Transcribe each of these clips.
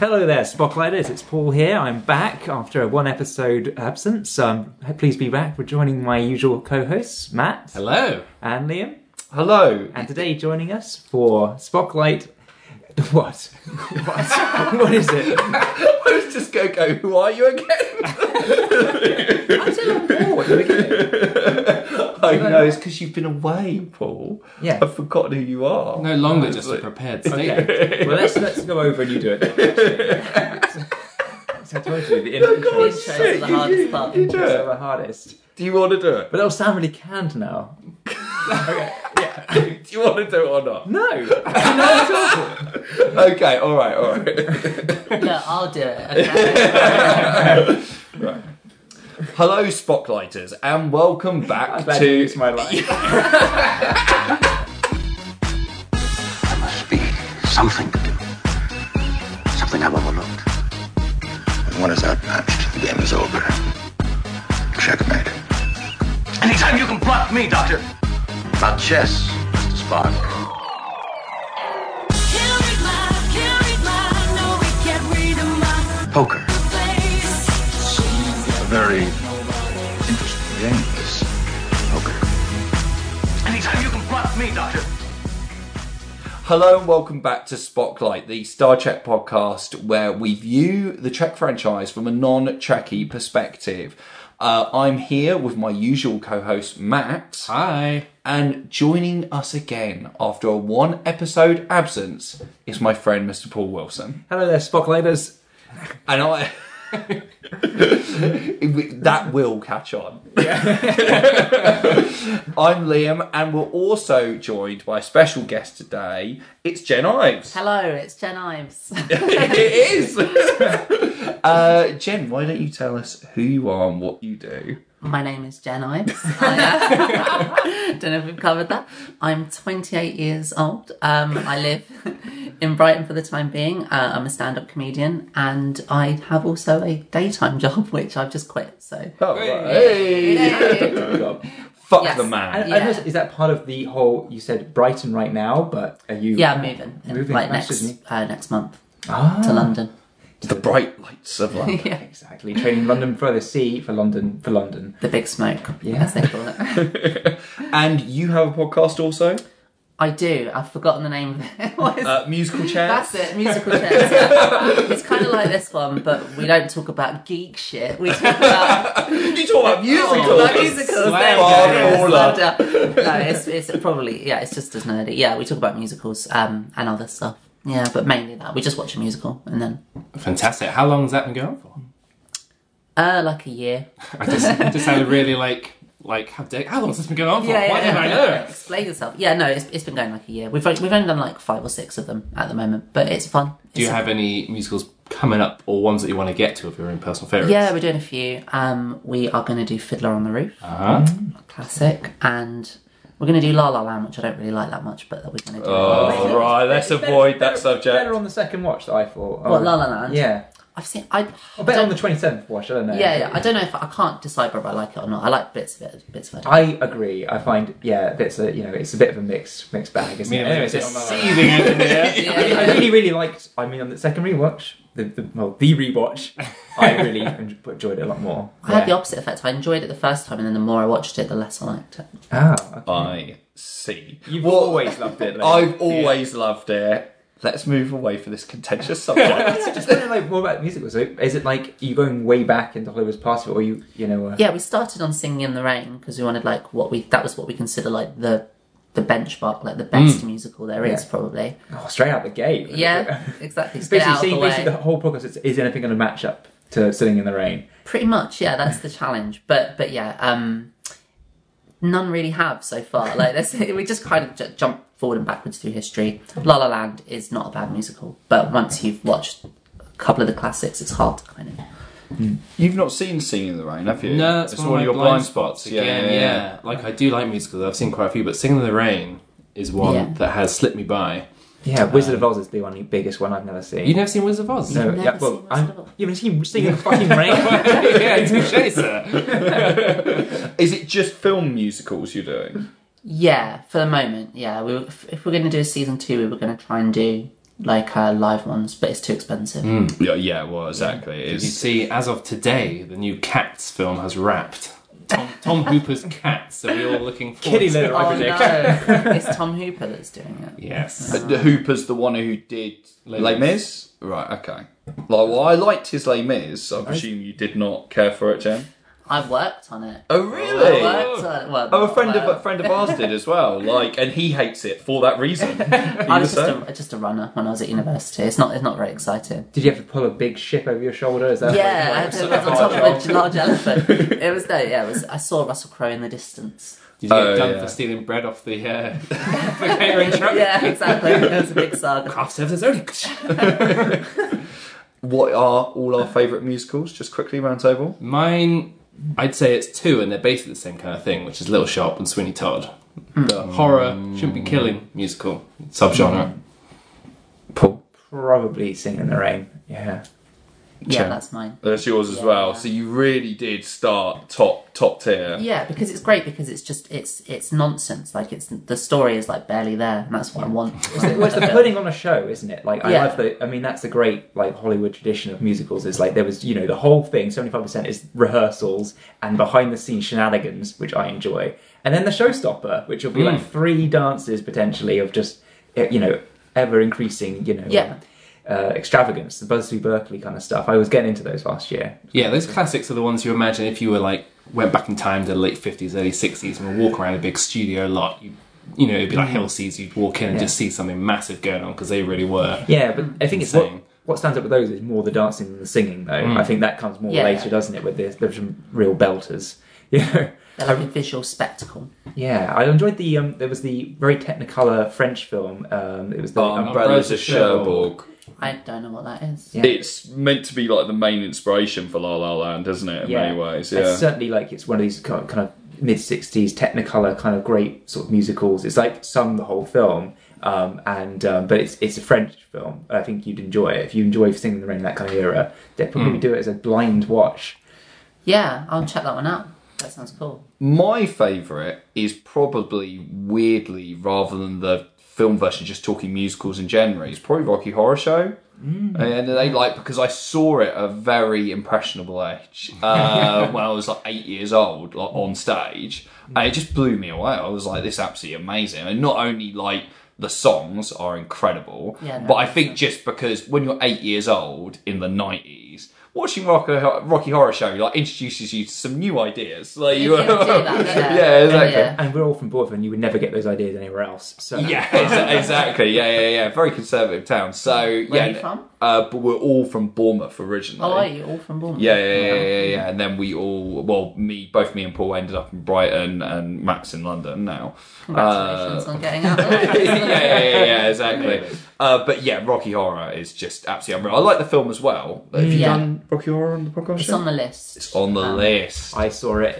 Hello there, Spotlighters. It's Paul here. I'm back after a one episode absence. Um, pleased to be back. We're joining my usual co hosts, Matt Hello. and Liam. Hello. And today joining us for Spotlight. What? What? what is it? I was just going to go, who are you again? I said I'm Paul at the beginning. I know, it's because you've been away, Paul. Yeah. I've forgotten who you are. No longer just a prepared statement. Okay. Well, let's let's go over and you do it. Then, actually. so I told you the intro oh, God, is shit, the you- hardest you- part. you do the it. hardest. Do you want to do it? But that'll sound really canned now. okay. Yeah. do you want to do it or not? No. Not at all. Okay, all right, all right. Look, I'll do it. Okay. Hello, Spotlighters, and welcome back I'm glad you to. used my line. There must be something to do. Something I've overlooked. When one is outmatched, the game is over. Checkmate. Anytime you can block me, Doctor. About chess, Mr. Spock. Can't very interesting game, this poker. Anytime you can block me, Doctor. Hello and welcome back to Spotlight, the Star Trek podcast where we view the Trek franchise from a non-Trekkie perspective. Uh, I'm here with my usual co-host Matt, Hi. and joining us again after a one-episode absence is my friend Mr. Paul Wilson. Hello there, Spocklighters. And I. that will catch on. I'm Liam, and we're also joined by a special guest today. It's Jen Ives. Hello, it's Jen Ives. it is. uh, Jen, why don't you tell us who you are and what you do? My name is Jen Ives. I, uh, don't know if we've covered that. I'm 28 years old. Um, I live in Brighton for the time being. Uh, I'm a stand-up comedian, and I have also a daytime job, which I've just quit. So Oh, right. hey. Yay. Fuck Yes. the man. And I Yeah. noticed, is that part of the whole? You said Brighton right now, but are you? yeah, I'm moving, in, Moving like next uh, next month Ah, to London. The bright lights of London. yeah, exactly. Training London for the sea for London for London. the big smoke, Yeah. as they call it. and you have a podcast also? I do. I've forgotten the name of it. Uh, musical chairs? That's it, musical chairs. It's kind of like this one, but we don't talk about geek shit. We talk about You talk about musicals. Oh, about musicals. There you Far go. Yeah, No, it's, it's probably yeah. It's just as nerdy. Yeah, we talk about musicals um, and other stuff. Yeah, but mainly that. We just watch a musical and then Fantastic. How long has that been going for? uh, like a year. I just, it just sounded really like, like how, da- how long has this been going on for? Why didn't I know? Explain yourself. Yeah, no, it's, it's been going like a year. We've only, we've only done like five or six of them at the moment, but it's fun. Do you It's- have any musicals coming up or ones that you want to get to of your own personal favourites? Yeah, we're doing a few. Um, we are going to do Fiddler on the Roof. Uh-huh. classic, and we're going to do La La Land, which I don't really like that much, but we're going to do. Oh, right, let's avoid that subject. Better on the second watch that I thought. What, um, La La Land? Yeah. I've seen. I. I bet on the twenty seventh watch. I don't know. Yeah, yeah. I don't know if I can't decide whether I like it or not. I like bits of it, bits of it. I agree. I find yeah, bits of you know, it's a bit of a mixed mixed bag, isn't Me it? and Anyways, Liam it's- sit on the seething engineer. Yeah, I yeah. really, really liked. I mean, on the second rewatch, the, the well, the rewatch, I really enjoyed it a lot more. I had the opposite effect. I enjoyed it the first time, and then the more I watched it, the less I liked it. Ah, okay. I see. You've Well, always loved it. Like, I've always loved it. Let's move away from this contentious subject. Yeah, just wondering, like more about musicals. So is it like you going way back into Hollywood's past, or you, you know? Uh, Yeah, we started on Singing in the Rain because we wanted like what we that was what we consider like the the benchmark, like the best musical there is Yeah. probably. oh, straight out the gate. Yeah, exactly. It's Get basically, out of see, the basically the whole podcast is, is anything going to match up to Sitting in the Rain? Pretty much, yeah. That's the challenge. But but yeah, um, none really have so far. Like this, we just kind of j- jump forward and backwards through history. La La Land is not a bad musical, but once you've watched a couple of the classics, it's hard to kind of. You've not seen Singing in the Rain, have you? No, it's, it's one, of your my blind spots. Again, yeah, yeah. Like I do like musicals. I've seen quite a few, but Singing in the Rain is one Yeah. that has slipped me by. Yeah, Wizard of um, Oz is the only biggest one I've never seen. You've never seen Wizard of Oz? no, yeah, never well, I'm, Wizard of Oz? you haven't seen Singing in the fucking Rain. yeah, touche, sir. Is it just film musicals you're doing? Yeah, for the moment, yeah. We were, if if we're going to do a season two, we were going to try and do like uh, live ones, but it's too expensive. Yeah, yeah, well, exactly. It You see, as of today, the new Cats film has wrapped. Tom, Tom Hooper's Cats. Are we all looking forward Kitty to litter, it? I Oh predict. no, it's Tom Hooper that's doing it. Yes. Uh, the Hooper's the one who did Les, Les Mis? Right, okay. Like, well, I liked his Les Mis. I presume you did not care for it, Jen. I've worked on it. Oh, I really? worked on it. Well, Oh, a friend well, of a friend of ours did as well. Like, and he hates it for that reason. I was just were a, just a runner when I was at university. It's not it's not very exciting. Did you have to pull a big ship over your shoulder? Is that Yeah, I had to, it was on top of a large elephant. It was no, yeah, it was. I saw Russell Crowe in the distance. Did you get Oh, done yeah. for stealing bread off the, uh, the catering truck? Yeah, exactly. It was a big saga. Craft services only. What are all our favourite musicals? Just quickly, round table. Mine, I'd say it's two, and they're basically the same kind of thing, which is Little Shop and Sweeney Todd. The horror shouldn't be killing musical subgenre. Paul. Probably Sing in the Rain. Yeah. Yeah, that's mine. That's yours as Yeah. well. So you really did start top top tier. Yeah, because it's great because it's just it's it's nonsense. Like it's the story is like barely there, and that's what I want. Well, it's the putting on a show, isn't it? Like I Yeah. love the. I mean, that's the great like Hollywood tradition of musicals. Is like there was, you know, the whole thing. Seventy five percent is rehearsals and behind the scenes shenanigans, which I enjoy, and then the showstopper, which will be like three dances potentially of just, eh, you know, ever increasing, you know, Yeah. Uh, extravagance, the Busby Berkeley kind of stuff. I was getting into those last year. Yeah, those classics are the ones you imagine if you were like went back in time to the late fifties, early sixties, and would walk around a big studio lot. You, you know, it'd be like Hail Caesar. You'd walk in and Yeah. just see something massive going on because they really were. Yeah, but I think it's what, what stands up with those is more the dancing than the singing, though. I think that comes more Yeah. later, doesn't it? With this, there's some real belters. You know. They're like a visual spectacle. Yeah, I enjoyed the. Um, there was the very Technicolor French film. Um, it was the Oh, Umbrellas of Cherbourg. I don't know what that is. Yeah. It's meant to be like the main inspiration for La La Land, isn't it? In many ways, yeah. It's certainly like it's one of these kind of, kind of mid '60s Technicolor kind of great sort of musicals. It's like sung the whole film, um, and um, but it's it's a French film. I think you'd enjoy it if you enjoy Singing in the Rain in that kind of era. They'd probably Hmm. do it as a blind watch. Yeah, I'll check that one out. That sounds cool. My favourite is probably weirdly, rather than the film version, just talking musicals in general, is probably Rocky Horror Show. And they like because I saw it at a very impressionable age uh, when I was like eight years old, like on stage, and it just blew me away. I was like, "This is absolutely amazing!" And not only like the songs are incredible, Yeah, no, but I think just because when you're eight years old in the nineties, watching Rocky, Rocky Horror Show like introduces you to some new ideas. Like you, You that, yeah. yeah, exactly. Yeah. And we're all from Bournemouth, and you would never get those ideas anywhere else. So Yeah, exactly. Yeah, yeah, yeah. Very conservative town. So Where yeah, are you from? Uh, but we're all from Bournemouth originally. Oh, are you all from Bournemouth? Yeah, yeah, yeah, yeah, yeah. And then we all, well, me, both me and Paul ended up in Brighton, and Max in London now. Congratulations Uh, on getting out yeah, yeah, yeah, yeah, exactly. Uh, but yeah, Rocky Horror is just absolutely unreal. I like the film as well. Have you Yeah. done Rocky Horror on the podcast? It's yet? on the list. It's on the Um, list. I saw it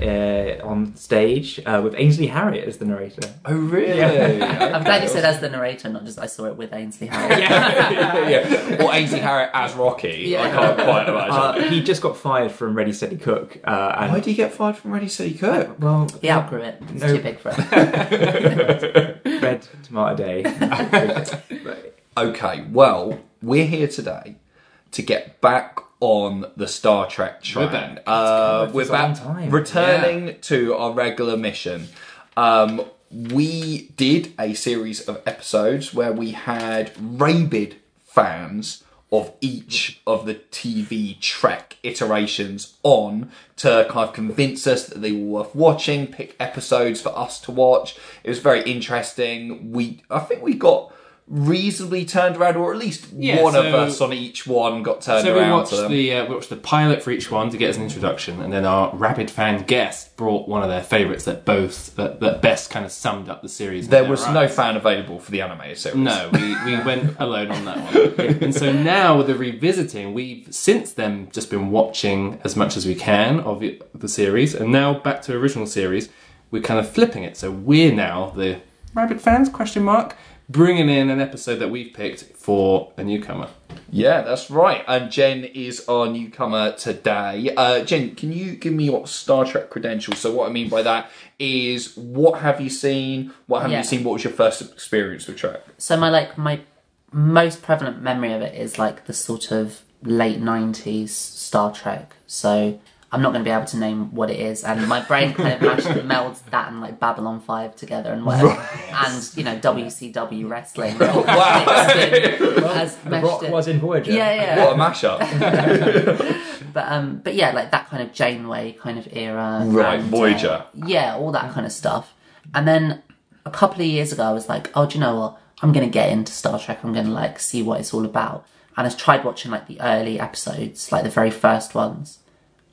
uh, on stage uh, with Ainsley Harriott as the narrator. oh, really? I'm glad you said as the narrator, not just I saw it with Ainsley Harriott. yeah, yeah. Or Ainsley Harriott as Rocky. Yeah. I can't quite imagine. Uh, he just got fired from Ready Steady Cook, uh, and Why did he get fired from Ready Steady Cook? well, He outgrew it. It's No. too big for it. Red Tomato Day. Okay, well, we're here today to get back on the Star Trek train. We're back. Uh, we're back, returning to our regular mission. Um, we did a series of episodes where we had rabid fans of each of the TV Trek iterations on to kind of convince us that they were worth watching, pick episodes for us to watch. It was very interesting. We, I think we got reasonably turned around, or at least Yeah, one of us on each one got turned So we around watched to them. the uh, we watched the pilot for each one to get us an introduction, and then our rapid fan guest brought one of their favourites that both that, that best kind of summed up the series. there their was no eyes. fan available for the animated series. No, we, we went alone on that one. And so now with the revisiting, we've since then just been watching as much as we can of it, the series, and now back to original series, we're kind of flipping it. So we're now the rabbit fans question mark bringing in an episode that we've picked for a newcomer. Yeah, that's right. And Jen is our newcomer today. Uh, Jen, can you give me your Star Trek credentials? So what I mean by that is, what have you seen? What haven't Yeah. you seen? What was your first experience with Trek? So my like my most prevalent memory of it is like the sort of late 90s Star Trek. So I'm not going to be able to name what it is. And my brain kind of mashed, melds that and like Babylon 5 together and whatever. And, you know, WCW wrestling. Wow. Has The Rock it. was in Voyager. Yeah, yeah. What a mashup. But um, but yeah, like that kind of Janeway kind of era. Right, and, Voyager. uh, yeah, all that kind of stuff. And then a couple of years ago, I was like, oh, do you know what? I'm gonna get into Star Trek. I'm gonna like see what it's all about. And I tried watching like the early episodes, like the very first ones.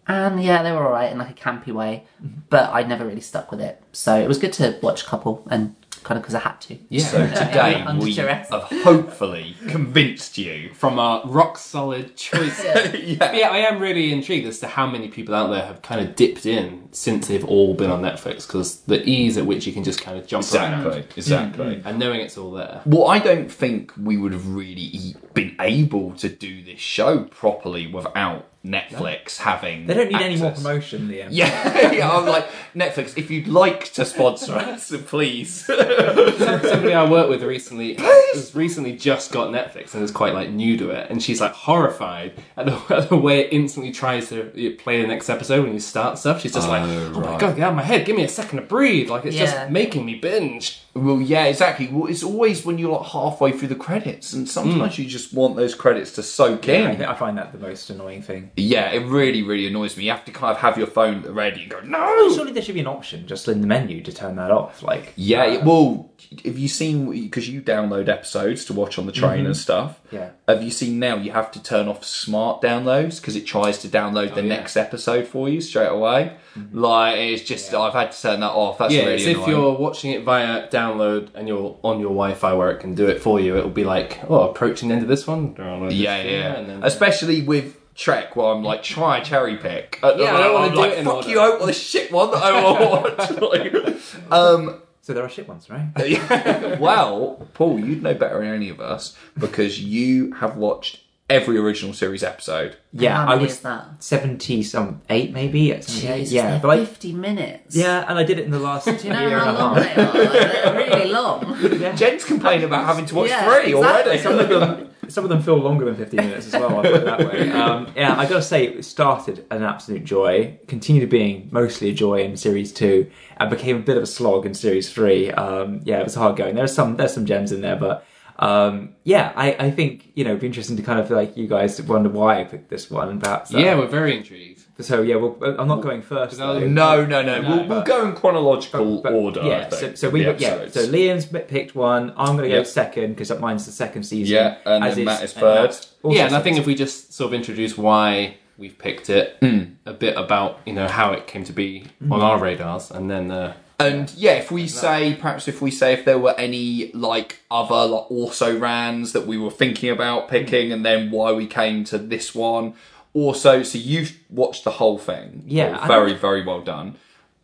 And yeah, they were alright in like a campy way, mm-hmm. but I never really stuck with it. So it was good to watch a couple and kind of because I had to. Yeah. So today Under we duress. have hopefully convinced you. From our rock solid choice. Yeah. But yeah, I am really intrigued as to how many people out there have kind of dipped in since they've all been on Netflix because the ease at which you can just kind of jump Exactly. around Exactly. and knowing it's all there. Well, I don't think we would have really e- been able to do this show properly without Netflix having. They don't need any more access. promotion, Liam. Yeah, yeah, I'm like Netflix. If you'd like to sponsor us, please. Somebody I worked with recently has recently just got Netflix and is quite like new to it, and she's like horrified at the, at the way it instantly tries to play the next episode when you start stuff. She's just like, "Oh, oh my god, get out of my head! Give me a second to breathe!" Like it's Yeah. just making me binge. Well, yeah, exactly. Well, it's always when you're like halfway through the credits, and sometimes you just want those credits to soak I, in. think I find that the most annoying thing. Yeah, it really, really annoys me. You have to kind of have your phone ready and go, no. Surely there should be an option just in the menu to turn that off. Like, Yeah, uh, well, have you seen because you download episodes to watch on the train and stuff? Yeah. Have you seen now you have to turn off smart downloads because it tries to download the yeah. next episode for you straight away? Like it's just I've had to turn that off. That's yeah, really it's if you're watching it via download and you're on your Wi-Fi where it can do it for you, it'll be like, "Oh, approaching the end of this one." Download this Yeah, one, yeah. and then- Especially with Trek, where I'm like, try cherry pick. At the Yeah, I don't wanna do like, it in fuck order. you, I want the shit one that I want to watch. Like, um, so there are shit ones, right? Yeah. well, Paul, you'd know better than any of us because you have watched every original series episode. Yeah, How I many was is that? seventy some eight maybe. at 78, Jesus, yeah, they're but like 50 minutes. yeah, and I did it in the last Do you know year how and a long half. they are? They're really long. Jen's complaining about having to watch Yeah, three already. Some of them, some of them feel longer than 15 minutes as well. I'll put it that way. Um, yeah, I gotta say, it started an absolute joy, continued being mostly a joy in series two, and became a bit of a slog in series three. Um, yeah, it was hard going. There's some there's some gems in there, but um, yeah, I, I think you know it'd be interesting to kind of like you guys wonder why I picked this one, and perhaps uh, yeah, we're very intrigued. So yeah, well, I'm not going first. Because though. No, no, no. No, we'll, we'll go in chronological But- order. Yeah, so, think, so we yeah. So Liam's picked one. I'm going to go Yep. second because mine's the second season. Yeah, and as then Matt is and third. Matt's also yeah, and I think if we just sort of introduce why we've picked it, Hmm. a bit about you know how it came to be on our radars, and then uh, And yeah, if we say, perhaps if we say if there were any like other like also rans that we were thinking about picking, and then why we came to this one. Also, so you've watched the whole thing. Yeah, I very, very well done.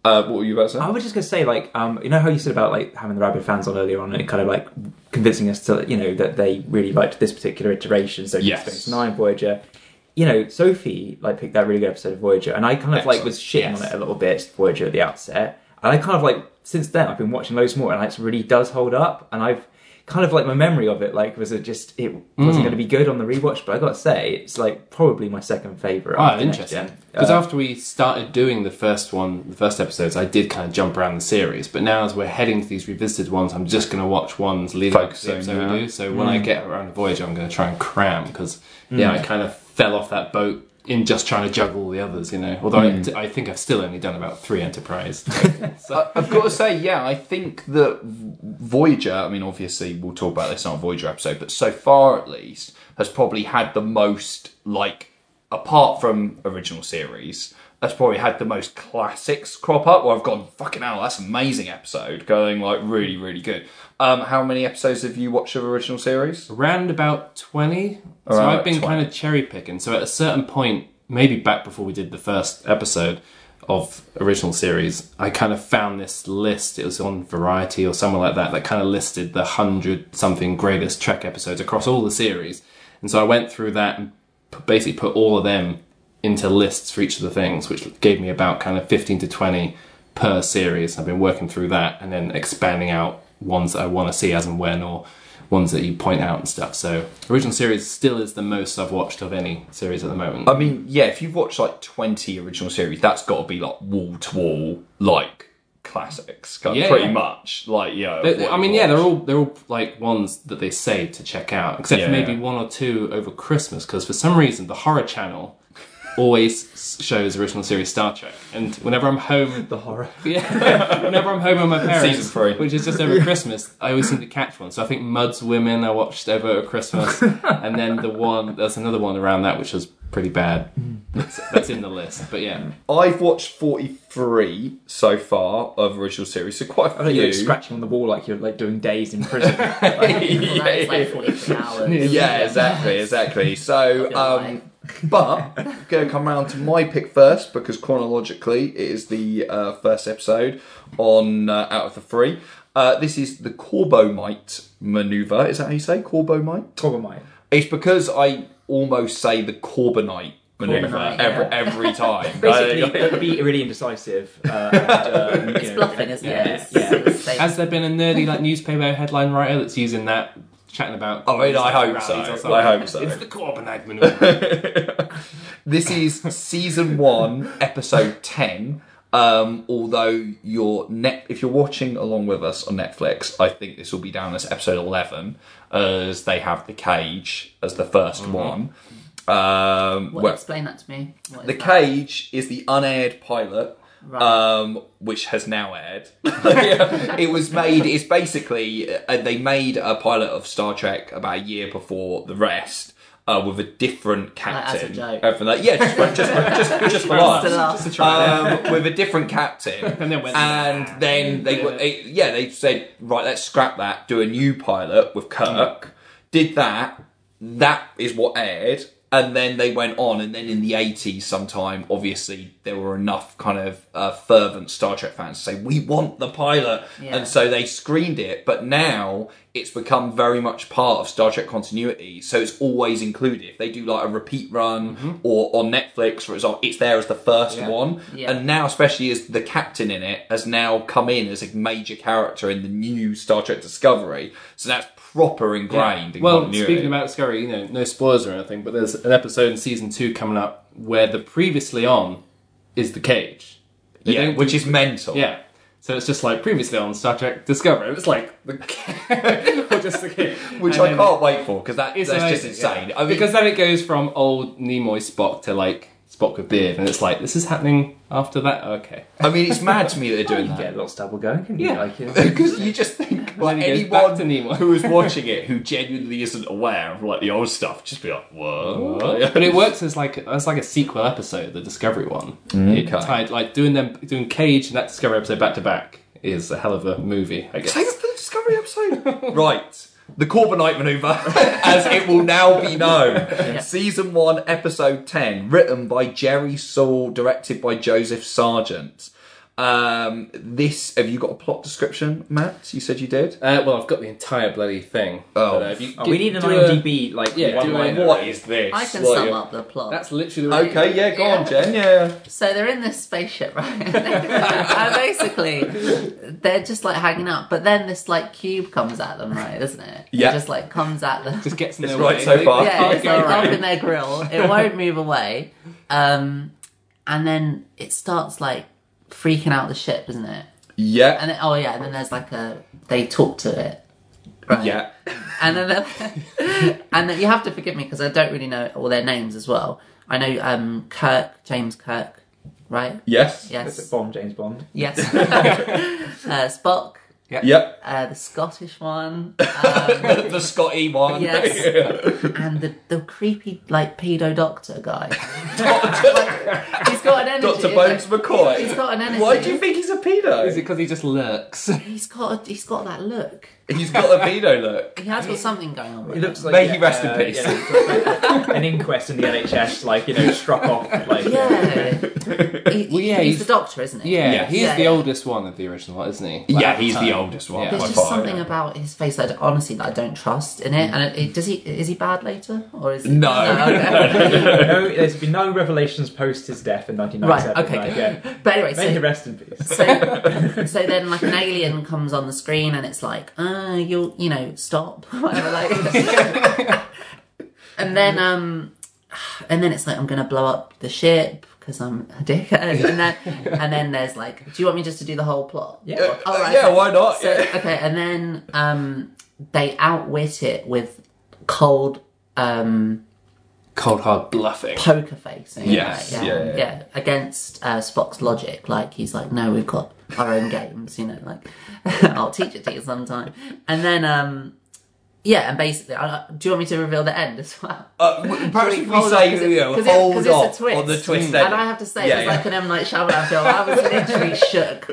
Uh, what were you about to say? I was just gonna say, like, um, you know how you said about like having the Rabbit fans on earlier on, and kind of like convincing us to, you know, that they really liked this particular iteration. So Deep Yes. Space Nine, Voyager. You know, Sophie like picked that really good episode of Voyager, and I kind of like was shitting Excellent, on it a little bit, Voyager at the outset, and I kind of like since then I've been watching loads more, and it really does hold up, and I've kind of like my memory of it like was it just it wasn't going to be good on the rewatch, but I got to say it's like probably my second favorite. oh, interesting. Because Uh, after we started doing the first one, the first episodes, I did kind of jump around the series. But now, as we're heading to these revisited ones, I'm just going to watch ones leading up to the episode we do. So when I get around the voyage I'm going to try and cram because Mm. yeah, I kind of fell off that boat in just trying to juggle all the others. You know, although Mm. I, I think I've still only done about three Enterprise. so, I- I've got to say, yeah, I think that Voyager, I mean, obviously, we'll talk about this on a Voyager episode, but so far at least, has probably had the most, like, apart from original series, has probably had the most classics crop up where I've gone, fucking hell, that's an amazing episode, going, like, really, really good. Um, how many episodes have you watched of original series? around about 20. so I've been 20. kind of cherry picking. So at a certain point, maybe back before we did the first episode of original series, I kind of found this list. It was on Variety or somewhere like that that kind of listed the hundred something greatest Trek episodes across all the series. And so I went through that and basically put all of them into lists for each of the things, which gave me about kind of 15 to 20 per series. I've been working through that and then expanding out ones that I want to see as and when or ones that you point out and stuff. So original series still is the most I've watched of any series at the moment. I mean, yeah, if you've watched like 20 original series, that's got to be like wall to wall, like classics, kind of Yeah, pretty yeah. much. Like, yeah. They- I mean, yeah, they're all they're all like ones that they say to check out, except for Yeah. maybe one or two over Christmas, because for some reason the horror channel always shows original series Star Trek, and whenever I'm home, The horror. yeah, whenever I'm home with my parents, Season three. which is just over Christmas, I always seem to catch one. So I think Mudd's Women I watched over Christmas, and then the one there's another one around that which was pretty bad. That's, that's in the list, but yeah. I've watched 43 so far of original series, so quite I a thought you were few. scratching on the wall like you're like doing days in prison. Well, that is like 43 hours. yeah, exactly, exactly. So, feel um, like- but I'm going to come around to my pick first because chronologically it is the uh, first episode on uh, out of the three. Uh, this is the Corbomite maneuver. Is that how you say Corbomite? Corbomite. It's because I almost say the Corbinite maneuver Corbinite, every, yeah. every time. Basically, be really indecisive. Uh, and, um, It's know, bluffing, isn't yeah, it? It's, Yeah. it's fake. Has there been a nerdy like newspaper headline writer that's using that, chatting about? I mean, I hope so. I hope so. It's the Corbinite maneuver. This is season one, episode ten. Um, although you're net, if you're watching along with us on Netflix, I think this will be down as episode eleven, as they have the cage as the 1st one. Um, What, where- explain that to me. What is the that? cage is the unaired pilot, Right. um, which has now aired. it was made. It's basically uh, they made a pilot of Star Trek about a year before the rest. Uh, with a different Like, as a captain. joke. For that. Yeah, just for, just, for- just, just for Just to laughs. laugh. Um, with a different captain. And then went, And then they were, it- yeah, they said, right, let's scrap that, do a new pilot with Kirk. Did that. That is what aired. And then they went on, and then in the 80s, sometime, obviously, there were enough kind of uh, fervent Star Trek fans to say, we want the pilot. Yeah. And so they screened it. But now it's become very much part of Star Trek continuity. So it's always included. If they do like a repeat run or on Netflix, for example, it's there as the first Yeah. one. Yeah. And now, especially as the captain in it has now come in as a major character in the new Star Trek Discovery. So that's proper ingrained in well, continuity. speaking about Discovery, you know, no spoilers or anything, but there's an episode in season two coming up where the previously on is the cage. They yeah, which do- is mental. yeah. So it's just like previously on Star Trek Discovery. It's like the or just the cage, Which And I can't wait for because that, that's amazing, just insane. yeah. I mean, because then it goes from old Nimoy Spock to like Spock with beard, and it's like this is happening after that. Okay, I mean, it's mad to me that they're doing can that. get a little stubble going, can you? Yeah. Like, you? Because you just think like then he goes back anyone to Nimoy. who is watching it who genuinely isn't aware of like the old stuff, just be like, "Whoa!" but it works as like as like a sequel episode, the Discovery one. Mm, it Okay. tied like doing them doing Cage and that Discovery episode back to back is a hell of a movie. I guess. Same for the Discovery episode. right. The Corbinite maneuver, as it will now be known. Season 1, Episode 10, written by Jerry Sohl, directed by Joseph Sargent. Um, this, have you got a plot description, Matt? You said you did? Uh, well, I've got the entire bloody thing. Oh. But, uh, if you Oh, we need an do a- IMDb like Yeah, one do a- What is this? I can What sum up the plot. That's literally Okay, yeah, go on, Jen, yeah. So they're in this spaceship, right? and basically, they're just like hanging out. But then this like cube comes at them, right? Isn't it? Yeah. It just like comes at them. Just gets in It's their right way. so far. yeah, it's like Alright. up in their grill. It won't move away. Um, and then it starts like freaking out the ship, isn't it? Yeah. And then, oh yeah, and then there's like a they talk to it. Right. yeah. And then, and then you have to forgive me because I don't really know all their names as well. I know um, Kirk, James Kirk, right? Yes. Is Yes. it Bond, James Bond? Yes. uh, Spock, Yep. uh, the Scottish one, um, the Scotty one. Yes. and the, the creepy like pedo doctor guy. he's got an energy. Dr. Bones McCoy. He's got an energy. Why do you think he's a pedo? Is it because he just lurks? He's got a, he's got that look. He's got a pedo look. He has got something going on. He It looks like May he rest in uh, peace. yeah, an inquest in the NHS, like you know, struck off. Like Yeah. He, Well, yeah, he's, he's- the doctor, isn't he? Yeah, Yes. he's Yeah, the oldest one of the original, isn't he? Like, Yeah, he's the oldest one Yeah. There's just far. something yeah. about his face that honestly that I don't trust in it. And it, it, does he? Is he bad later, or is he? No. okay. no, there's been no revelations post his death in 1997. Right, okay, like, yeah. but anyway, May he so, rest in peace. so so then like an alien comes on the screen and it's like, uh, uh, you'll you know stop, whatever. Like, and then um, and then it's like I'm gonna blow up the ship because I'm a dickhead, and then and then there's like, do you want me just to do the whole plot? Yeah. Uh, All right, yeah, okay. why not? So, Yeah. okay, and then um, they outwit it with cold um, Cold hard bluffing. poker face. right? Yes, yeah, yeah, yeah. Against uh, Spock's logic, like he's like, no, we've got our own games. You know, like I'll teach it to you sometime. And then, um, yeah, and basically, uh, do you want me to reveal the end as well? Uh, w- perhaps if we Hold on, say 'cause it- you know, 'cause it- hold 'cause it's a off twist. on the twist And. I have to say, Yeah, it's yeah. like an M Night Shyamalan film. I was literally shook.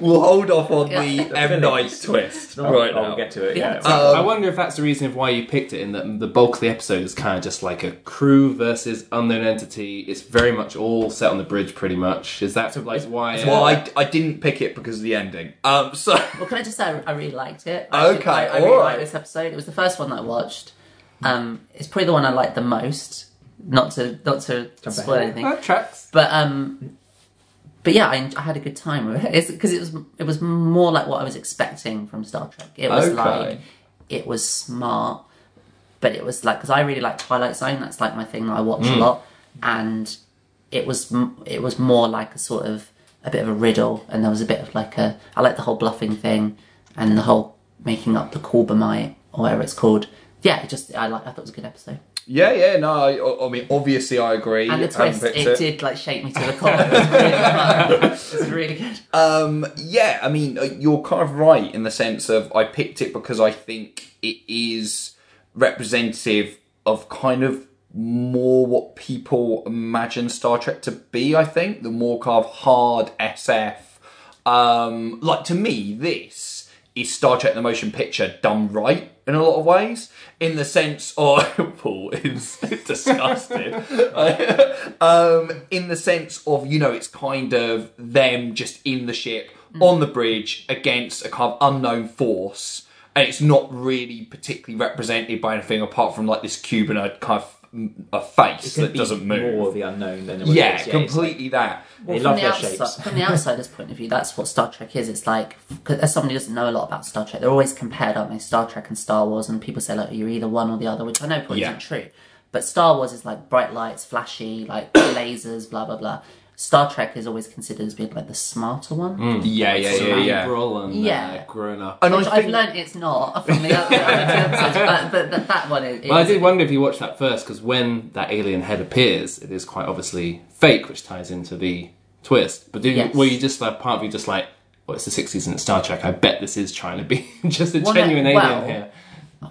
We'll hold off on Yeah. the The M Night twist right now. We'll get to it. Yeah. Yeah. So- I wonder if that's the reason of why you picked it. In that the bulk of the episode is kind of just like a crew versus unknown entity. It's very much all set on the bridge, pretty much. Is that like why? Well, uh, I, I didn't pick it because of the ending. Um, so Well, can I just say I, I really liked it. I Okay, I, I really alright. Liked this episode. It was the first one that I watched. Um, it's probably the one I liked the most. Not to not to spoil ahead. anything, that tracks. but um, but yeah, I, I had a good time with it because it was it was more like what I was expecting from Star Trek. It was Okay. like it was smart, but it was like because I really like Twilight Zone. That's like my thing that I watch a lot, and it was m- it was more like a sort of a bit of a riddle, and there was a bit of like a I like the whole bluffing thing and the whole making up the Corbomite or whatever it's called. Yeah, it just I like I thought it was a good episode. yeah, yeah, no, I, I mean, obviously, I agree. And the twist, picked it, did like shake me to the core. it's really. It really good. Um, yeah, I mean, uh, you're kind of right in the sense of I picked it because I think it is representative of kind of more what people imagine Star Trek to be. I think the more kind of hard SF. Um, like to me, this is Star Trek: The Motion Picture done right in a lot of ways. In the sense of Paul is disgusted. um, in the sense of you know it's kind of them just in the ship on the bridge against a kind of unknown force and it's not really particularly represented by anything apart from like this Cuban uh, kind of a face Could that be doesn't move. More move the unknown than it was. yeah it's completely that Like, they from love the their outside, shapes. from the outsider's point of view, that's what Star Trek is. It's like, 'cause as somebody who doesn't know a lot about Star Trek, they're always compared, aren't they? Star Trek and Star Wars, and people say like you're either one or the other, which I know probably Yeah. isn't true. But Star Wars is like bright lights, flashy, like lasers, blah blah blah. Star Trek is always considered as being like the smarter one. yeah yeah yeah yeah Cerebral and Yeah. uh, grown up. and Which I I've learned it's not from the other, the episodes, but, but that, that one is. Well, I did wonder if you watched that first because when that alien head appears, it is quite obviously fake, which ties into the twist. But did Yes. were you just like part of you just like, well, it's the sixties and it's Star Trek. I bet this is trying to be just a Well, no, genuine well, alien here.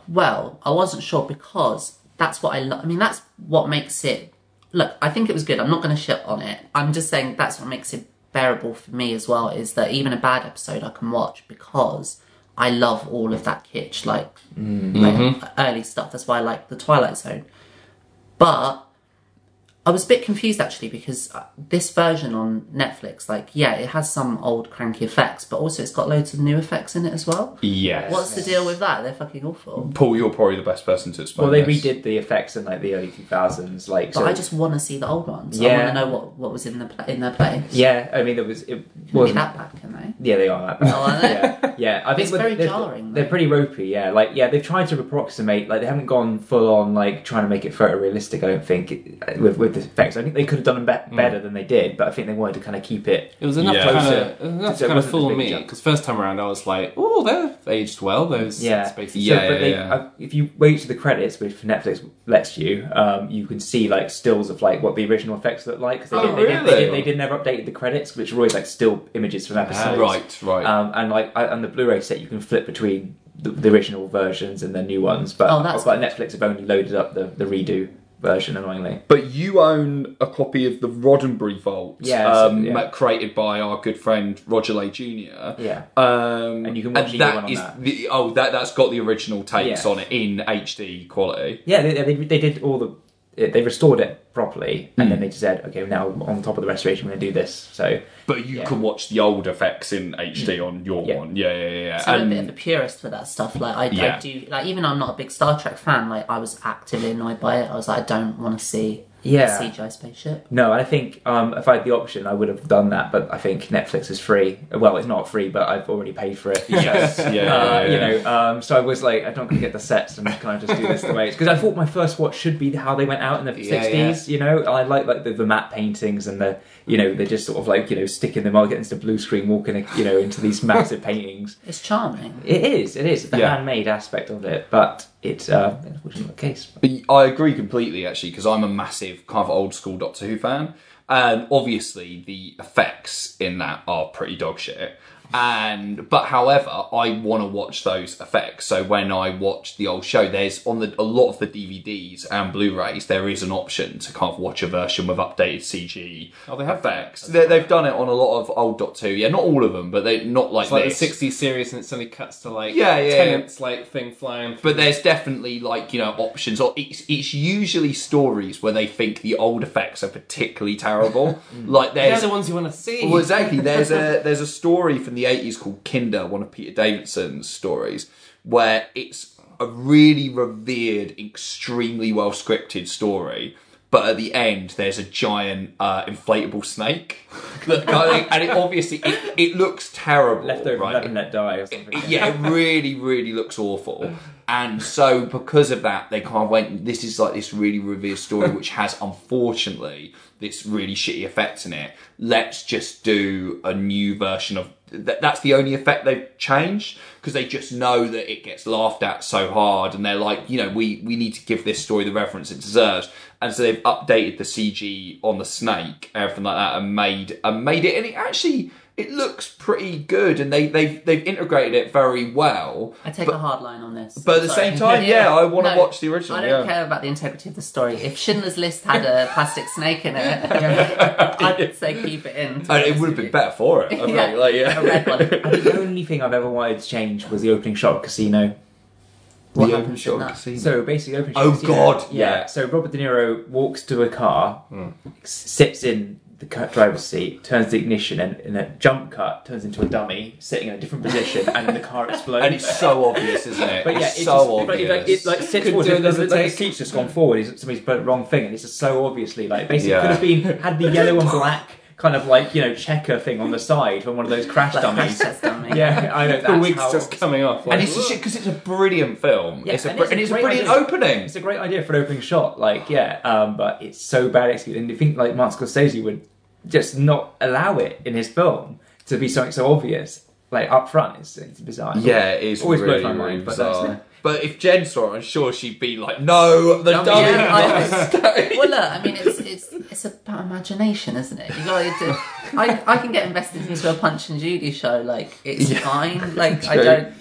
Well, I wasn't sure because that's what I love. I mean, that's what makes it. Look, I think it was good. I'm not going to shit on it. I'm just saying that's what makes it bearable for me as well. Is that even a bad episode I can watch because I love all of that kitsch, like, mm-hmm. like mm-hmm. early stuff. That's why I like the Twilight Zone. But I was a bit confused actually because uh, this version on Netflix, like, yeah, it has some old cranky effects, but also it's got loads of new effects in it as well. yes What's the deal with that? They're fucking awful. Paul you're probably the best person to explain Well, they this. redid the effects in like the early 2000s. Like, But so I just want to see the old ones. I Yeah. want to know what, what was in the pla in their place. yeah. I mean, there was it Can wasn't that bad, can they? Yeah, they are. That bad. Oh, are they? yeah, yeah. I think It's with- very they're, jarring, They're though. pretty ropey. Yeah, like yeah, they've tried to approximate. Like they haven't gone full on like trying to make it photorealistic. I don't think with with the effects. I think they could have done them be- better than they did, but I think they wanted to kind of keep it. It was enough Yeah. to kind of enough So to it kind of wasn't fool big me jump. because first time around I was like, oh, they're aged well. Those Yeah, spaces. Yeah, So, but they, yeah. uh, if you wait to the credits, which Netflix lets you, um, you can see like stills of like what the original effects look like. 'cause they, Oh, did, they, did, they, really? did, they did never updated the credits, which are always like still images from episodes. right right Um, and like I- on the Blu-ray set, you can flip between the, the original versions and the new ones. But, Oh, that's but Netflix have only loaded up the, the redo version, annoyingly. But you own a copy of the Roddenberry Vault, Yeah, so- um, yeah. created by our good friend Roger Lay Jr. Yeah. Um, And you can watch that one on is that. The, oh, that that's got the original takes Yeah. on it in HD quality. Yeah, they, they, they did all the. They restored it properly, and mm. then hmm. they just said, okay, now on top of the restoration, we're going to do this. So, but you yeah. can watch the old effects in HD mm. on your yeah. one, yeah, yeah, yeah. So and, I'm a bit of a purist for that stuff. Like I, yeah. I do, like even I'm not a big Star Trek fan. Like I was actively annoyed by it. I was like, I don't want to see. Yeah, CGI spaceship. No, and I think um, if I had the option, I would have done that. But I think Netflix is free. Well, it's not free, but I've already paid for it. Yes, yeah, uh, yeah, you know. Um, so I was like, I'm not going to get the sets. I'm just just do this the way it's because I thought my first watch should be how they went out in the '60s you know I like like the, the matte paintings and the you know they're just sort of like you know sticking them all against the blue screen, walking you know into these massive paintings. It's charming. It is. It is the yeah. handmade aspect of it, but it's uh, not the case. But I agree completely actually because I'm a massive kind of old school Doctor Who fan. And obviously, the effects in that are pretty dog shit. And but however, I want to watch those effects. So when I watch the old show, there's on the a lot of the DVDs and Blu-rays, there is an option to kind of watch a version with updated CG Oh, they have effects. They, they've done it on a lot of old Dot Who. Yeah, not all of them, but they not like It's like this. the '60s series, and it suddenly cuts to like Yeah, yeah, tenants like thing flying. But there's definitely like you know options, or it's it's usually stories where they think the old effects are particularly terrible. Mm. like they're the ones you want to see. well, exactly. There's a there's a story from the eighties called Kinda, one of Peter Davison's stories, where it's a really revered, extremely well scripted story. But at the end, there's a giant uh, inflatable snake, that kind of- and it obviously it, it looks terrible. Left over, right? let let die or something. yeah, it really, really looks awful. And so, because of that, they kind of went. This is like this really revered story, which has unfortunately this really shitty effect in it. Let's just do a new version of. Th- that's the only effect they've changed because they just know that it gets laughed at so hard, and they're like, you know, we we need to give this story the reference it deserves. And so they've updated the CG on the snake, everything like that, and made and made it, and it actually it looks pretty good, and they they've they've integrated it very well. I take But- a hard line on this. but at the same time, yeah, I want to No, watch the original. I don't yeah. care about the integrity of the story. If Schindler's List had a plastic snake in it, I'd say keep it in. And it would have been better for it. I think, Yeah. like, A yeah. red one. I think the only thing I've ever wanted to change was the opening shot of Casino. What The happens open shot in casino. So basically, opening shot Oh, Casino, God, yeah. yeah. So Robert De Niro walks to a car, s- sits in the driver's seat, turns the ignition, and in a jump cut turns into a dummy sitting in a different position, and then the car explodes. and it's so obvious, isn't it? But yeah, it's it's so just, but obvious. it, like, it like sits forward. do Like, another like the take. seat's just gone forward. He's, somebody's put the wrong thing, and it's just so obviously like basically Yeah. it could have been had the yellow and black kind of like you know checker thing on the side from one of those crash Like dummies. crash test dummy. Yeah, I know. the wig's how, just coming off. Like, and it's because it's a brilliant film. Yeah, it's a and br- it's a and it's a great brilliant idea. opening. It's a great idea for an opening shot, like yeah, um, but it's so bad executed. And you think like Martin Scorsese would just not allow it in his film to be something so obvious, like up front. It's, it's bizarre. Yeah, it is always really, blows my really mind. But bizarre. that's But if Jen saw it, I'm sure she'd be like, "No, the Dummy, dummy." yeah, I- Well, look, I mean, it's it's it's about imagination, isn't it? You got to. I I can get invested into a Punch and Judy show. Like it's Yeah. fine. Like I don't.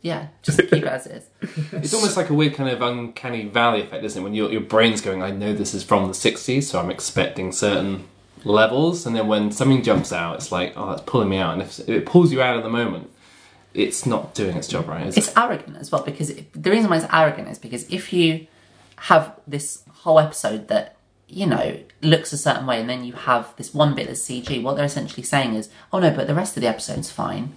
Yeah, just keep it as it is. It's almost like a weird kind of uncanny valley effect, isn't it? When your your brain's going, I know this is from the '60s, so I'm expecting certain levels, and then when something jumps out, it's like, oh, that's pulling me out. And if, if it pulls you out of the moment, it's not doing its job right. Is It's it? arrogant as well because it, the reason why it's arrogant is because if you have this whole episode that you know looks a certain way, and then you have this one bit that's CG, what they're essentially saying is, oh no, but the rest of the episode's fine.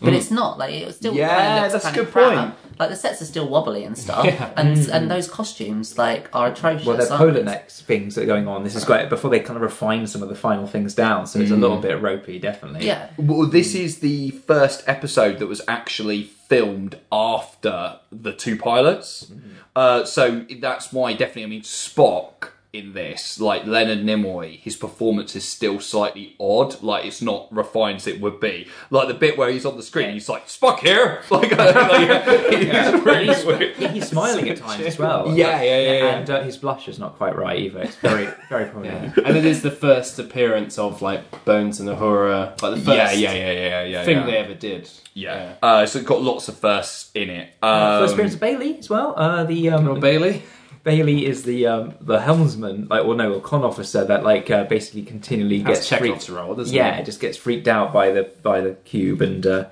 But it's not like it still. Mm. Yeah, kinda looks that's kinda good crap. point. Like the sets are still wobbly and stuff, Yeah. and and those costumes like are atrocious. Well, they're aren't polar they? necks things that are going on. This is great before they kind of refine some of the final things down, so it's a little bit ropey, definitely. Yeah, Well, this is the first episode that was actually filmed after the two pilots. Uh, so that's why definitely, I mean, Spock in this, like Leonard Nimoy, his performance is still slightly odd. Like it's not refined as it would be. Like the bit where he's on the screen, he's like Spock here, like, like he's really He's, weird. he's smiling at times as well. Yeah, yeah, yeah, yeah. And uh, his blush is not quite right either. It's very, very prominent. and it is the first appearance of like Bones and Uhura, like the first Yeah, yeah, yeah, yeah, yeah. thing yeah. they ever did. Yeah. Uh, so it's got lots of firsts in it. Um, Uh, First appearance of Bailey as well. Uh, the um, Well, Bailey. Bailey is the um, the helmsman, like or no, a con officer that like uh, basically continually That's gets Chekov's freaked. role, doesn't yeah, it? just gets freaked out by the by the cube and uh,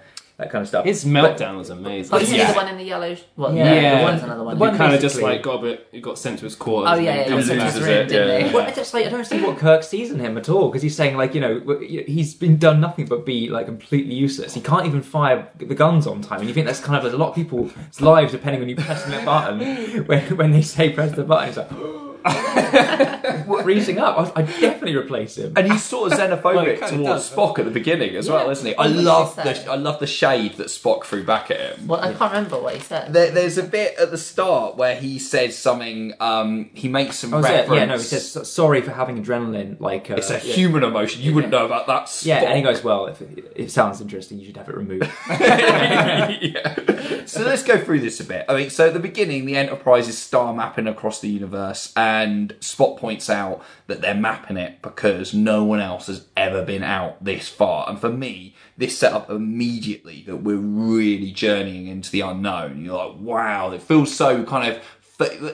that kind of stuff. His meltdown was amazing. Oh, isn't Yeah. he the one in the yellow? Well, Yeah, yeah, the one- another one. the He one kind of just like got a bit, he got sent to his quarters. Oh yeah, yeah, comes yeah. back. loses Loses it, didn't yeah. he? Well, I just like I don't see what Kirk sees in him at all because he's saying like you know he's been done nothing but be like completely useless. He can't even fire the guns on time, and you think that's kind of a lot of people's lives depending on you pressing that button. When when they say press the button, it's like what, freezing up. I, I'd definitely replace him. And he's sort of Well, xenophobic it kinda towards does, Spock at the beginning as well, Yeah. isn't he? I What love he the I love the shade that Spock threw back at him. Well, I can't remember what he said. There, there's a bit at the start where he says something. Um, he makes some Oh, it? reference. Yeah, no, he says "So- sorry for having adrenaline. Like uh, it's a yeah. human emotion. You wouldn't know about that. Spock. Yeah, and he goes, well, if it, it sounds interesting, you should have it removed. yeah. So let's go through this a bit. I mean, so at the beginning, the Enterprise is star mapping across the universe, and Spock points out that they're mapping it because no one else has ever been out this far. And for me, this set up immediately that we're really journeying into the unknown. You're like, wow, it feels so kind of.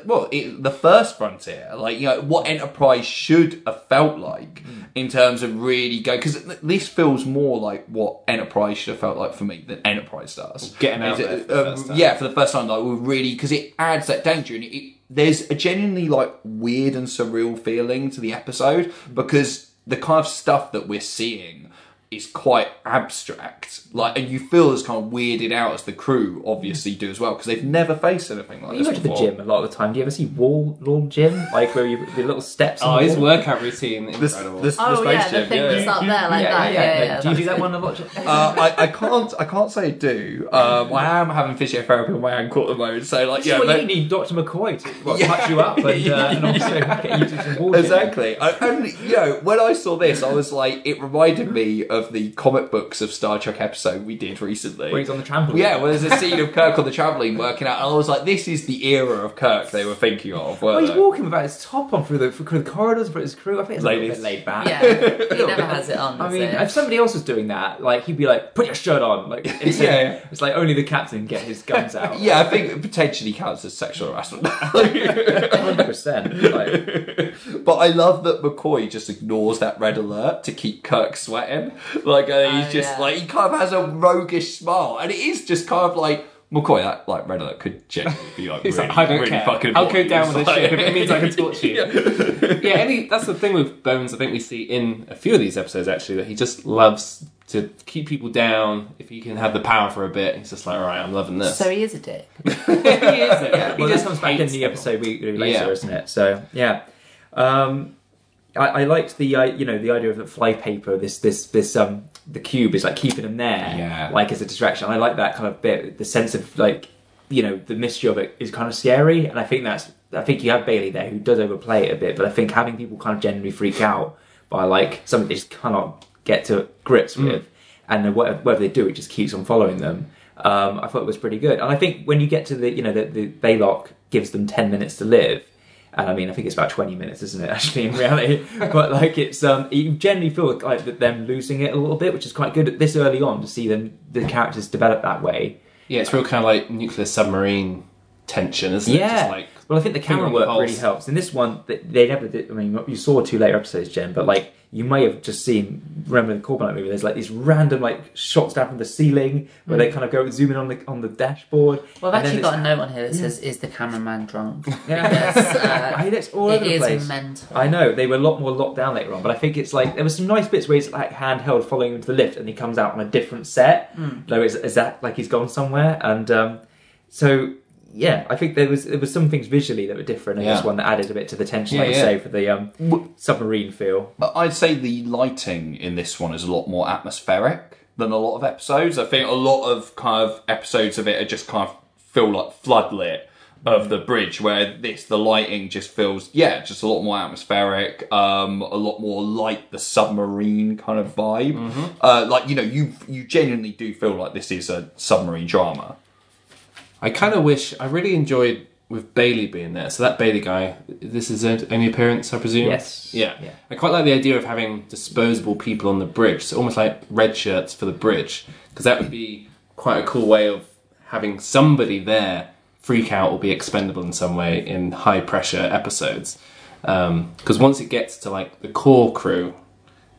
Well, it, the first frontier, like you know, what Enterprise should have felt like hmm. in terms of really going, because this feels more like what Enterprise should have felt like for me than Enterprise does. Getting out it- for uh, time. Yeah, for the first time, like we're really because it adds that danger and it, it, there's a genuinely like weird and surreal feeling to the episode because the kind of stuff that we're seeing is quite abstract. Like, and you feel as kind of weirded out as the crew obviously do as well because they've never faced anything like you this go to the before. gym a lot of the time. Do you ever see wall Lord Gym? Like where you the little steps. on Oh, the his wall? workout routine, The, incredible. the, the Oh space yeah, the gym, thing yeah. that's up there like that. Yeah, yeah. yeah, Do you do that's- that one a lot? Uh, I, I can't I can't say I do. Um, I am having physiotherapy on my ankle at the moment, so like Yeah, yeah, well, but- you need Dr. McCoy to well, Yeah. touch you up and, uh, and also get you to some wall gym. Exactly. I, and you know, when I saw this, I was like, it reminded me of the comic books of Star Trek episode we did recently. Where he's on the trampoline. yeah, well, there's a scene of Kirk on the trampoline working out, and I was like, this is the era of Kirk they were thinking of. Well, he's they? walking without his top on through the, through the corridors for his crew. I think it's a little bit laid back. Yeah, he never has it on. I mean, he? if somebody else was doing that, like he'd be like, "Put your shirt on." Like, it's, Yeah, yeah. it's like only the captain can get his guns out. Yeah, I think it potentially counts as sexual harassment. hundred percent. Like, but I love that McCoy just ignores that red alert to keep Kirk sweating. Like uh, he's Oh, just yeah. like he kind of has a roguish smile, and it is just kind of like McCoy. That like red alert could genuinely be like really, like, I don't really care. fucking. I'll go down with It's this like- ship if it means I can torch you. Yeah. yeah, any, that's the thing with Bones. I think we see in a few of these episodes actually that he just loves to keep people down. If he can have the power for a bit, he's just like, all right, I'm loving this. so he is a dick. he is. it. well, he this just comes back in the episode we later, Yeah. isn't it? So yeah, um, I, I liked the uh, you know the idea of the flypaper. This this this um the cube is like keeping them there, Yeah. like as a distraction. I like that kind of bit. The sense of like you know the mystery of it is kind of scary, and I think that's I think you have Bailey there who does overplay it a bit, but I think having people kind of generally freak out by like something they just cannot get to grips with, and then whatever, whatever they do, it just keeps on following them. Um, I thought it was pretty good, and I think when you get to the you know the, the Balok gives them ten minutes to live. And I mean, I think it's about twenty minutes, isn't it? Actually, in reality, but like it's um, you generally feel like that them losing it a little bit, which is quite good this early on to see them the characters develop that way. Yeah, it's real kind of like nuclear submarine tension, isn't it? Yeah. Just like well, I think the camera work really helps. In this one, they, they never did. I mean, you saw two later episodes, Jen, but like you may have just seen. Remember the Corbin movie? There's like these random like shots down from the ceiling where they kind of go zoom in on the on the dashboard. Mm. Well, I've then actually got a note on here that says, "Is the cameraman drunk?" Yeah. Yes, uh, I think it's all it over the is place. mental. I know they were a lot more locked down later on, but I think it's like there were some nice bits where he's like handheld following him to the lift, and he comes out on a different set. Hmm. Though is, is that like he's gone somewhere? And um, so yeah, I think there was there was some things visually that were different in this Yeah. one that added a bit to the tension, Yeah, like yeah. say, for the um, submarine feel. But I'd say the lighting in this one is a lot more atmospheric than a lot of episodes. I think a lot of kind of episodes of it are just kind of feel like floodlit of the bridge, where this the lighting just feels yeah, just a lot more atmospheric, um, a lot more like the submarine kind of vibe. Uh, like you know, you you genuinely do feel like this is a submarine drama. I kind of wish I really enjoyed with Bailey being there. So that Bailey guy, this is his only appearance, I presume. Yes. Yeah. Yeah. I quite like the idea of having disposable people on the bridge, so almost like red shirts for the bridge, because that would be quite a cool way of having somebody there freak out or be expendable in some way in high pressure episodes. Um, because once it gets to like the core crew,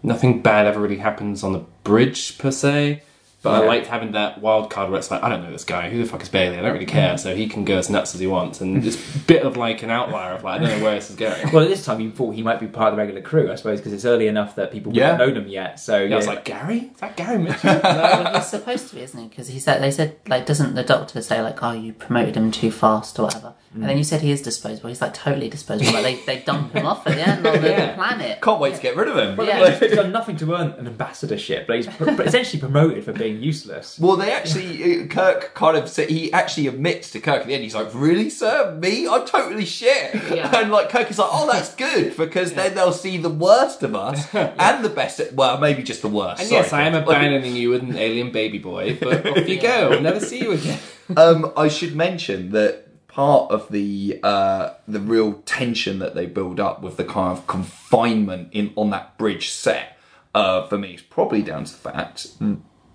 nothing bad ever really happens on the bridge per se. But I liked having that wild card where it's like, I don't know this guy. Who the fuck is Bailey? I don't really care. Mm. So he can go as nuts as he wants. And it's a bit of like an outlier of like, I don't know where this is going. Well, at this time you thought he might be part of the regular crew, I suppose, because it's early enough that people Yeah. wouldn't know them yet. So Yeah, I was like, Gary? Is that Gary Mitchell? Well, he's supposed to be, isn't he? Because he said they said like, doesn't the doctor say like, oh, you promoted him too fast or whatever? And then you said he is disposable. He's like totally disposable. Like they, they dump him off at the end on the, Yeah. planet. Can't wait to get rid of him. Well, Yeah. he's done nothing to earn an ambassadorship, but he's pr- but essentially promoted for being useless. Well, they actually, uh, Kirk kind of said, he actually admits to Kirk at the end, he's like, really, sir? Me? I'm totally shit. Yeah. And like, Kirk is like, oh, that's good, because then they'll see the worst of us and the best, well, maybe just the worst. And Sorry, yes, I am Kirk. abandoning you with an alien baby boy, but off you go. I'll never see you again. um, I should mention that part of the uh, the real tension that they build up with the kind of confinement in on that bridge set uh, for me is probably down to the fact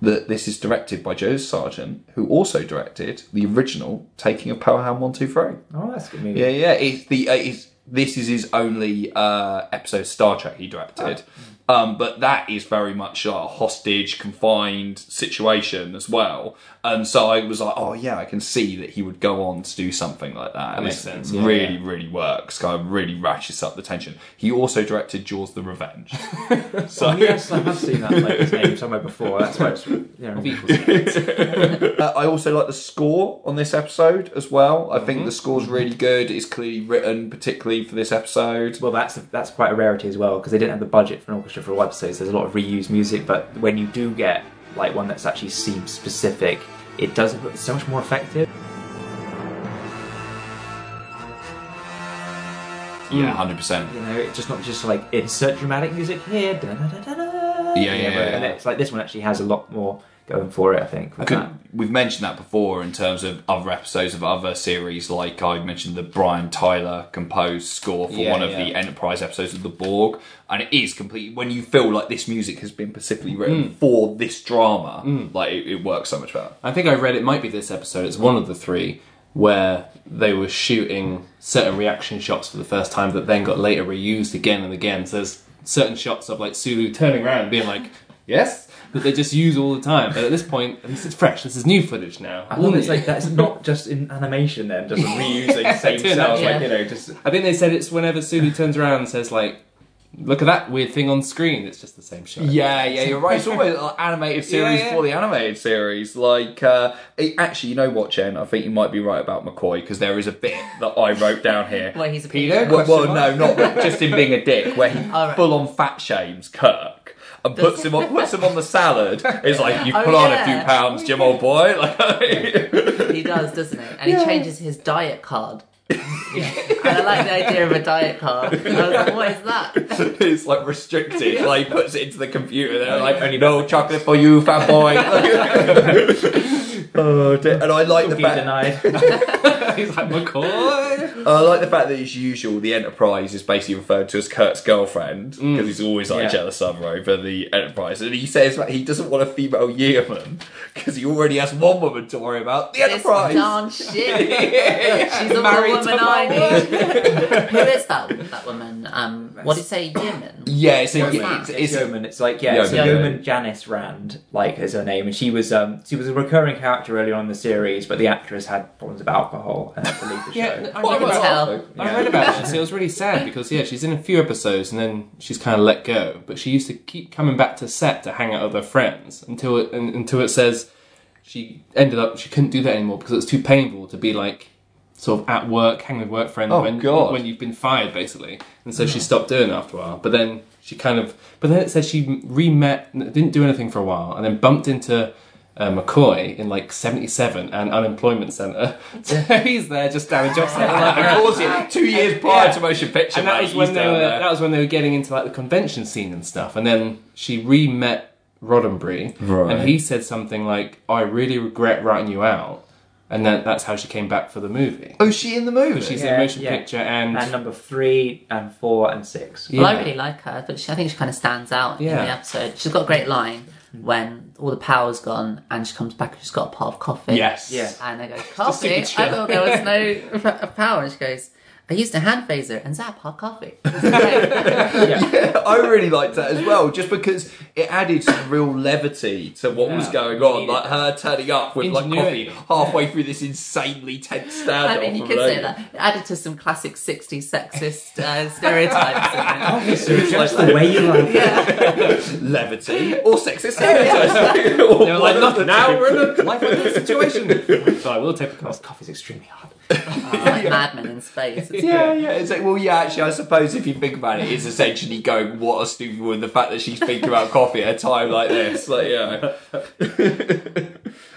that this is directed by Joe Sargent, who also directed the original Taking of Pelham One Two Three. Oh, that's good movie. Yeah, yeah. It's the uh, it's, this is his only uh, episode of Star Trek he directed. Um, but that is very much a hostage, confined situation as well. And so I was like, oh yeah, I can see that he would go on to do something like that. and makes it sense, yeah, really, really works. Kind of really ratchets up the tension. He also directed Jaws: The Revenge. so Oh, yes, I have seen that like, name somewhere before. That's why it's you know, Uh, I also like the score on this episode as well. I Mm-hmm. think the score's really good. It's clearly written, particularly for this episode. Well, that's that's quite a rarity as well because they didn't have the budget for an orchestra for episodes. There's a lot of reused music, but when you do get like one that's actually seems specific, it does it's so much more effective. Yeah, hundred percent. You know, it's just not just like insert dramatic music here. Da, da, da, da, da, Yeah, yeah, and yeah. it's like this one actually has a lot more going for it. I think. that. We've mentioned that before in terms of other episodes of other series, like I mentioned the Brian Tyler composed score for Yeah, one of yeah. the Enterprise episodes of the Borg, and it is completely when you feel like this music has been specifically written Mm. for this drama, like it, it works so much better. I think I read it might be this episode. It's one of the three where they were shooting certain reaction shots for the first time that then got later reused again and again. So there's certain shots of like Sulu turning around and being like, "Yes," that they just use all the time. But at this point, at least it's fresh. This is new footage now. I love it's like that's not just in animation then, just reusing the same Turn cells, out, like you know, just I think they said it's whenever Sulu turns around and says like, "Look at that weird thing on screen." It's just the same shot. Yeah, yeah, you're right. It's almost an animated series Yeah, yeah. for the animated series. Like, uh, it, actually, you know what, Jen? I think you might be right about McCoy because there is a bit that I wrote down here. Well, he's a Peter? Well, well, no, not just him being a dick, where he All right. full on fat shames Kirk and puts him on puts him on the salad. It's like you Oh, put on a few pounds, oh, Jim, old boy. Like, He does, doesn't he? And he changes his diet card. and I like the idea of a diet card. I was like, what is that? it's like restricted. Like he puts it into the computer. They're oh, like, only no chocolate for you, fat boy. Oh, dear. and I like the fact. denied. He's like McCoy. I like the fact that as usual, the Enterprise is basically referred to as Kirk's girlfriend because he's always like Yeah. jealous of her over the Enterprise, and he says that he doesn't want a female yeoman because he already has one woman to worry about. The This Enterprise. darn shit. She's the Married woman to I need. Who is that that woman? Um, what did you say, Yeoman? Yeah, it's, a, What's it's, it's, It's Yeoman. It's like yeah, it's Yeoman. Yeoman Janice Rand, like is her name, and she was um she was a recurring character early on in the series, but the actress had problems with alcohol and had to leave the show. Yeah, I Well, read can about tell. I read about this. It was really sad because yeah, she's in a few episodes and then she's kind of let go. But she used to keep coming back to set to hang out with her friends until it un- until it says she ended up she couldn't do that anymore because it was too painful to be like sort of at work, hanging with work friends Oh, when God. when you've been fired basically. And so she hmm. stopped doing it after a while. But then she kind of but then it says she re-met didn't do anything for a while and then bumped into uh, McCoy in like 77 and unemployment centre. So he's there just down a job centre. of course, yeah, two years prior to motion picture, and that mate, was when they were there. that was when they were getting into like the convention scene and stuff and then she re-met Roddenberry Right. and he said something like I really regret writing you out and then that's how she came back for the movie Oh, she in the movie? she's Yeah, in motion yeah. picture and, And number three and four and six. Yeah. Well, I really like her, but she, I think she kind of stands out in Yeah. the episode. She's got a great line Mm-hmm. when all the power's gone and she comes back and she's got a pot of coffee. yes Yeah. And they go, coffee? I thought there was no power. And she goes, I used a hand phaser and zap, hot coffee. It's great. I I really liked that as well, just because it added some real levity to what was going on. Like her turning up with like coffee halfway through this insanely tense standoff. I mean, you could say that. It added to some classic 60s sexist uh, stereotypes. in it's just the way you like it. levity or sexist stereotypes. Or They were like, one of look, the now we're in a life or death situation. so I will take a This cost. coffee's extremely hard. like Mad Men in space. It's Yeah, yeah. It's like, well, yeah. Actually, I suppose if you think about it, it's essentially going, "What a stupid woman!" The fact that she's thinking about coffee at a time like this, like, yeah.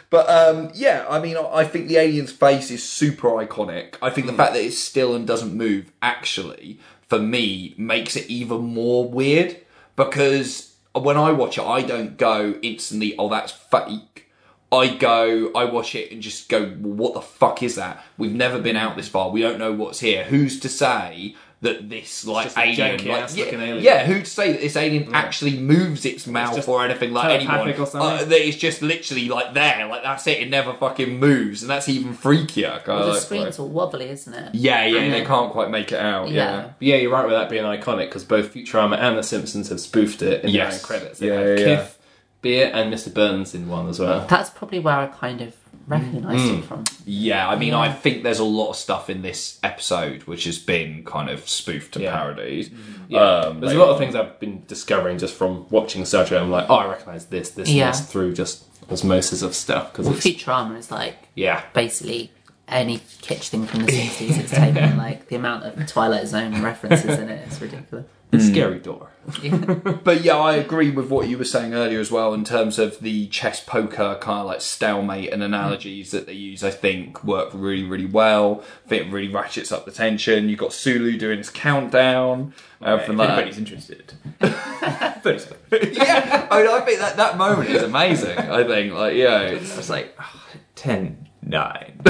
but um, yeah, I mean, I I think the alien's face is super iconic. I think the fact that it's still and doesn't move, actually, for me, makes it even more weird because when I watch it, I don't go instantly, "Oh, that's fake." I go, I watch it and just go, well, what the fuck is that? We've never been out this far. We don't know what's here. Who's to say that this like just a alien, janky like, ass yeah, looking alien. yeah, who's to say that this alien actually moves its mouth just or anything like anyone? telepathic or something? Uh, that it's just literally like there, like that's it. It never fucking moves, and that's even freakier. kind of The like- screen's all wobbly, isn't it? yeah, yeah, And they can't quite make it out. Yeah, Yeah. Yeah, you're right with that being iconic because both Futurama and The Simpsons have spoofed it in Yes. their own credits. They Yeah, have yeah, Kith, Beer, and Mr. Burns in one as well. That's probably where I kind of recognised Mm. it from. Yeah, I mean, Yeah. I think there's a lot of stuff in this episode which has been kind of spoofed to Yeah. parodies. Yeah, Um, there's a later lot of things I've been discovering just from watching Star Trek. I'm like, oh, I recognise this, this, Yeah. and this through just osmosis of stuff because Well, it's Futurama is like yeah. basically any kitsch thing from the 60s it's taken. Like the amount of Twilight Zone references in it is ridiculous. It's scary door. But yeah, I agree with what you were saying earlier as well in terms of the chess poker kind of like stalemate and analogies that they use. I think work really, really well. I think it really ratchets up the tension. You've got Sulu doing his countdown, everything if like anybody's that. interested. 30 yeah, I, mean, I think that that moment is amazing. I think, like, yeah, it's, like, oh, 10, 9,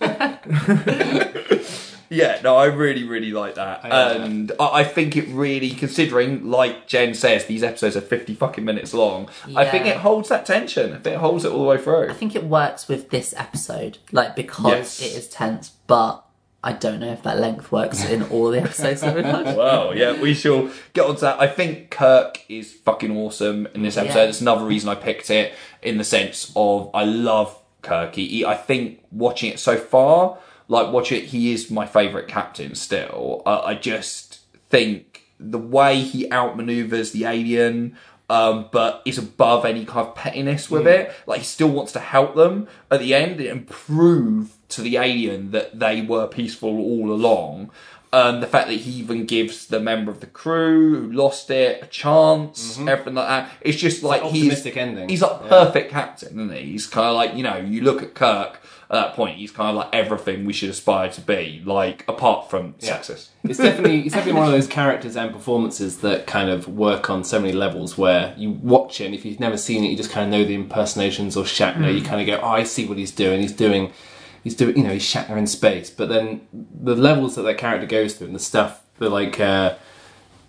8. Yeah, no, I really, really like that, I- and I, I think it really, considering, like Jen says, these episodes are fifty fucking minutes long. I think it holds that tension. I think it holds it all the way through. I think it works with this episode, like because Yes. it is tense, but I don't know if that length works in all the episodes that we've. Well, yeah, we shall get on to that. I think Kirk is fucking awesome in this episode. Yeah. It's another reason I picked it in the sense of I love Kirk. He, I think watching it so far, like watch it, he is my favourite captain still. I, I just think the way he outmaneuvers the alien, um, but is above any kind of pettiness with it. Like he still wants to help them at the end and prove to the alien that they were peaceful all along. Um, the fact that he even gives the member of the crew who lost it a chance, everything like that. It's just like an he's optimistic ending. He's a perfect captain, isn't he? He's kind of like you know, you look at Kirk at that point. He's kind of like everything we should aspire to be, like apart from Yeah. sexist. It's definitely it's definitely one of those characters and performances that kind of work on so many levels where you watch it and if you've never seen it you just kind of know the impersonations or Shatner you kind of go oh I see what he's doing he's doing he's doing you know he's Shatner in space but then the levels that that character goes through and the stuff the like uh,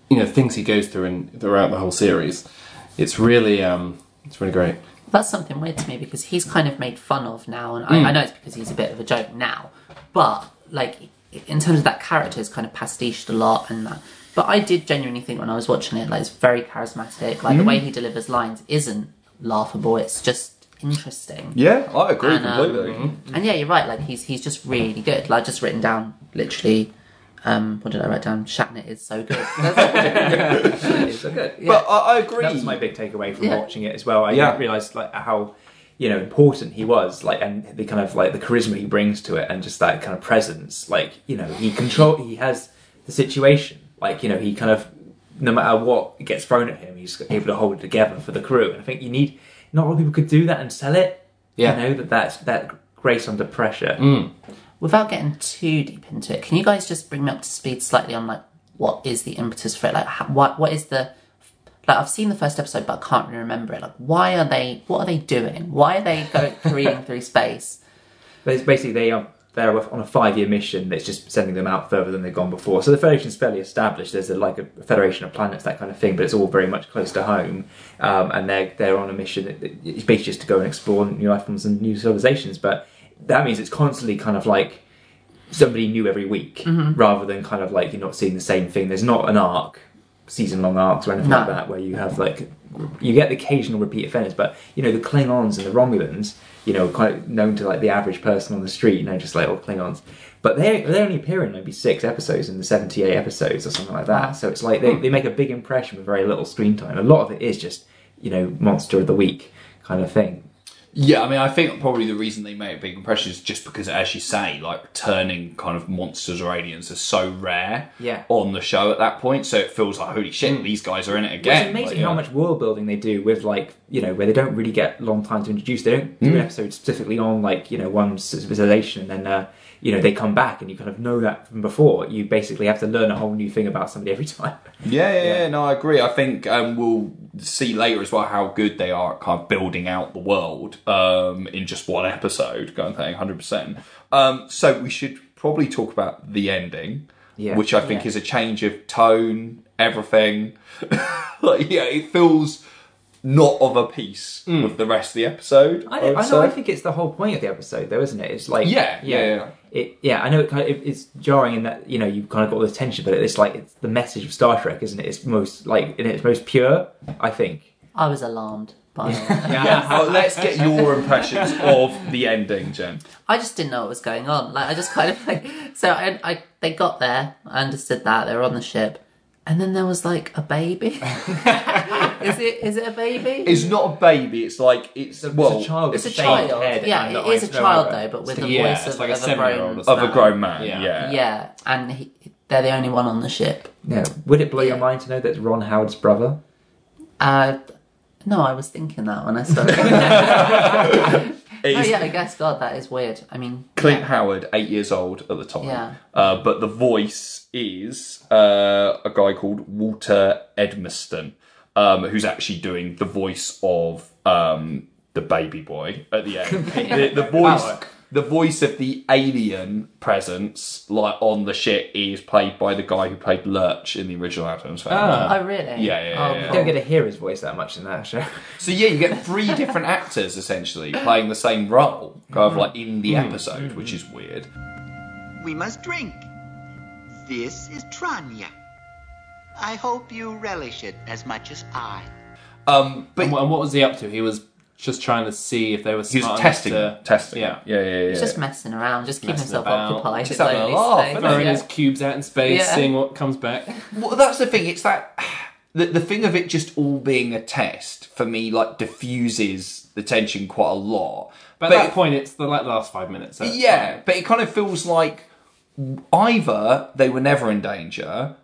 you know things he goes through and throughout the whole series it's really um it's really great That's something weird to me because he's kind of made fun of now, and Hmm. I, I know it's because he's a bit of a joke now, but like in terms of that character, it's kind of pastiched a lot and that. But I did genuinely think when I was watching it, like it's very charismatic. Like the Hmm. way he delivers lines isn't laughable; it's just interesting. Yeah, I agree And, um, completely. And yeah, you're right. Like he's he's just really good. Like just written down literally. Um, what did I write down? Shatner is so good. it's so good. But I, I agree. That was my big takeaway from Yeah. watching it as well. I Yeah. realised like how you know important he was, like, and the kind of like the charisma he brings to it, and just that kind of presence. Like, you know, he control, he has the situation. Like, you know, he kind of no matter what gets thrown at him, he's able to hold it together for the crew. And I think you need not a lot of people could do that and sell it. Yeah. you know that that's that grace under pressure. Without getting too deep into it, can you guys just bring me up to speed slightly on like what is the impetus for it? Like, how, what what is the like? I've seen the first episode, but I can't really remember it. Like, why are they? What are they doing? Why are they going careening through space? But it's basically they are they're on a five year mission that's just sending them out further than they've gone before. So the Federation's fairly established. There's a, like a Federation of planets, that kind of thing, but it's all very much close to home. Um, and they're they're on a mission. that- that- It's basically just to go and explore new life forms and new civilizations. But that means it's constantly kind of like somebody new every week, mm-hmm. rather than kind of like you're not seeing the same thing. There's not an arc season long arcs or anything No. like that where you have like you get the occasional repeat offenders, but you know the Klingons and the Romulans, you know, kind of known to like the average person on the street, you know, just like oh Klingons. But they they only appear in maybe six episodes in the seventy eight episodes or something like that. So it's like they, they make a big impression with very little screen time. A lot of it is just you know monster of the week kind of thing. Yeah, I mean, I think probably the reason they make a big impression is just because, as you say, like turning kind of monsters or aliens is so rare Yeah. on the show at that point. So it feels like, holy shit, these guys are in it again. it's amazing Like, how yeah. much world building they do with like you know where they don't really get long time to introduce. They don't do an episode specifically on like you know one civilization, and then uh, you know they come back and you kind of know that from before. You basically have to learn a whole new thing about somebody every time. Yeah, yeah, Yeah. no, I agree. I think um, we'll see later as well how good they are at kind of building out the world um, in just one episode, kind of thing, 100%. Um, so we should probably talk about the ending, Yeah. which I think Yeah. is a change of tone, everything. like, yeah, it feels not of a piece with the rest of the episode. I, would I know. I think it's the whole point of the episode, though, isn't it? It's like Yeah, yeah, yeah. It, yeah, I know it kind of it, it's jarring in that you know you've kind of got all the tension, but it's like it's the message of Star Trek, isn't it? It's most like in its most pure. I think. I was alarmed by it. Yeah, well, let's get your impressions of the ending, Jen. I just didn't know what was going on. Like I just kind of like so I, I they got there. I understood that they were on the ship, and then there was like a baby. is it is it a baby? It's not a baby, it's like, it's, well, it's a child. it's a child. head yeah, and it eyes is a child eyebrow. though, but with the Yeah, voice it's of, like a of a seven-year-old grown of a grown man, Yeah. yeah. Yeah, and he, they're the only one on the ship. Yeah. Would it blow your mind to know that it's Ron Howard's brother? Uh, no, I was thinking that when I saw it. Oh yeah, I guess God, that is weird. I mean, Clint yeah. Howard, eight years old at the time. Yeah. Uh, but the voice is uh, a guy called Walker Edmiston, um, who's actually doing the voice of um, the baby boy at the end. the, the voice. The voice of the alien presence, like on the ship, is played by the guy who played Lurch in the original Addams Family. Ah. Oh really? Yeah, yeah, yeah, Oh, yeah. You don't get to hear his voice that much in that show. So yeah, you get three different actors essentially playing the same role, kind of like in the episode, which is weird. We must drink. This is Tranya. I hope you relish it as much as I. Um, but And, wh- and what was he up to? He was just trying to see if they were he was smart enough testing, to, testing. Yeah. yeah, yeah, yeah. He's just messing around, just keeping Messing himself about. occupied. Just at having a lonely laugh, isn't it? Throwing Yeah. his cubes out in space, Yeah. seeing what comes back. Well, that's the thing. It's that the the thing of it just all being a test for me, like diffuses the tension quite a lot. But at that point, it's the like last five minutes. so it's yeah, but it kind of feels like either they were never in danger,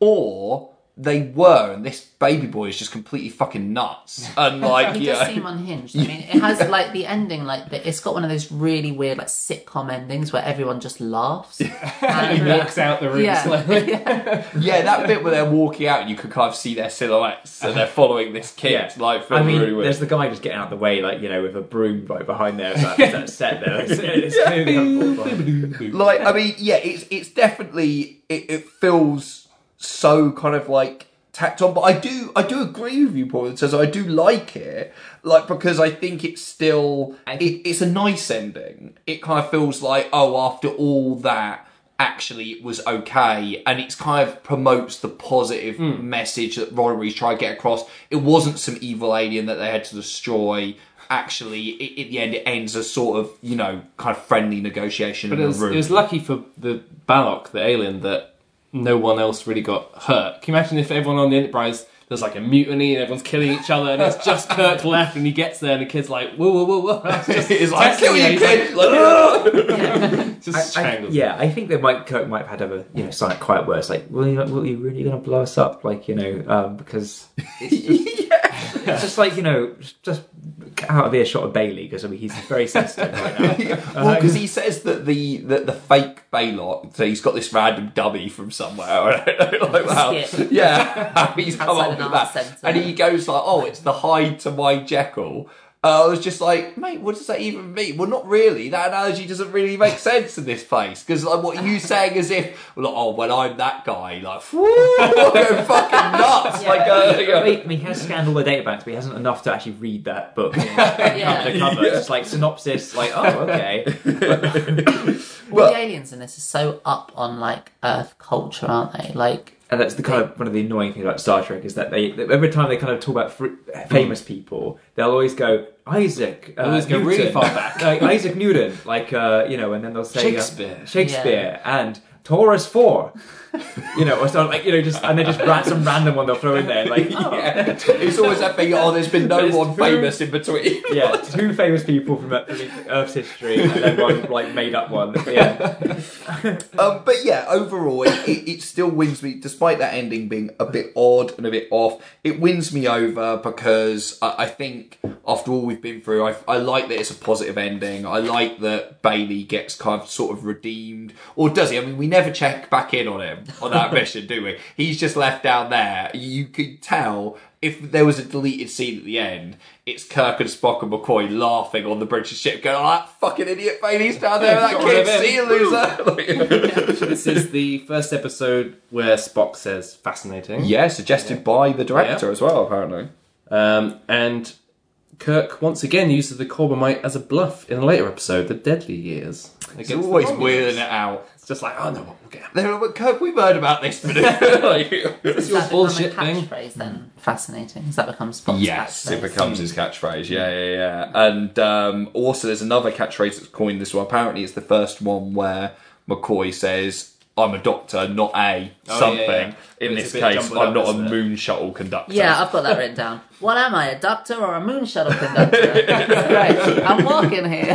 or they were, and this baby boy is just completely fucking nuts. And like, He yeah, does seem unhinged. I mean, it has like the ending, like the, it's got one of those really weird, like sitcom endings where everyone just laughs. fine. He uh, walks out the room Yeah. slowly. yeah, that bit where they're walking out and you can kind of see their silhouettes and they're following this kid. Like, I feels mean, really there's the guy just getting out of the way, like you know, with a broom right behind there. That, that set there. It's, it's clearly unfortunate. like I mean, yeah, it's it's definitely it, it feels so kind of like tacked on, but I do I do agree with you, Paul. It says I do like it, like because I think it's still it, it's a nice ending. It kind of feels like oh, after all that. Actually, it was okay, and it's kind of promotes the positive hmm. message that Roddenberry's trying to get across. It wasn't some evil alien that they had to destroy. Actually, it, at the end, it ends as sort of you know kind of friendly negotiation But in it was, room. it was lucky for the Balok, the alien, that no one else really got hurt. Can you imagine if everyone on the Enterprise there's like a mutiny and everyone's killing each other and it's just Kirk left and he gets there and the kid's like whoa whoa whoa whoa It's just It's like, kill you. you, kid! like, Like, just I, strangles yeah, I think that Mike Kirk might have had other, you know, silent quiet words like, "Will you, will you really going to blow us up?" Like, you know, um, because it's just, it's just like you know, just out of earshot of Bailey because I mean he's very sensitive right now. well, um, because he says that the, the the fake Balok, so he's got this random dummy from somewhere. I don't know, like wow. Yeah, he's come Outside up with that, centre. and he goes like, "Oh, it's the Hyde to my Jekyll." Uh, I was just like, mate, what does that even mean? Well, not really. That analogy doesn't really make sense in this place because, like, what are you saying as if, well, oh, when I'm that guy, like, whoo, I'm fucking nuts. Like, uh, I mean, I mean, he has scanned all the data banks, but he hasn't enough to actually read that book. Yeah. Cover to cover. It's just like synopsis, like, oh, okay. Well- the aliens in this are so up on like Earth culture, aren't they? Like and that's the kind of one of the annoying things about Star Trek is that they that every time they kind of talk about fr- famous people, they'll always go Isaac. Uh, always go really Newton." far back. like Isaac Newton, like uh, you know, and then they'll say uh, Shakespeare. Shakespeare, and Taurus Four. you know, or something like you know, just and then just ran, some random one they'll throw in there, like Yeah. It's always that thing. Oh, there's been no There's one two- famous in between. yeah, two famous people from uh, from Earth's history, and then one like made up one. Yeah, Um, but yeah, overall, it, it, it still wins me, despite that ending being a bit odd and a bit off. It wins me over because I, I think after all we've been through, I, I like that it's a positive ending. I like that Bailey gets kind of sort of redeemed, or does he? I mean, we never check back in on him on that mission, do we? He's just left down there. You could tell. If there was a deleted scene at the end, it's Kirk and Spock and McCoy laughing on the British ship, going, "Oh, that fucking idiot Bailey's down there, that Got rid of kid, him. see you, loser." this is the first episode where Spock says fascinating. Yeah, suggested by the director Yeah. as well, apparently. Um, and Kirk once again uses the Corbomite as a bluff in a later episode, The Deadly Years. It's always Romulans. wheeling it out. It's just like, oh no, we'll get him. They're like, Kirk, we've heard about this. But like, Does your bullshit become thing. catchphrase then? Fascinating. Does that become Spock's yes, it catchphrase? becomes his catchphrase. Yeah, yeah, yeah. And um, also, there's another catchphrase that's coined this one. Apparently, it's the first one where McCoy says, I'm a doctor, not a Oh, something. yeah, yeah. In It's this case, I'm up, not a it? moon shuttle conductor. Yeah, I've got that written down. What am I, a doctor or a moon shuttle conductor? That's great. I'm walking here.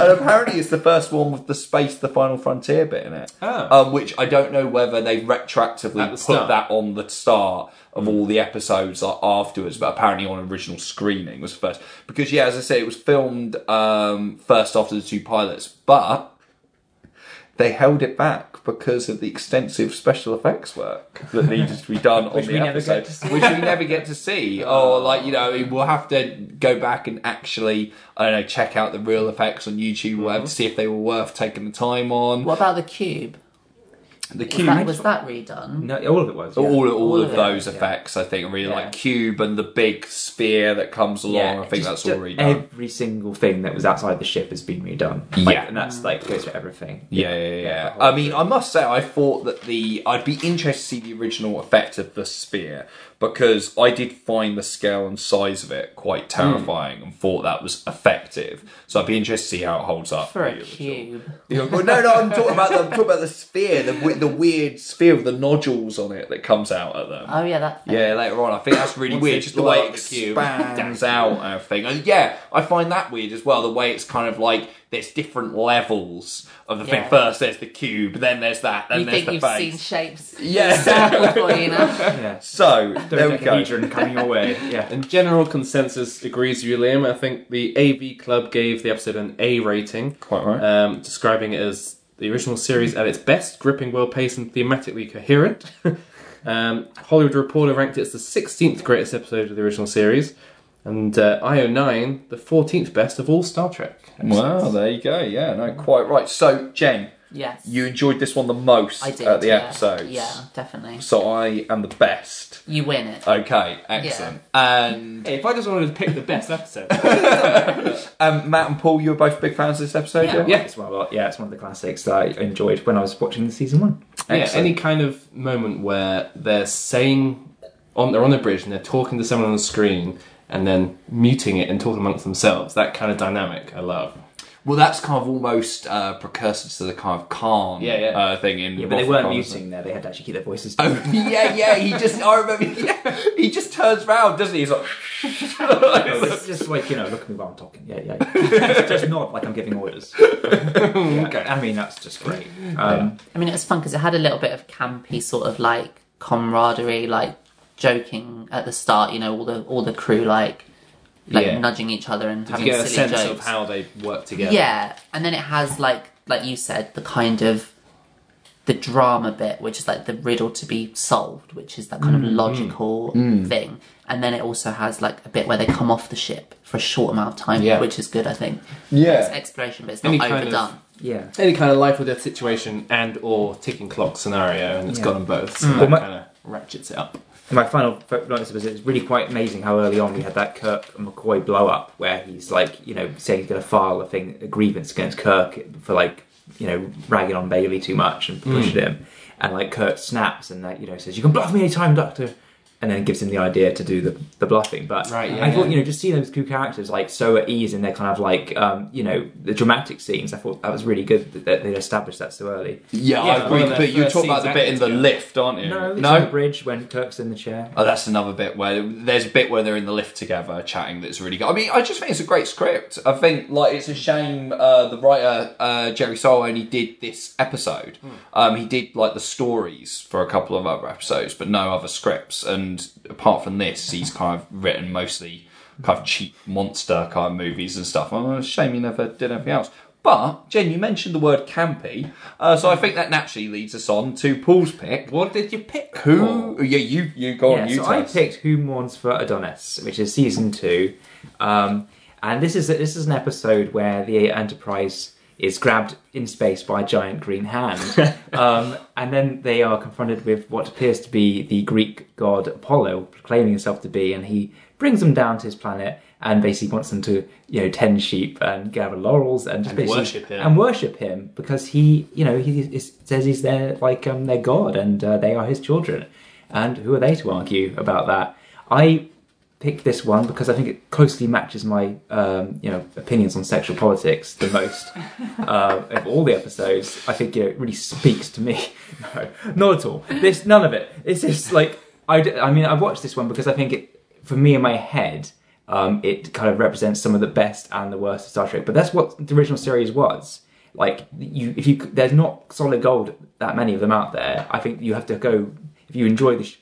and apparently it's the first one with the space, the final frontier bit in it. Oh. Um, which I don't know whether they retroactively the put start. that on the start of all the episodes like, afterwards, but apparently on original screening was first. Because yeah, as I say, it was filmed um, first after the two pilots, but they held it back because of the extensive special effects work that needed to be done on Which the we never episode, get to see. which we never get to see. Or like you know, we'll have to go back and actually I don't know check out the real effects on YouTube whatever to see if they were worth taking the time on. What about the cube? The Was cube, that, was that redone? no, all of it was. Yeah. all all, All of of those yeah. effects, I think, really Yeah. like cube and the big sphere that comes along. I think just- that's all just redone. Every single thing that was outside the ship has been redone. Yeah. Like, and that's like goes for everything. Yeah, yeah, yeah. the I mean, thing. I must say, I thought that the I'd be interested to see the original effect of the spear because I did find the scale and size of it quite hmm. terrifying and thought that was effective. So I'd be interested to see how it holds up For a the original. cube. Well, no, no, I'm talking about the I'm talking about the sphere, the the weird sphere with the nodules on it that comes out at them. Oh yeah, that thing. Yeah, later on, I think that's really weird. Just the way it up cube. expands out and everything. And yeah, I find that weird as well. The way it's kind of like there's different levels of the thing. First, there's the cube, then there's that, then You there's think the you've face. seen shapes? Yeah. Circle for you know. Yeah. So there we go. Coming your way. Yeah. And general consensus agrees with you, Liam. I think the AV Club gave the episode an A rating. Quite right. um, describing it as the original series at its best, gripping, well paced, and thematically coherent. um, Hollywood Reporter ranked it as the 16th greatest episode of the original series, and uh, IO9 the 14th best of all Star Trek. Wow, there you go. Yeah, no, quite right. So Jen, Yes. you enjoyed this one the most I did. at the yeah. episodes. Yeah, definitely. So I am the best. You win it. Okay, excellent. And Hey, if I just wanted to pick the best episode, um, Matt and Paul, you were both big fans of this episode. Yeah. Yeah. It's one of, yeah, it's one of the classics that I enjoyed when I was watching the season one. yeah, Excellent. any kind of moment where they're saying on they're on the bridge and they're talking to someone on the screen and then muting it and talking amongst themselves. That kind of dynamic, I love. Well, that's kind of almost uh, precursor to the kind of calm Yeah, yeah. Uh, thing in. Yeah, but they weren't Khan, muting there. They had to actually keep their voices down. Oh, yeah, yeah. He just, I remember, yeah, he just turns round, doesn't he? He's like, it's just like, you know, look at me while I'm talking. Yeah, yeah. just nod like I'm giving orders. okay. I mean, that's just great. Um, I mean, it was fun because it had a little bit of campy sort of like camaraderie, like joking at the start. You know, all the all the crew like like Yeah. nudging each other and To having get a silly sense jokes. of how they work together. Yeah, and then it has like like you said the kind of the drama bit, which is like the riddle to be solved, which is that kind Mm, of logical thing, and then it also has like a bit where they come off the ship for a short amount of time, Yeah. which is good, I think. Yeah. it's exploration, but it's Any not kind of- overdone. yeah. any kind of life or death situation and or ticking clock scenario, and it's Yeah. got them both. So Well, that my- kind of ratchets it up. My final notice was it's really quite amazing how early on we had that Kirk McCoy blow up where he's like, you know, saying he's going to file a thing, a grievance against Kirk for like, you know, ragging on Bailey too much and hmm. pushing him. and like Kirk snaps and that, you know says you can bluff me anytime, Doctor, and then gives him the idea to do the the bluffing. But Right, yeah, I thought yeah. you know just seeing those two characters like so at ease in their kind of like um, you know the dramatic scenes, I thought that was really good that- that they established that so early. Yeah, Yeah, I agree. one of the But you first talk about the bit in the acted lift, aren't you? No, it's no. on the bridge when Kirk's in the chair. Oh, that's another bit where there's a bit where they're in the lift together chatting that's really good. I mean, I just think it's a great script. I think like it's a shame uh, the writer uh, Jerry Sohl only did this episode. Um, he did like the stories for a couple of other episodes, but no other scripts. And apart from this, he's kind of written mostly kind of cheap monster kind of movies and stuff. It's a shame he never did anything else. But Jen, you mentioned the word campy, uh, so I think that naturally leads us on to Paul's pick. What did you pick? Who? Yeah, you you go yeah, on. You so I picked Who Mourns for Adonais, which is season two, um, and this is this is an episode where the Enterprise is grabbed in space by a giant green hand, um, and then they are confronted with what appears to be the Greek god Apollo, proclaiming himself to be, and he brings them down to his planet and basically wants them to you know tend sheep and gather laurels and just And worship him. and worship him because he you know he is, says he's their like um their god and uh, they are his children. And who are they to argue about that? I picked this one because i think it closely matches my um you know opinions on sexual politics the most uh, of all the episodes i think you know, it really speaks to me no not at all this none of it it's just like I, I mean i watched this one because i think it for me in my head um, it kind of represents some of the best and the worst of Star Trek. But that's what the original series was. Like you, if you there's not solid gold that many of them out there. I think you have to go if you enjoy the sh-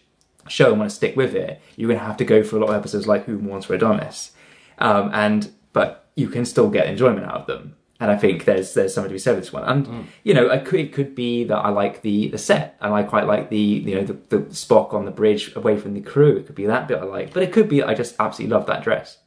show and want to stick with it. You're going to have to go for a lot of episodes like Who Mourns for Adonais, um, and but you can still get enjoyment out of them. And I think there's there's something to be said with this one. And you know, it could, it could be that I like the the set, and I quite like the you know the, the Spock on the bridge away from the crew. It could be that bit I like, but it could be I just absolutely love that dress.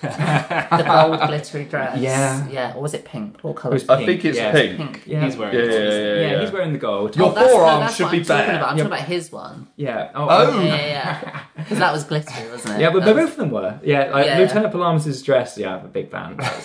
The gold glittery dress. Yeah. Yeah. Or was it pink? What colour? was I think it's yeah. pink. Pink. Yeah, He's wearing Yeah, it. yeah, yeah, yeah, yeah. he's wearing the gold. Your Oh, that's, forearm no, that's should what be I'm talking bare. about. I'm Yeah. talking about his one. Yeah. Oh. Oh. Yeah, yeah, yeah. Because that was glittery, wasn't it? Yeah, but That but was- both of them were. Yeah, like Yeah. Lieutenant Palamas' dress. Yeah, I'm a big fan. That was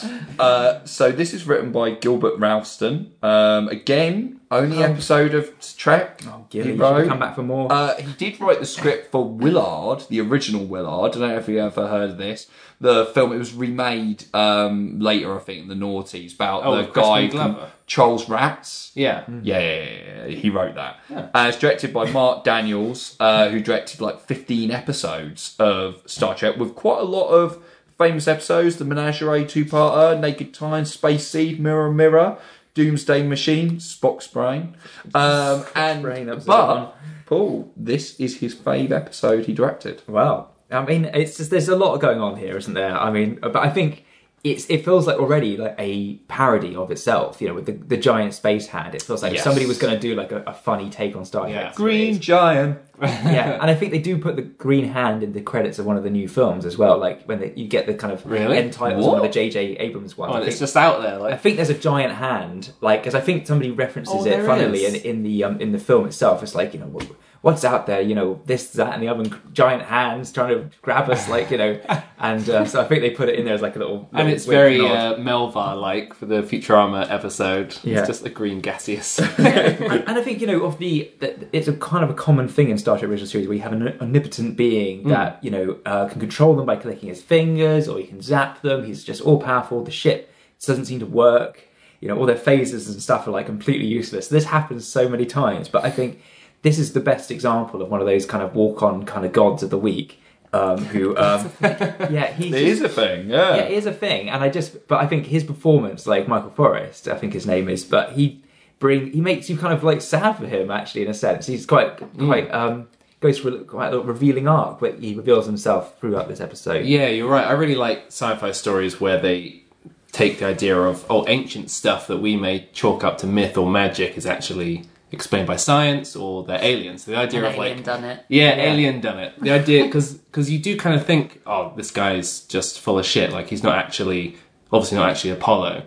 good. Uh, so this is written by Gilbert Ralston. Um, again, only episode of Trek. Oh, Gilly, he wrote. come back for more. Uh, he did write the script for Willard, the original Willard. I don't know if you ever heard of this. The film it was remade um, later, I think, in the noughties about Oh, the guy Charles Ratz. Yeah. Yeah, yeah, yeah, yeah, he wrote that. Uh, it's directed by Marc Daniels, uh, who directed like 15 episodes of Star Trek with quite a lot of famous episodes The Menagerie two parter, Naked Time, Space Seed, Mirror Mirror, Doomsday Machine, Spock's Brain. Um, and, Brain, that was the one. but, Paul, this is his fave episode he directed. Wow. I mean, it's just there's a lot going on here, isn't there? I mean, but I think it's it feels like already like a parody of itself. You know, with the, the giant space hand, it feels like if somebody was going to do like a, a funny take on Star Yeah. Trek. Green Giant. yeah, and I think they do put the green hand in the credits of one of the new films as well. Like when they, you get the kind of Really? end titles of one of What? the J.J. Abrams ones. Oh, I and it's just out there. Like... I think there's a giant hand, like because I think somebody references Oh, it funnily in, in the um, in the film itself. It's like you know what- what's out there, you know this, that, and the other giant hands trying to grab us, like you know, and uh, so I think they put it in there as like a little. and little it's very nod. uh, Melllvar like for the Futurama episode. Yeah. It's just a green gaseous. and, and I think you know of the that it's a kind of a common thing in Star Trek original series where you have an omnipotent being that you know uh, can control them by clicking his fingers, or he can zap them. He's just all powerful. The ship doesn't seem to work. You know, all their phasers and stuff are like completely useless. This happens so many times, but I think this is the best example of one of those kind of walk-on kind of gods of the week. Um, who, um, yeah, he's It is a thing, yeah. yeah, it is a thing, and I just, but I think his performance, like Michael Forest, I think his name is, but he bring he makes you kind of like sad for him actually in a sense. He's quite quite um goes through a- quite a revealing arc, but he reveals himself throughout this episode. Yeah, you're right. I really like sci-fi stories where they take the idea of oh, ancient stuff that we may chalk up to myth or magic is actually explained by science or they're aliens. The idea An of alien like done it. yeah, alien done it. The idea because you do kind of think oh, this guy's just full of shit. Like he's not actually obviously not actually Apollo.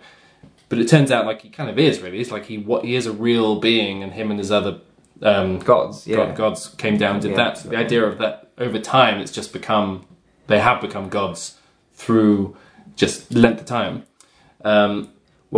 But it turns out like he kind of is really. It's like he what he is a real being, and him and his other um, Gods, yeah. god, gods came down and did Yeah. that. So the idea of that over time, it's just become they have become gods through just length of time. Um,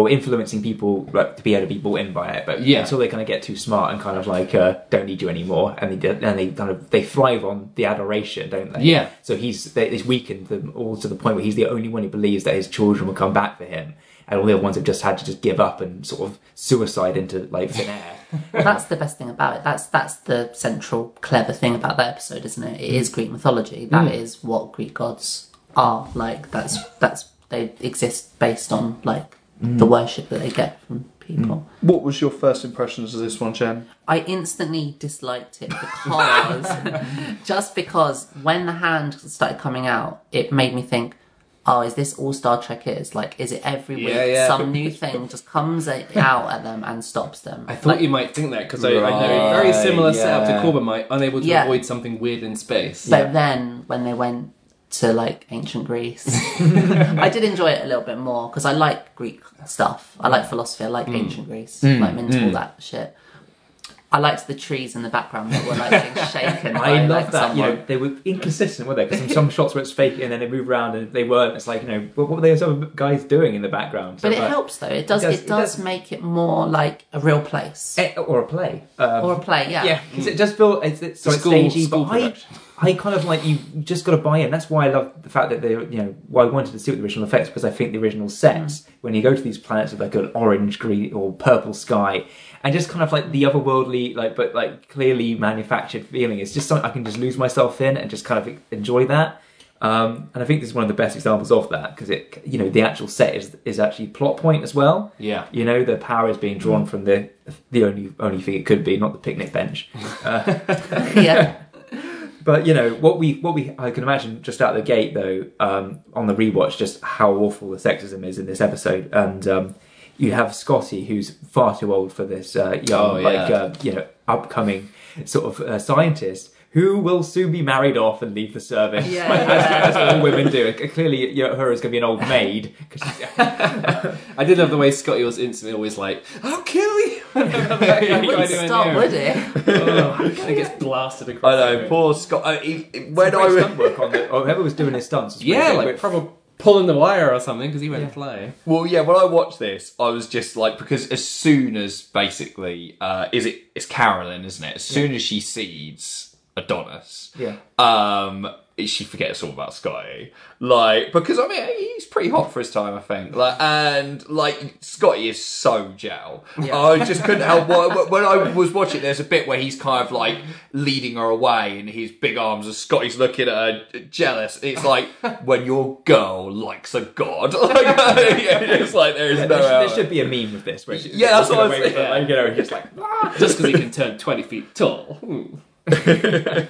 well influencing people like, to be able to be bought in by it. But Yeah. until they kind of get too smart and kind of like uh, don't need you anymore, and they do- and they kind of they thrive on the adoration, don't they? Yeah. So he's they, he's weakened them all to the point where he's the only one who believes that his children will come back for him, and all the other ones have just had to just give up and sort of suicide into like thin air. That's the best thing about it. That's that's the central clever thing about that episode, isn't it? It is Greek mythology. That is what Greek gods are like. That's that's they exist based on like the worship that they get from people. What was your first impressions of this one, Jen? I instantly disliked it because just because when the hand started coming out, it made me think, oh, is this all Star Trek is? Like, is it every week Yeah, yeah. some new thing just comes out at them and stops them? I thought you might think that because I, I know a very Right, similar setup yeah. to Corbomite, unable to Yeah. avoid something weird in space. But then when they went to like ancient Greece, I did enjoy it a little bit more because I like Greek stuff. I like philosophy. I like Hmm. ancient Greece. like I'm into all that shit. I liked the trees in the background that were like being shaken. by, I love like, that. You know, they were inconsistent, weren't they? Because some shots were fake, and then they move around, and they weren't. It's like you know, what, what were those other guys doing in the background? But it like- helps though. It does. It It does- does, it does. make it more like a real place Eh, or a play, um, or a play. Yeah. yeah, because it does feel it's, it's sort of School- stagey, school but I, production. I kind of like you just got to buy in. That's why I love the fact that they, you know, why I wanted to see what the original effects because I think the original sets mm. when you go to these planets with like an orange, green, or purple sky, and just kind of like the otherworldly, like but like clearly manufactured feeling. It's just something I can just lose myself in and just kind of enjoy that. Um, and I think this is one of the best examples of that because it, you know, the actual set is is actually plot point as well. Yeah. You know, the power is being drawn mm. from the the only only thing it could be, not the picnic bench. Uh, yeah. But you know what we what we I can imagine just out the gate though um, on the rewatch just how awful the sexism is in this episode. And um, you have Scotty who's far too old for this uh, young Oh, yeah. like uh, you know upcoming sort of uh, scientist who will soon be married off and leave the service. Yeah, as, as all women do. Clearly you know, her is going to be an old maid. 'cause she's- I did love the way Scotty was instantly always like, "I'll kill you." It wouldn't stop, would it? And it gets blasted across. I the know, room. poor Scott. Uh, he, when I Great was, stunt work on the, or whoever was doing his stunts was Yeah, really like good. proper pulling the wire or something because he went Yeah. fly. Well, yeah, when I watched this, I was just like, because as soon as basically, uh, is it, it's Carolyn, isn't it? As soon as she sees Adonis, Yeah. um, she forgets all about Scotty. Like, because I mean, he's pretty hot for his time, I think. Like, and like, Scotty is so gel. I just couldn't help what, when I was watching. There's a bit where he's kind of like leading her away, in his big arms, and Scotty's looking at her jealous. It's like when your girl likes a god. like, it's like there is Yeah, no. there, should, there should be a meme with this. Where she- Yeah, that's what I was away with it, thinking. Like, you know, just like Just because he can turn twenty feet tall. Hmm.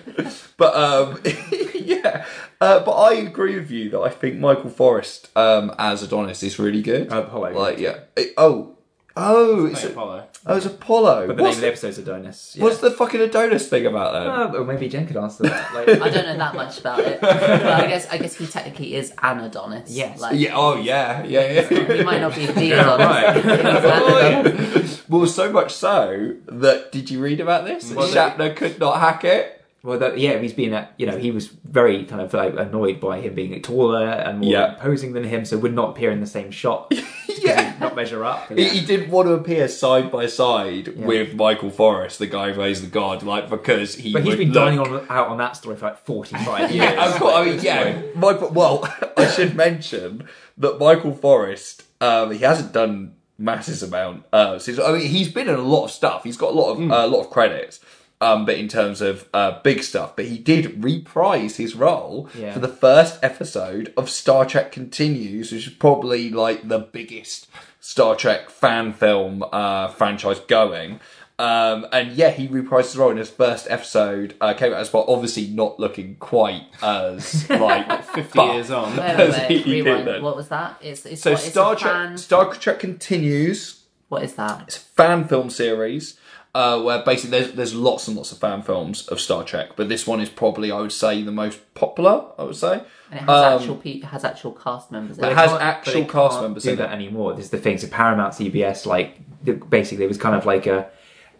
But um, yeah, uh, but I agree with you that I think Michael Forest um, as Adonis is really good. Oh, Apollo. Like yeah. It- oh, oh, it's Hey, Apollo. oh, it's Apollo. But the what's, name of the episode's Adonis. Yeah. what's the fucking Adonis thing about that? Uh, oh, or maybe Jen could answer that. Like, I don't know that much about it, but I guess I guess he technically is an Adonis. Yes. Like, yeah. Oh yeah. Yeah. yeah. He Yeah. might not be the Adonis. right. He's well, so much so that did you read about this? Well, Shatner could not hack it. Well, that, yeah, he's been, uh, you know, he was very kind of like annoyed by him being taller and more Yeah. imposing than him, so would not appear in the same shot. Yeah. not measure up. He, he didn't want to appear side by side with Michael Forest, the guy who plays the god, like because he. But he's would been look- dining on, out on that story for like forty-five years. Yeah, of course. I mean, yeah. Michael. Well, I should mention that Michael Forest. Um, he hasn't done masses amount. Uh, since I mean, he's been in a lot of stuff. He's got a lot of Hmm. a lot of credits. Um, but in terms of uh, big stuff, but he did reprise his role Yeah. for the first episode of Star Trek Continues, which is probably like the biggest Star Trek fan film uh, franchise going. Um, and yeah, he reprised his role in his first episode. Uh, came out as well, obviously not looking quite as like Fifty buff years on. Wait, as wait, he wait. did Rewind. then. What was that? It's, it's So what, Star a Trek, fan- Star Trek continues. What is that? It's a fan film series uh, where basically there's there's lots and lots of fan films of Star Trek, but this one is probably I would say the most popular. I would say. And it has Um, actual pe- it has actual cast members. It it. has actual they cast members do in that it. anymore. This is the thing. So Paramount, CBS, like basically, it was kind of like a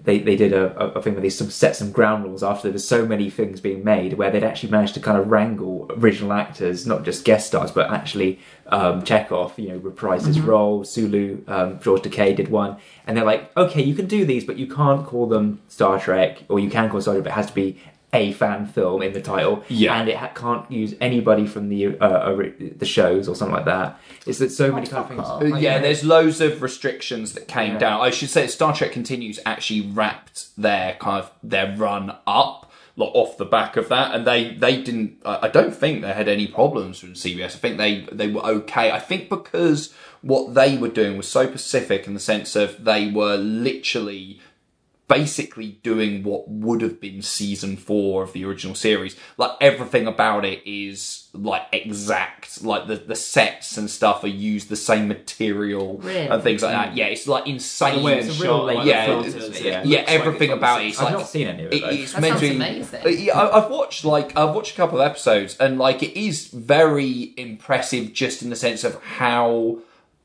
they, they did a, a- thing where they sort of set some ground rules after there was so many things being made where they'd actually managed to kind of wrangle original actors, not just guest stars, but actually um, Chekov, you know, reprise his role. Sulu, um, George Takei did one, and they're like, okay, you can do these, but you can't call them Star Trek, or you can call it Star Trek, but it has to be a fan film in the title, Yeah. and it ha- can't use anybody from the uh, ori- the shows or something like that. It's that so many kind of things. fuck. Uh, yeah, there's loads of restrictions that came Yeah. down. I should say Star Trek Continues actually wrapped their kind of their run up like off the back of that, and they they didn't. I I don't think they had any problems with CBS. I think they they were okay. I think because what they were doing was so specific in the sense of they were literally basically doing what would have been season four of the original series. Like everything about it is like exact. Like the, the sets and stuff are used the same material Really? and things like that. Yeah, it's like insane. The it's It's shot, real like yeah, the it's- yeah. yeah, looks like everything about it. It's I've like not seen any of it. it- it's That meant to sounds be. amazing. Uh, yeah, I- I've watched like I've watched a couple of episodes, and like it is very impressive, just in the sense of how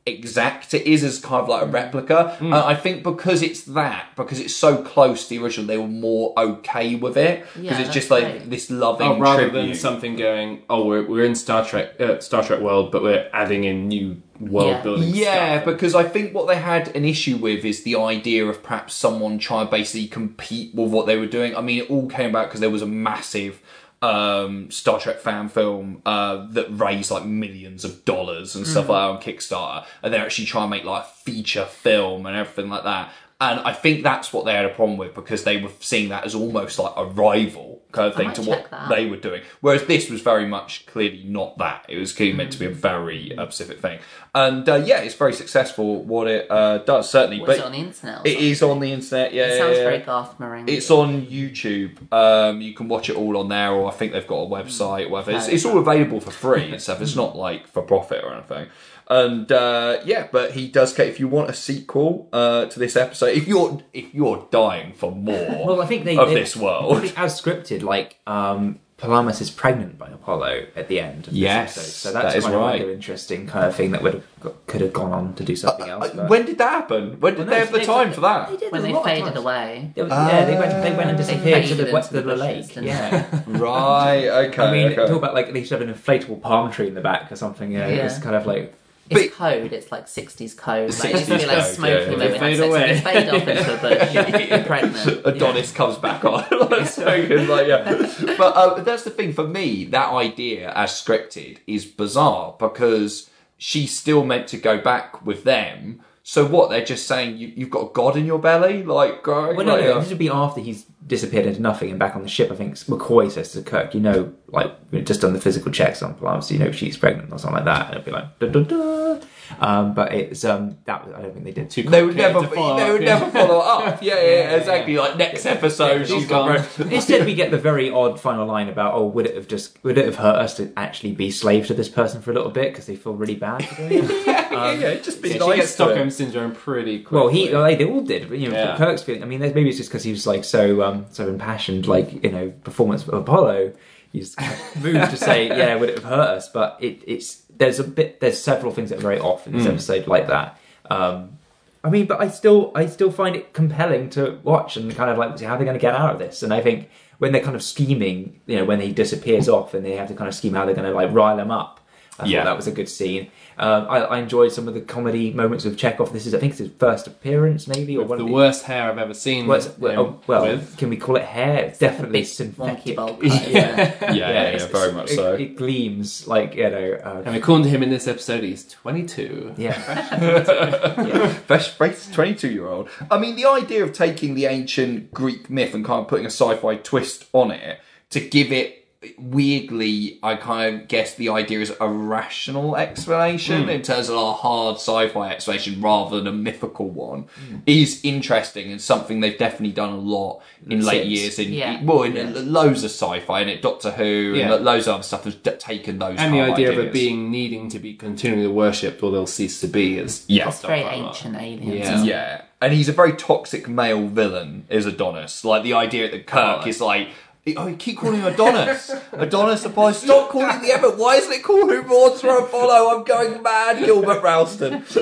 exact it is as kind of like a replica. Hmm. Uh, I think because it's that, because it's so close to the original, they were more okay with it because Yeah, it's just like great. this loving Oh, rather tribute. than something going, oh, we're, we're in Star Trek, uh, Star Trek world, but we're adding in new world Yeah. building. Yeah, stuff. because I think what they had an issue with is the idea of perhaps someone trying to basically compete with what they were doing. I mean, it all came about because there was a massive um, Star Trek fan film uh, that raised like millions of dollars and stuff like that on Kickstarter, and they're actually trying to make like a feature film and everything like that. And I think that's what they had a problem with because they were seeing that as almost like a rival kind of thing to what that. they were doing. Whereas this was very much clearly not that. It was clearly meant to be a very uh, specific thing. And uh, yeah, it's very successful what it uh, does, certainly. Was but it on the internet? it is on the internet, yeah. It sounds yeah, very yeah. Garth Marenghi. It's on YouTube. Um, you can watch it all on there, or I think they've got a website. Or whatever. It's, it's all available for free and stuff. It's not like for profit or anything. And uh, yeah, but he does. If you want a sequel uh, to this episode, if you're if you're dying for more, Well, I think they of they- this world. I think as scripted, like um, Palamas is pregnant by Apollo at the end. Of this Yes, episode. so that's that is kind of right. like an interesting kind of thing that would have got, could have gone on to do something else. Uh, but- when did that happen? When did Well, they have the they- time for that? They did when they faded times. away. It was- yeah, they went. They went and disappeared to the west of the the lake. Yeah. Right. Okay. I mean, okay. talk about like they should have an inflatable palm tree in the back or something. You know, Yeah. it's kind of like It's But- code. It's like 60s code. The Like, it's gonna be like smoking yeah, when yeah. we Fade have sex. away. and Fade off into a bush. pregnant. Adonis comes back on. like, smoking, like, yeah. But uh, that's the thing for me. That idea as scripted is bizarre because she's still meant to go back with them. So what? They're just saying you, you've got a god in your belly, like going. Well, no, like, no, uh, this would be after he's disappeared into nothing and back on the ship. I think McCoy says to Kirk, "You know, like we've just done the physical checks on Palamas, you know she's pregnant or something like that." And it'd be like, da, da, da. Um, but it's um that I don't think they did too. they would never. They up, would yeah. never follow up. Yeah, yeah, yeah, exactly. Like next episode, she's gone. Instead, we get the very odd final line about, "Oh, would it have just would it have hurt us to actually be slaves to this person for a little bit because they feel really bad for doing it?" yeah, yeah, just be Yeah, nice she gets to Stockholm syndrome pretty quickly. Well, he like, they all did, but you know, Yeah. Kirk's feeling. I mean, maybe it's just because he was like so um so impassioned, like you know, performance of Apollo. He's kind of moved to say, "Yeah, would it have hurt us?" But it, it's there's a bit there's several things that are very off in this episode like that. Um, I mean, but I still I still find it compelling to watch and kind of like see how they're going to get out of this. And I think when they're kind of scheming, you know, when he disappears off and they have to kind of scheme how they're going to like rile him up. I Yeah. thought that was a good scene. Um, I, I enjoyed some of the comedy moments with Chekov. This is, I think, it's his first appearance, maybe, or With one the of the worst hair I've ever seen. Well, well, him oh, well, with. can we call it hair? It's definitely Big synthetic. wonky bowl cut, isn't? Yeah, yeah, yeah, very much so. It gleams like you know. Uh, And according to him in this episode, he's 22. yeah, fresh, face 22 year old. I mean, the idea of taking the ancient Greek myth and kind of putting a sci fi twist on it to give it weirdly, I kind of guess the idea is a rational explanation hmm. in terms of a hard sci fi explanation rather than a mythical one is interesting and something they've definitely done a lot in late years. In, Yeah. well, in loads of sci fi and it Doctor Who Yeah. and loads of other stuff has d- taken those And the kind idea of ideas. it being needing to be continually worshipped or they'll cease to be is Yeah. It's very ancient aliens. Yeah. Yeah, and he's a very toxic male villain, is Adonis. Like the idea that Kirk Oh. is like, oh, you keep calling him Adonis, Adonis Apollo. Stop calling the Emmet. Why isn't it called Who Mourns for Apollo? I'm going mad, Gilbert Ralston.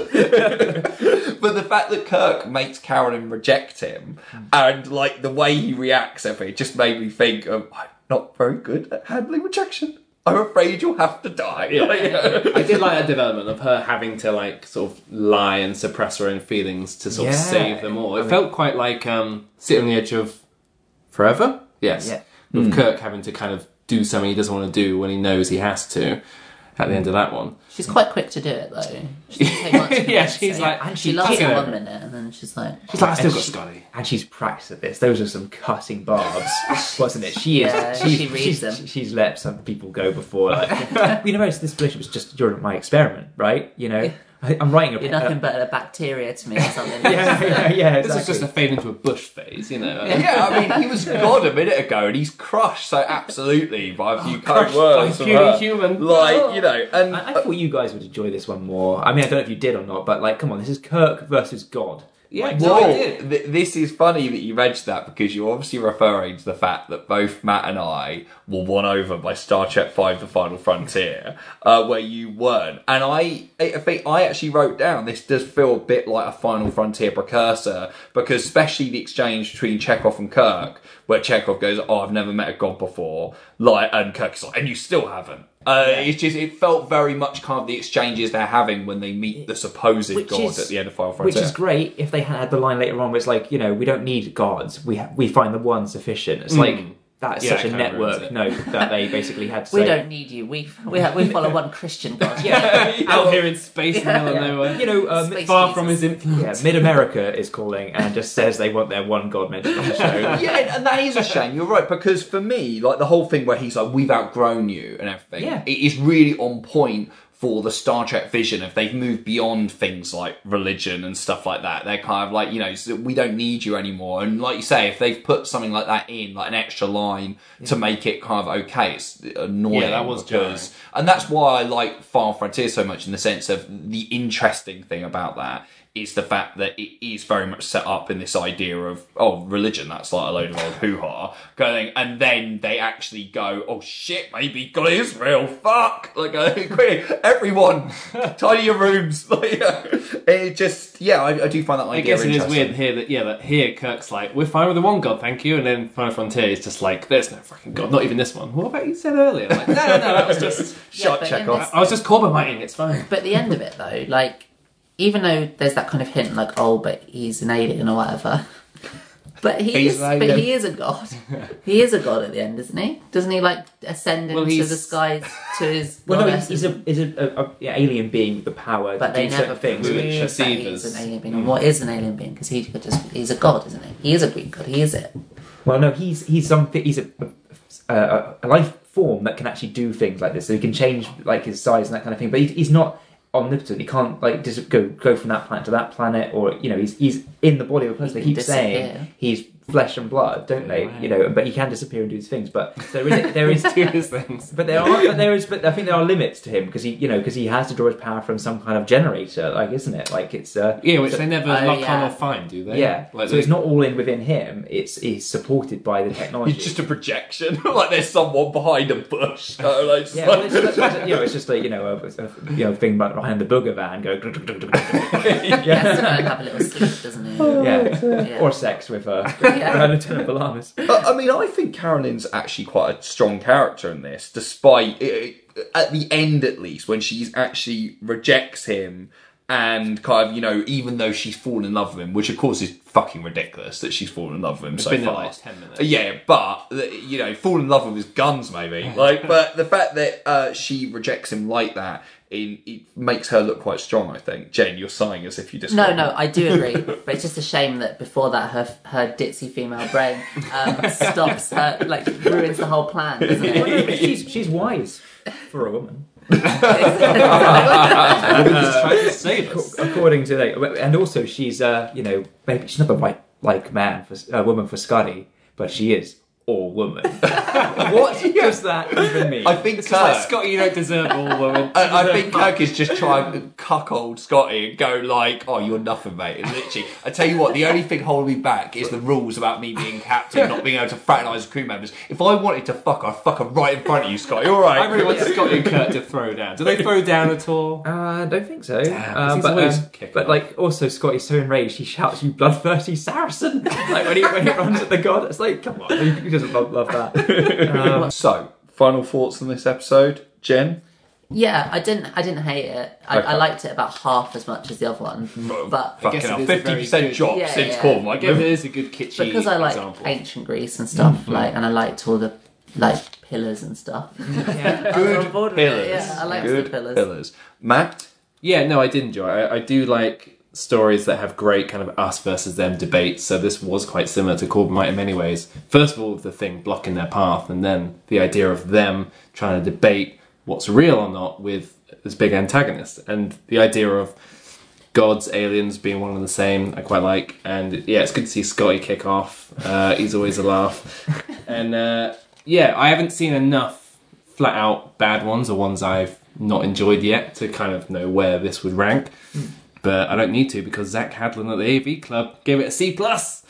but the fact that Kirk makes Carolyn reject him and like the way he reacts every it just made me think of I'm not very good at handling rejection. I'm afraid you'll have to die. Like, I did like that development of her having to like sort of lie and suppress her own feelings to sort of save them all. It felt quite like um, City on the Edge of Forever. Yes, Yeah. With hmm. Kirk having to kind of do something he doesn't want to do when he knows he has to. At the end of that one, She's quite quick to do it though. She doesn't take much to Yeah, she's so- like- and she she loves it one minute, and then she's like, she's like, I still got Scotty. and she's practiced at this. Those are some cutting barbs, wasn't it? She is. Yeah, she's, she reads she's, them. She's let some people go before. Like, you know, this relationship was just during my experiment, right? You know, I, I'm writing a. "You're uh, nothing but a bacteria to me," or something. yeah, yeah, yeah. This is just a fade into a bush phase, you know. yeah, I mean, he was God a minute ago, and he's crushed so absolutely by a few kind crushed words. by puny human. like you know, and I, I thought you guys would enjoy this one more. I mean, I don't know if you did or not, but like, come on, this is Kirk versus God. Yeah, Like, no, I did. th- this is funny that you mentioned that because you're obviously referring to the fact that both Matt and I were won over by Star Trek Five: The Final Frontier, uh, where you weren't. And I, I think I actually wrote down this does feel a bit like a Final Frontier precursor because especially the exchange between Chekov and Kirk, where Chekov goes, "Oh, I've never met a god before," like, and Kirk Kirk's like, "And you still haven't." Uh, It's just it felt very much kind of the exchanges they're having when they meet the supposed Which god is- at the end of Final Which is great if they had the line later on where it's like, you know, we don't need gods. We ha- we find the one sufficient. It's like that's Yeah, such a it kind of ruins network it. note that they basically had to We say. don't need you. We we have, we follow one Christian God. Yeah, Out here in space in the middle of nowhere. you know, um, far Jesus. from his influence. yeah, Mid America is calling and just says they want their one god mentioned on the show. yeah, and that is a shame. You're right because for me, like the whole thing where he's like, "We've outgrown you" and everything, Yeah. it is really on point for the Star Trek vision. If they've moved beyond things like religion and stuff like that, they're kind of like, you know, we don't need you anymore. And like you say, if they've put something like that in, like an extra line to make it kind of okay, it's annoying. Yeah, that was because, and that's why I like Final Frontier so much in the sense of the interesting thing about that is the fact that it is very much set up in this idea of oh religion that's like a load of old hoo-ha going and then they actually go oh shit maybe God is real fuck like uh, quick everyone tidy your rooms like uh, it just yeah I, I do find that idea I guess it is weird here that yeah that here Kirk's like we're fine with the one god, thank you, and then Final Frontier is just like there's no fucking god, not even this one. What about you said earlier? Like, no, no, no, that was just Shot but check off. this- I was just Corbiting. It's fine. But the end of it, though, like, even though there's that kind of hint, like, oh, but he's an alien or whatever. But he He's is, but he is a god. he is a god at the end, isn't he? Doesn't he like ascend Well, into he's- the skies to his? Well, no, he's, he's a he's a, a, a yeah, alien being with the power But to they do never certain things. We which- would- prove that perceive he's an alien being. And what is an alien being? Because he could just—he's a god, isn't he? He is a Greek god. He is it. Well, no, he's he's something. He's a, a, a life form that can actually do things like this. So he can change like his size and that kind of thing. But he, he's not omnipotent. He can't like just go go from that planet to that planet, or you know, he's he's in the body of a person. They can keep saying he's flesh and blood, don't they? You know, but he can disappear and do his things. But there is there is Do his things. But there are, but there is, but I think there are limits to him because he, you know, because he has to draw his power from some kind of generator, like isn't it? Like it's, uh, Yeah, which so- they never Oh, lock yeah. on or find, do they? yeah. Like so they- it's not all in within him. It's he's supported by the technology. it's just a projection like there's someone behind a bush so, like, yeah, like- well, it's, it's, it's- you know, it's just like you know, a, a you know, thing behind the booger van going. He has to yeah, have a little sleep, doesn't he? yeah. Yeah. or sex with uh, Yeah. Lieutenant Palamas. I I mean, I think Carolyn's actually quite a strong character in this, despite it, at the end at least when she's actually rejects him and kind of you know even though she's fallen in love with him, which of course is fucking ridiculous that she's fallen in love with him so been there far. like 10 minutes. Yeah, but you know, fall in love with his guns maybe. Like, but the fact that uh, she rejects him like that. It, it makes her look quite strong, I think. Jen, you're sighing as if you disagree. No, no, I do agree, but it's just a shame that before that, her her ditzy female brain um, stops her, like ruins the whole plan, doesn't it? she's she's wise for a woman. just trying to save us. according to like, and also she's uh you know maybe she's not the right like man for a woman for Scotty, but she is or woman. what does that even mean? I think It's just like Scotty, you don't deserve all women. I, I think Kirk is just trying to cuckold Scotty and go like, "Oh, you're nothing, mate." And literally, I tell you what, the only thing holding me back is the rules about me being captain, not being able to fraternise with crew members. If I wanted to fuck, I'd fuck her right in front of you, Scotty. All right. I really want Scotty and Kirk to throw down. Do they throw down at all? Uh, I don't think so. Damn, Uh, but, always um, but like, also Scotty's so enraged, he shouts, "You bloodthirsty Saracen!" like when he when he runs at the god. It's like, come on, who doesn't love, love that? Um, so, final thoughts on this episode, Jen? Yeah, I didn't. I didn't hate it. I, Okay. I liked it about half as much as the other one. But I guess it is a fifty very percent good- drop Yeah, since yeah. Corn. I Like, guess it is a good kitschy because I like example. ancient Greece and stuff, Mm-hmm. like, and I liked all the like pillars and stuff. I was good on with it, pillars. Yeah, I liked good the pillars. pillars. Matt, Yeah, no, I did enjoy. it. I, I do like stories that have great kind of us versus them debates. So this was quite similar to Corbomite in many ways. First of all, the thing blocking their path, and then the idea of them trying to debate what's real or not with this big antagonist, and the idea of gods, aliens being one and the same. I quite like, and yeah, it's good to see Scotty kick off. Uh, he's always a laugh, and uh, yeah, I haven't seen enough flat out bad ones or ones I've not enjoyed yet to kind of know where this would rank. But I don't need to because Zack Handlen at the AV Club gave it a C plus,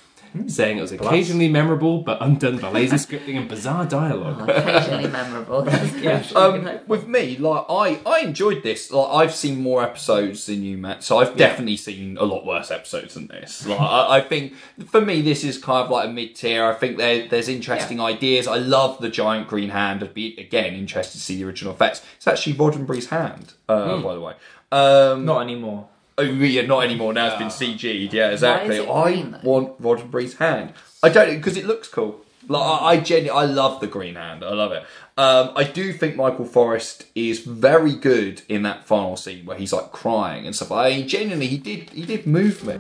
saying it was occasionally memorable but undone by lazy scripting and bizarre dialogue. Occasionally memorable. Yeah. um, with me, like I, I enjoyed this. Like I've seen more episodes than you, Matt. So I've definitely seen a lot worse episodes than this. Like I, I think for me, this is kind of like a mid tier. I think there, there's interesting ideas. I love the giant green hand. I'd be again interested to see the original effects. It's actually Roddenberry's hand, uh, by the way. Um, Not anymore. Oh, yeah, not anymore. Now it's been CG'd. Yeah, exactly. it I green, though? want Roddenberry's hand. I don't because it looks cool. Like I, I genuinely, I love the green hand. I love it. Um, I do think Michael Forest is very good in that final scene where he's like crying and stuff. I genuinely, he did, he did move me.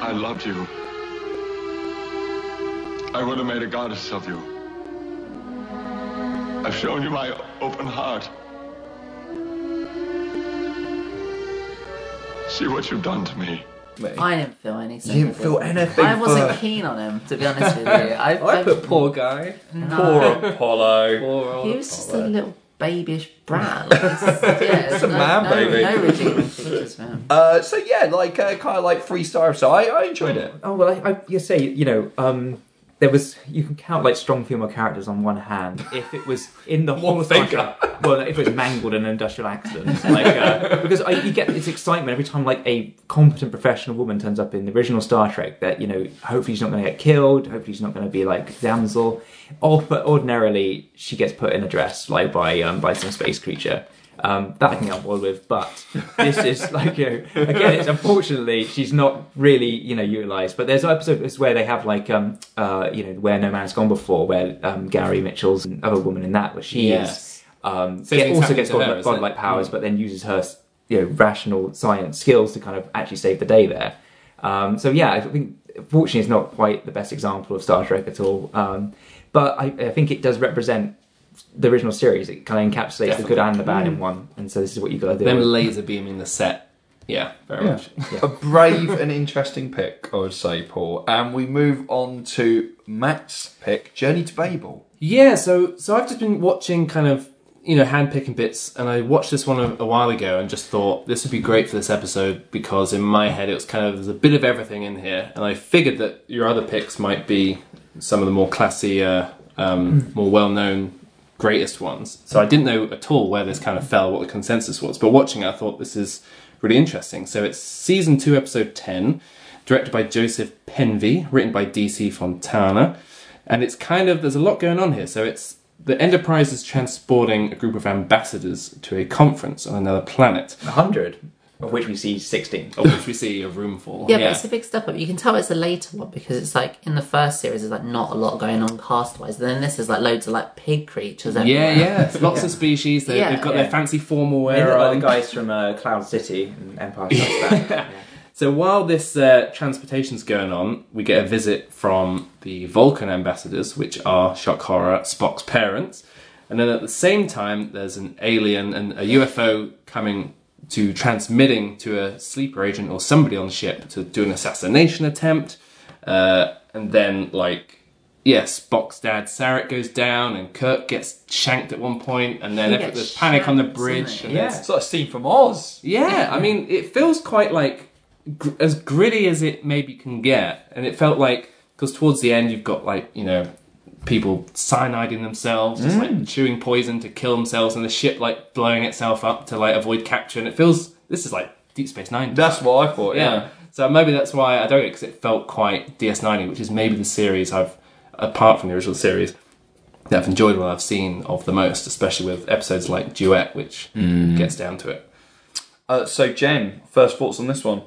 I loved you. I would have made a goddess of you. I've shown you my open heart. See what you've done to me. I didn't feel any. You didn't feel anything. I wasn't for keen on him, to be honest with you. I, I put poor guy. poor Apollo. Poor old He was just a Apollo. little babyish brat. Like, it's, yeah, it's a no, man no, baby. No redeeming features for him. Uh, so yeah, like uh, kind of like three star. So I, I enjoyed it. Oh well, I, I you say you know um, there was you can count like strong female characters on one hand if it was in the whole finger. Well, if it was mangled in an industrial accident, like uh, because I, you get this excitement every time like a competent professional woman turns up in the original Star Trek that you know hopefully she's not going to get killed, hopefully she's not going to be like damsel, or but ordinarily she gets put in a dress like by um, by some space creature. Um, that I can get on board with, but this is like you know, again, it's unfortunately she's not really you know utilized. But there's episodes where they have like um uh you know where no man's gone before, where um Gary Mitchell's another woman in that where she Yes. is um Same get- also gets godlike, godlike powers, Mm. but then uses her you know rational science skills to kind of actually save the day there. Um, so yeah, I think fortunately it's not quite the best example of Star Trek at all. Um, but I, I think it does represent the original series. It kind of encapsulates the good and the bad in one, and so this is what you've got to do. Them laser beaming the set. Yeah, very Yeah. much. A brave and interesting pick, I would say, Paul. And we move on to Matt's pick, Journey to Babel. Yeah, so so I've just been watching kind of you know handpicking bits, and I watched this one a, a while ago and just thought this would be great for this episode because in my head it was kind of there's a bit of everything in here, and I figured that your other picks might be some of the more classy, uh, um, more well known. Greatest ones. So I didn't know at all where this kind of fell, what the consensus was. But watching it, I thought this is really interesting. So it's season two, episode 10, directed by Joseph Pevney, written by DC Fontana. And it's kind of, there's a lot going on here. So it's the Enterprise is transporting a group of ambassadors to a conference on another planet, hundred, of which we see sixteen. of which we see a room full. Yeah, but it's a big step up. You can tell it's a later one because it's like in the first series, there's like not a lot going on cast wise. Then this is like loads of like pig creatures. yeah, Everywhere. yeah. It's lots of species. They, Yeah, they've got yeah. their fancy formal They wear look like on. the guys from uh, Cloud City and Empire Strikes Back. So while this uh, transportation's going on, we get a visit from the Vulcan ambassadors, which are shock horror Spock's parents, and then at the same time, there's an alien and a UFO coming to transmitting to a sleeper agent or somebody on the ship to do an assassination attempt. Uh, and then like. Yes, Spock's dad Sarek goes down, and Kirk gets shanked at one point, and then He there's panic on the bridge. doesn't And he? then- It's like a scene from Oz. yeah, I mean, it feels quite like gr- as gritty as it maybe can get, and it felt like because towards the end you've got like you know people cyaniding themselves, just like chewing poison to kill themselves, and the ship like blowing itself up to like avoid capture, and it feels this is like Deep Space Nine. That's what I thought. yeah. Yeah. So maybe that's why I don't get because it felt quite DS9, which is maybe the series I've apart from the original series that I've enjoyed what I've seen of the most, especially with episodes like Duet, which gets down to it. Uh, so Jen, first thoughts on this one?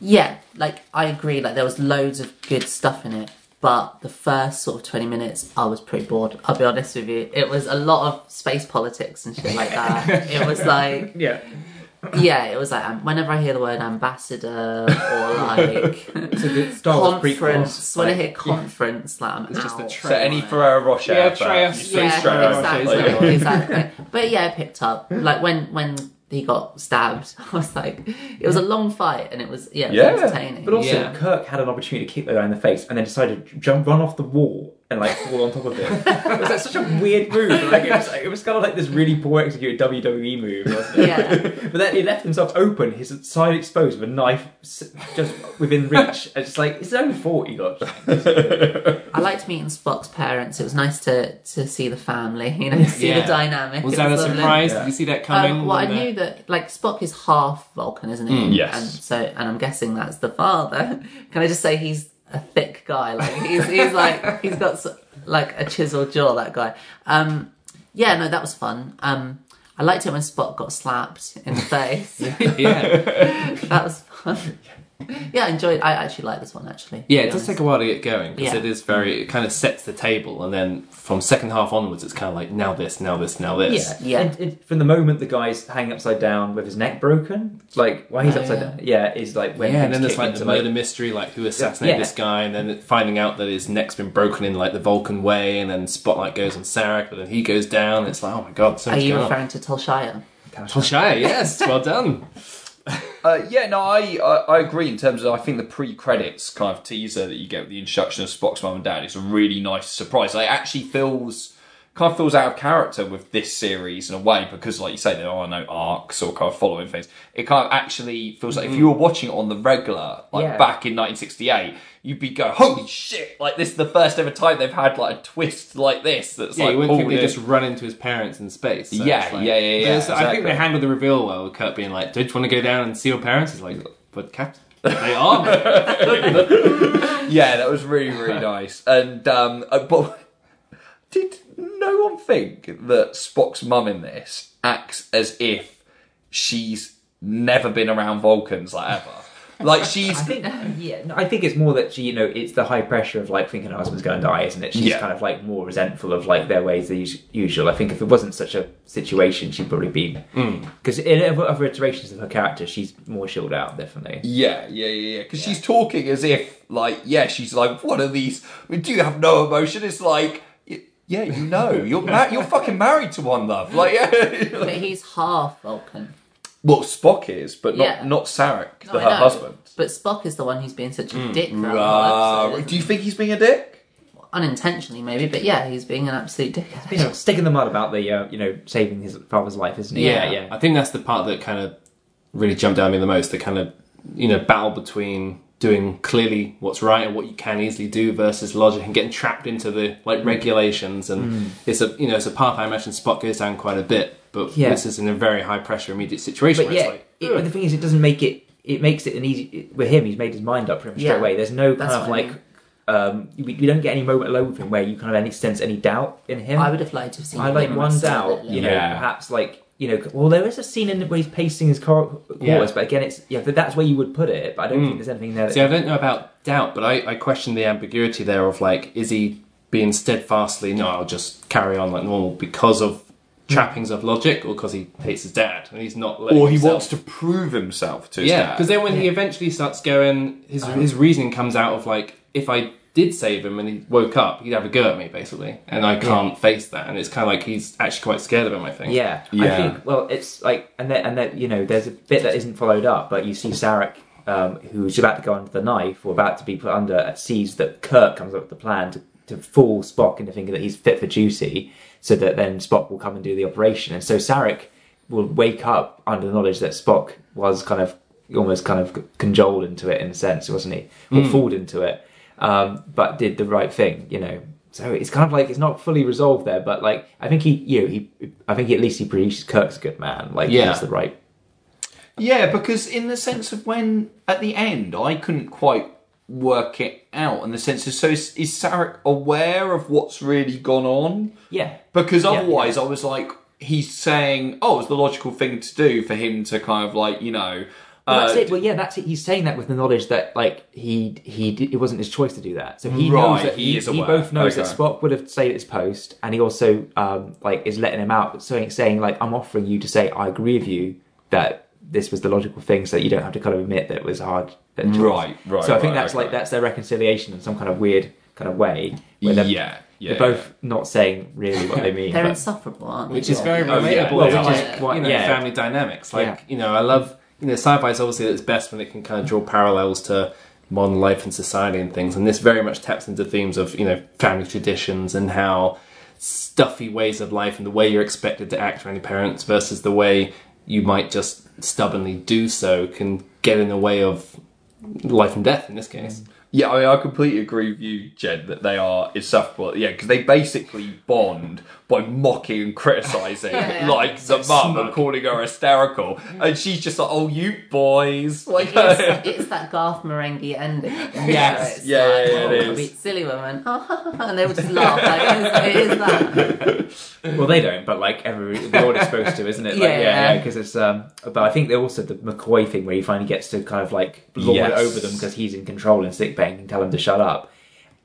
Yeah, like I agree. Like there was loads of good stuff in it, but the first sort of twenty minutes, I was pretty bored. I'll be honest with you. It was a lot of space politics and shit like that. it was like, Yeah. yeah, it was like um, whenever I hear the word ambassador or like So the Star conference, when I hear conference, like I'm It's just a out. tra- So any Ferrero Rocher? Yeah, advert, Treyas- you yeah, see exactly, Like, exactly. But yeah, it picked up. Like when when he got stabbed, I was like, it was a long fight, and it was yeah, it was Yeah, entertaining. But also, Yeah. Kirk had an opportunity to kick the guy in the face and then decided to jump, run off the wall and like fall on top of him. it was like such a weird move. Like it was, like, it was kind of like this really poor executed WWE move, wasn't it? Yeah. but then he left himself open, his side exposed with a knife just within reach. It's just like it's his own fault he got. I liked meeting Spock's parents. It was nice to to see the family, you know, see Yeah. the dynamic. Was It that a lovely. surprise? Yeah. Did you see that coming? Um, well, I when the- knew that like Spock is half Vulcan, isn't he? yes. And so, and I'm guessing that's the father. Can I just say he's a thick guy? Like he's he's like he's got like a chiseled jaw. That guy. Um, yeah, no, that was fun. Um, I liked it when Spock got slapped in the face. yeah, that was fun. Yeah, I enjoyed. I actually like this one actually. yeah. It does honest. take a while to get going because Yeah. it is very. It kind of sets the table, and then from second half onwards, it's kind of like now this, now this, now this. Yeah, Yeah. And it, from the moment the guy's hanging upside down with his neck broken, like why he's Oh, upside yeah. down, yeah, is like when Yeah, and then there's like into, the murder mystery, like who assassinated Yeah. this guy, and then finding out that his neck's been broken in like the Vulcan way, and then Spotlight goes on Sarek, but then he goes down. It's like, oh my god, so Are you going on. referring to Tulshire? Shire, yes, well done. Uh, yeah, no, I, I I agree in terms of I think the pre-credits kind of teaser that you get with the introduction of Spock's mum and dad is a really nice surprise. It actually feels kind of feels out of character with this series in a way because, like you say, there are no arcs or kind of following things. It kind of actually feels like if you were watching it on the regular, like Yeah. back in 1968, you'd be going, "Holy shit!" Like this is the first ever time they've had like a twist like this. That's Yeah, like you wouldn't think they just run into his parents in space. so Yeah, like- yeah, yeah, yeah, There's- I think they handled the reveal well with Kirk being like, "Don't you want to go down and see your parents?" He's like, "But Captain, they are." yeah, that was really really nice. And um, uh, but did no one think that Spock's mum in this acts as if she's never been around Vulcans like ever? Like she's I think, yeah, no, I think it's more that she, you know, it's the high pressure of like thinking her husband's going to die, isn't it? She's Yeah. kind of like more resentful of like their ways than usual. I think if it wasn't such a situation, she'd probably be because mm. in other iterations of her character, she's more chilled out, definitely. yeah, yeah, yeah, yeah. Because she's talking as if like yeah, she's like one of these. I mean, do you have no emotion? It's like. Y- Yeah, you know, you're ma- you're fucking married to one love. Like, yeah. But he's half Vulcan. well, Spock is, but not Yeah. not Sarek, No, the, I her know, husband. But Spock is the one who's being such a dick throughout the Uh, episode. do you think he's being a dick? Unintentionally, maybe, but yeah, he's being an absolute dick. You know, sticking the mud about the, uh, you know, saving his father's life, isn't he? yeah, yeah. I think that's the part that kind of really jumped out at me the most. The kind of you know battle between doing clearly what's right and what you can easily do versus logic and getting trapped into the like regulations and it's a you know it's a path I imagine Spock goes down quite a bit, but Yeah. this is in a very high pressure immediate situation. But yeah, like, it, but the thing is, it doesn't make it. It makes it an easy with him. He's made his mind up pretty much straight Yeah. away. There's no kind That's of what I like. mean. Um, we, we don't get any moment alone with him where you kind of any sense any doubt in him. I would have liked to have seen. I like one doubt, you know. Yeah. perhaps like you know, well, there is a scene in where he's pacing his car- quarters, Yeah. but again, it's yeah, that's where you would put it. But I don't Mm. think there's anything there. That, See, I don't know about doubt, but I, I question the ambiguity there of like, is he being steadfastly, no, I'll just carry on like normal because of trappings of logic or because he hates his dad and he's not letting Or he himself- wants to prove himself to his Yeah, because then when he eventually starts going, his his reasoning comes out of like, if I did save him and he woke up, he'd have a go at me basically, and I can't face that, and it's kind of like he's actually quite scared of him. I think. yeah, Yeah. I think well, it's like and then and then you know, there's a bit that isn't followed up, but you see Sarek um, who's about to go under the knife or about to be put under, sees that Kirk comes up with the plan to, to fool Spock into thinking that he's fit for duty, so that then Spock will come and do the operation. And so Sarek will wake up under the knowledge that Spock was kind of almost kind of cajoled into it in a sense, wasn't he? Or fooled into it, um, but did the right thing, you know. So it's kind of like it's not fully resolved there, but like I think he, you know, he, I think at least he produces Kirk's a good man. Like Yeah. he's the right Yeah, because in the sense of when at the end, I couldn't quite work it out. In the sense of so is, is Sarek aware of what's really gone on? Yeah. Because Yeah, otherwise, yeah. I was like, he's saying, "Oh, it's the logical thing to do for him to kind of like you know." Well, that's uh, it. Well, yeah, that's it. He's saying that with the knowledge that like he he did, it wasn't his choice to do that. So he Right, knows that he he, is he both knows that Spock would have stayed at his post, and he also um, like is letting him out, saying saying like I'm offering you to say I agree with you that this was the logical thing, so that you don't have to kind of admit that it was hard. That choice. Right, right, So I think right, that's okay. like that's their reconciliation in some kind of weird kind of way. Where they're, Yeah, yeah, They're both not saying really what they mean. They're but- insufferable, aren't they? which is very Oh, yeah. relatable Well, to which is quite- you know yeah. family dynamics. Like Yeah. you know, I love you know sci-fi is obviously at its best when it can kind of draw parallels to modern life and society and things, and this very much taps into themes of you know family traditions and how stuffy ways of life and the way you're expected to act around your parents versus the way you might just stubbornly do so can get in the way of life and death in this case. Yeah, I, mean, I completely agree with you, Jed, that they are insufferable. Yeah, because they basically bond by mocking and criticising, Yeah. like the mum and calling her hysterical, and she's just like, "Oh, you boys!" Like, It's, it's that Garth Marenghi ending. Yes. It's Yeah, like, yeah, yeah, oh, is. beat silly woman, and they would just laugh. Like, it is, it is that. Well, they don't, but like every the audience supposed to, isn't it? Like, Yeah. yeah, because it's. Um, but I think they also the McCoy thing where he finally gets to kind of like lord Yes. it over them because he's in control in sick bay and can tell them to shut up.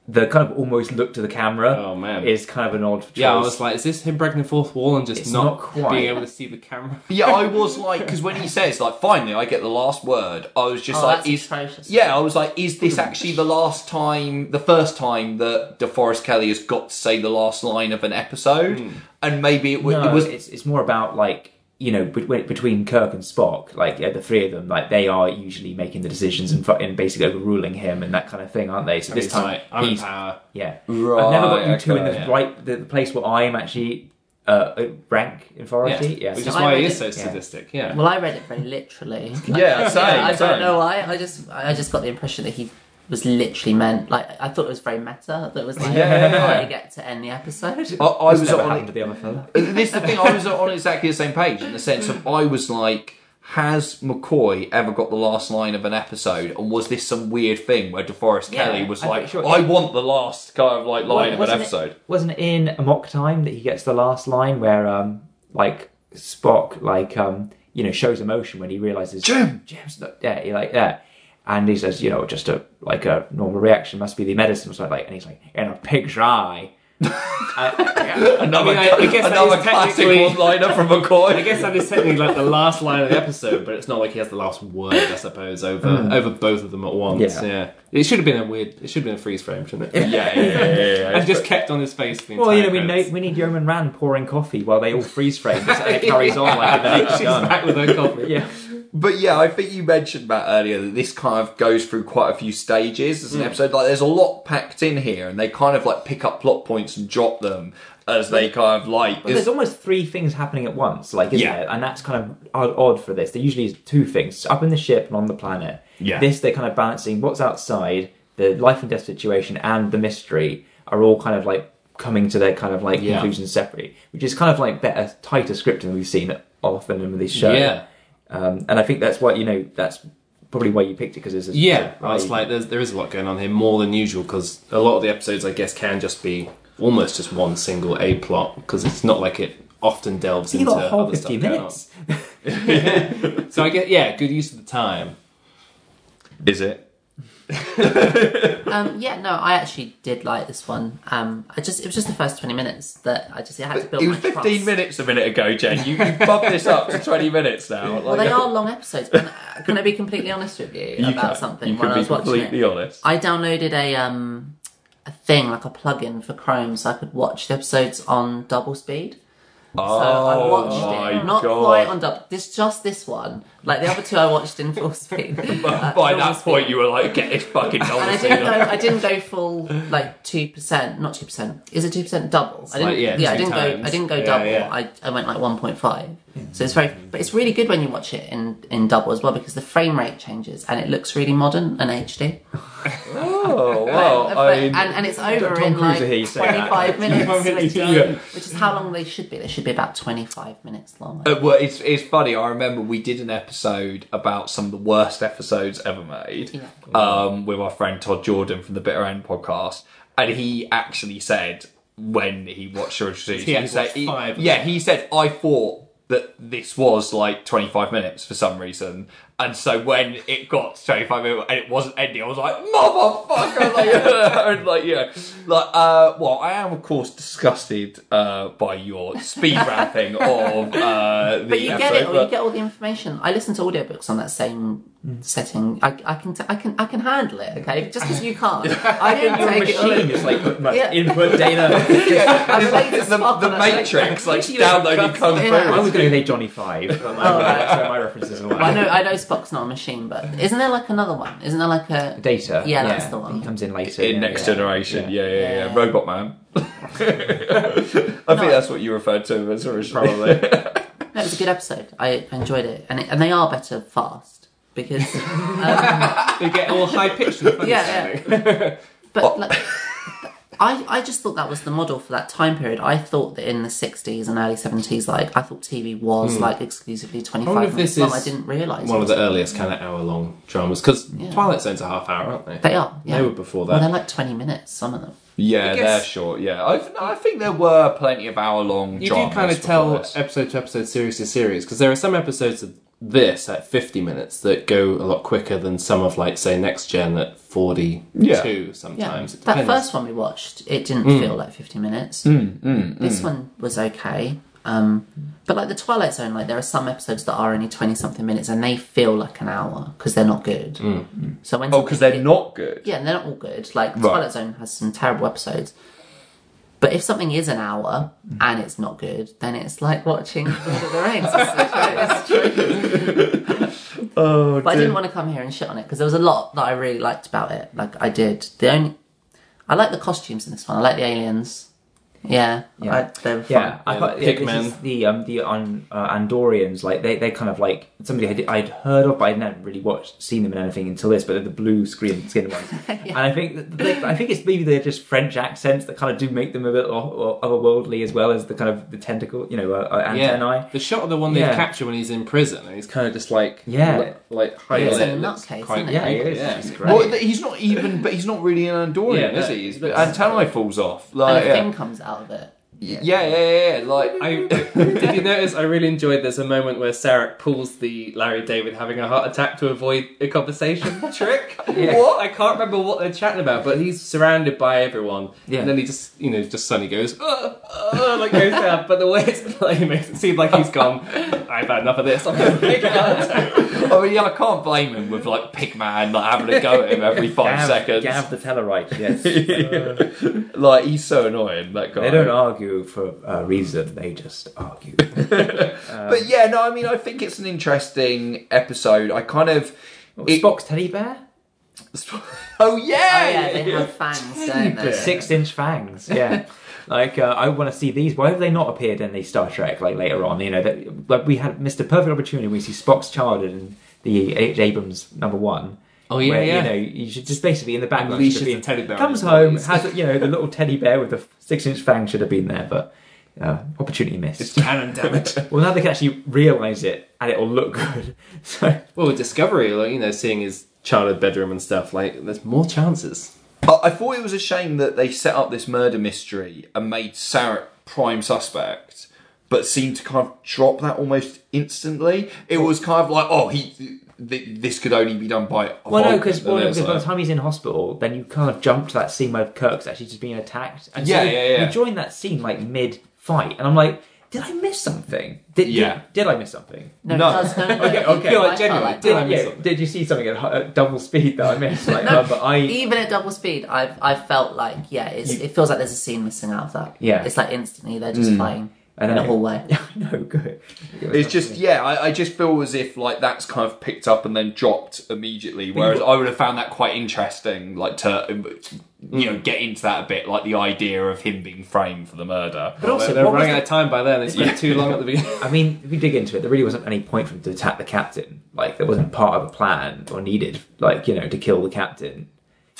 The kind of almost look to the camera. Oh, man. is kind of an odd. Choice. Yeah, I was like, is this him breaking the fourth wall and just not, not quite. being able to see the camera? yeah, I was like, because when he says, like, finally, I get the last word, I was just Oh, like, that's is atrocious. yeah, I was like, is this actually the last time, the first time that DeForest Kelley has got to say the last line of an episode? Hmm. And maybe it, w- no, it was it's it's more about like you know between, between Kirk and Spock, like yeah, the three of them, like they are usually making the decisions and, and basically overruling him and that kind of thing, aren't they? So this He's time like, I'm in he's power. yeah. Right, I've never got you two in the okay. right the, the place where I am actually uh, rank Yeah, authority. Yeah, which so is I why he is so it- sadistic. Yeah. Well, I read it very literally. Yeah, same, I same. don't know why. I just, I just got the impression that he was literally meant. Like, I thought it was very meta. That was like, Yeah. how you get to end the episode. I, I This was never on happened it, to the other fella. this is the thing. I was on exactly the same page in the sense of I was like, has McCoy ever got the last line of an episode, and was this some weird thing where DeForest Yeah, Kelley was I'm like, sure- I want the last kind of like line of an Wasn't it- episode? wasn't it in Amok Time that he gets the last line where um like Spock like um you know shows emotion when he realizes Jim! Jim's not yeah he like yeah and he says you know just a like a normal reaction must be the medicine or something like and he's like in a pig's eye. Uh, I- Another, I mean, I- guess that another classic one-liner from McCoy. I guess that is technically like the last line of the episode, but it's not like he has the last word, I suppose, over mm. over both of them at once. Yeah. Yeah. It should have been a weird. It should have been a freeze frame, shouldn't it? yeah, yeah, yeah, yeah, yeah. and just kept on his face. The well, you know, we we need Yeoman Rand pouring coffee while they all freeze frame this, and it carries on like next She's done. back with her coffee. Yeah, But yeah, I think you mentioned Matt earlier that this kind of goes through quite a few stages as an hmm. episode. Like, there's a lot packed in here, and they kind of like pick up plot points and drop them as they kind of like. But there's almost three things happening at once, like isn't Yeah. there? And that's kind of odd, odd for this. There usually is two things up in the ship and on the planet. Yeah. This they're kind of balancing what's outside, the life and death situation, and the mystery are all kind of like coming to their kind of like Yeah. conclusions separately, which is kind of like better, tighter scripting than we've seen often in these shows. Yeah. Um, and I think that's what you know. That's probably why you picked it because it's a, Yeah, I was like, there's, there is a lot going on here, more than usual, because a lot of the episodes, I guess, can just be almost just one single A plot, because it's not like it often delves you into got a whole other stuff fifteen going minutes. on. So I get, yeah, good use of the time. is it? Um, yeah, no, I actually did like this one. Um, I just, it was just the first twenty minutes that I just I had to build It was my 15 trust. minutes a minute ago, Jen. You, you bumped this up to 20 minutes now. Well, they are long episodes. But uh, can I be completely honest with you, You about can. something You when can I be was watching completely honest. I downloaded a um a thing like a plugin for Chrome so I could watch the episodes on double speed. So I Oh watched my it, not God. quite on dub. This just this one. Like the other two, I watched in full speed. Uh, By that point, you were like, get this fucking And I didn't go. I didn't go full like two percent. Not two percent. Is it two percent double? I didn't. like, yeah, I didn't go. I didn't go Yeah, double. yeah. I, I went like one point five. So it's very. But it's really good when you watch it in in double as well because the frame rate changes and it looks really modern and HD. Oh, well, But- I mean, and, and it's over Tom in like will hear you say that. 25 minutes, which, Yeah. which is how long they should be. They should be about 25 minutes long. Uh, well, it's, it's funny. I remember we did an episode about some of the worst episodes ever made Yeah. um, with our friend Todd Jordan from the Bitter End podcast, and he actually said when he watched original series, He had said, five yeah, he said I thought that this was like 25 minutes for some reason. And so when it got to 25 minutes and it wasn't ending, I was like, motherfucker! Like, and like, yeah. Like, uh, well, I am, of course, disgusted uh, by your speed rapping of uh, the but you get episode, it, or but- you get all the information. I listen to audiobooks on that same setting. I, I can, t- I can, I can handle it. Okay, just because you can't, I can Your take it. all machine in. just like put Yeah. input data. I'm It's late like as the, the. Matrix, like You downloading Kung Fu. I was going to say Johnny Five, but my, Oh, right. so my references are Well, I know, I know Spock's not a machine, but isn't there like another one? Isn't there like a? Data. Yeah, that's the one. He comes in later. in yeah, Next yeah. Generation. Yeah, yeah, yeah. Yeah. Robot Man. I think that's what you referred to as originally. Probably. No, it was a good episode. I enjoyed it, and it, and they are better fast because. Um, they get all high pitched and funny Yeah, yeah. sounding. But like, I I just thought that was the model for that time period. I thought that in the '60s and early '70s, like I thought TV was hmm. like exclusively 25 minutes this long. is I didn't realise One it of was- the earliest kind of hour long dramas because Twilight Zone's a half hour, aren't they? They are. Yeah. They were before that. Well, they're like 20 minutes. Some of them. yeah, guess- they're short. Yeah, I, no, I think there were plenty of hour long. you do kind of tell episode to episode, series to series, because there are some episodes of this at 50 minutes that go a lot quicker than some of, like, say, Next Gen at 42 Yeah. sometimes. It that first one we watched, it didn't Mm. feel like 50 minutes. Mm, this one was okay. Um, but like the Twilight Zone, like there are some episodes that are only 20 something minutes and they feel like an hour because they're not good. Mm. So when Oh, because they're not good. Yeah, and they're not all good. Like Right. Twilight Zone has some terrible episodes. But if something is an hour and it's not good, then it's like watching Lord of the Rings. It's, it's true. Oh, But I didn't want to come here and shit on it because there was a lot that I really liked about it. Like I did. The only I like the costumes in this one. I like the aliens. Yeah, Yeah. I, they were. Yeah, I Yeah, thought the yeah, this is the um the um, uh, Andorians like they they kind of like somebody I'd, I'd heard of but I'd never really watched seen them in anything until this but they're the blue screen skin ones and I think they, I think it's maybe they're just French accents that kind of do make them a bit otherworldly as well as the kind of the tentacle you know uh, uh, antennae. Yeah, the shot of the one they Yeah. capture when he's in prison, and he's kind of just like Yeah. li- like high Yeah, he's lit, a nutcase, isn't he? Yeah, he. Yeah. He's great. Well, he's not even, but he's not really an Andorian, Yeah, is no, he? His looks- antennae falls off. and Like, a yeah. thing comes out of it. Yeah, yeah, yeah, yeah. Like, I, did you notice? I really enjoyed. There's a moment where Sarek pulls the Larry David having a heart attack to avoid a conversation trick. What? I can't remember what they're chatting about, but he's surrounded by everyone, Yeah. and then he just, you know, just suddenly goes, uh, uh, like goes down. But the way it's played makes it seem like he's gone. I've had enough of this. I'm going to make a heart attack. I mean, yeah, I can't blame him with like Pigman like having a go at him every five Gav, seconds. Gav the Tellarite, yes. Like, he's so annoying. That guy. they don't argue for a reason; they just argue. But yeah, no, I mean, I think it's an interesting episode. I kind of. it- Spock's teddy bear, oh yeah, Oh yeah, they have fangs, don't they? six-inch fangs. Yeah. Like uh, I want to see these. Why have they not appeared in the Star Trek like later on? You know, that like we had missed a perfect opportunity. We see Spock's childhood in the H. Abrams number one. Oh, yeah, where, yeah. You know, you should just basically in the background. Unleashes should be- the teddy bear Comes home, has you know the little teddy bear with the six-inch fang should have been there, but uh, opportunity missed. Canon, damn it. well, now they can actually realise it and it'll look good. So Well, with Discovery, like you know, seeing his childhood bedroom and stuff, like there's more chances. I, I thought it was a shame that they set up this murder mystery and made Sarek prime suspect, but seemed to kind of drop that almost instantly. It was kind of like, oh, he. Th- this could only be done by. Well, no, Vulcan. because And then it's by the time he's in hospital, then you kind of jump to that scene where Kirk's actually just being attacked. And Yeah, so yeah, yeah. You join that scene like mid fight, and I'm like, did I miss something? Did, Yeah. did, did I miss something? No, No. it no, no, Okay, no. okay. I Like, genuinely, like did that. I miss yeah, something? did you see something at, at double speed that I missed? Like, uh, but I Even at double speed, I've I felt like yeah, it's, it feels like there's a scene missing out of that. Yeah. it's like instantly they're just fighting. And in a then- hallway. no, good. It's just yeah, I, I just feel as if like that's kind of picked up and then dropped immediately. Whereas I would have found that quite interesting, like to um, you know get into that a bit, like the idea of him being framed for the murder. But also, they're what was running the- out of time by then. They spent too long at the beginning. I mean, if you dig into it, there really wasn't any point for him to attack the captain. Like, there wasn't part of a plan or needed, like, you know, to kill the captain.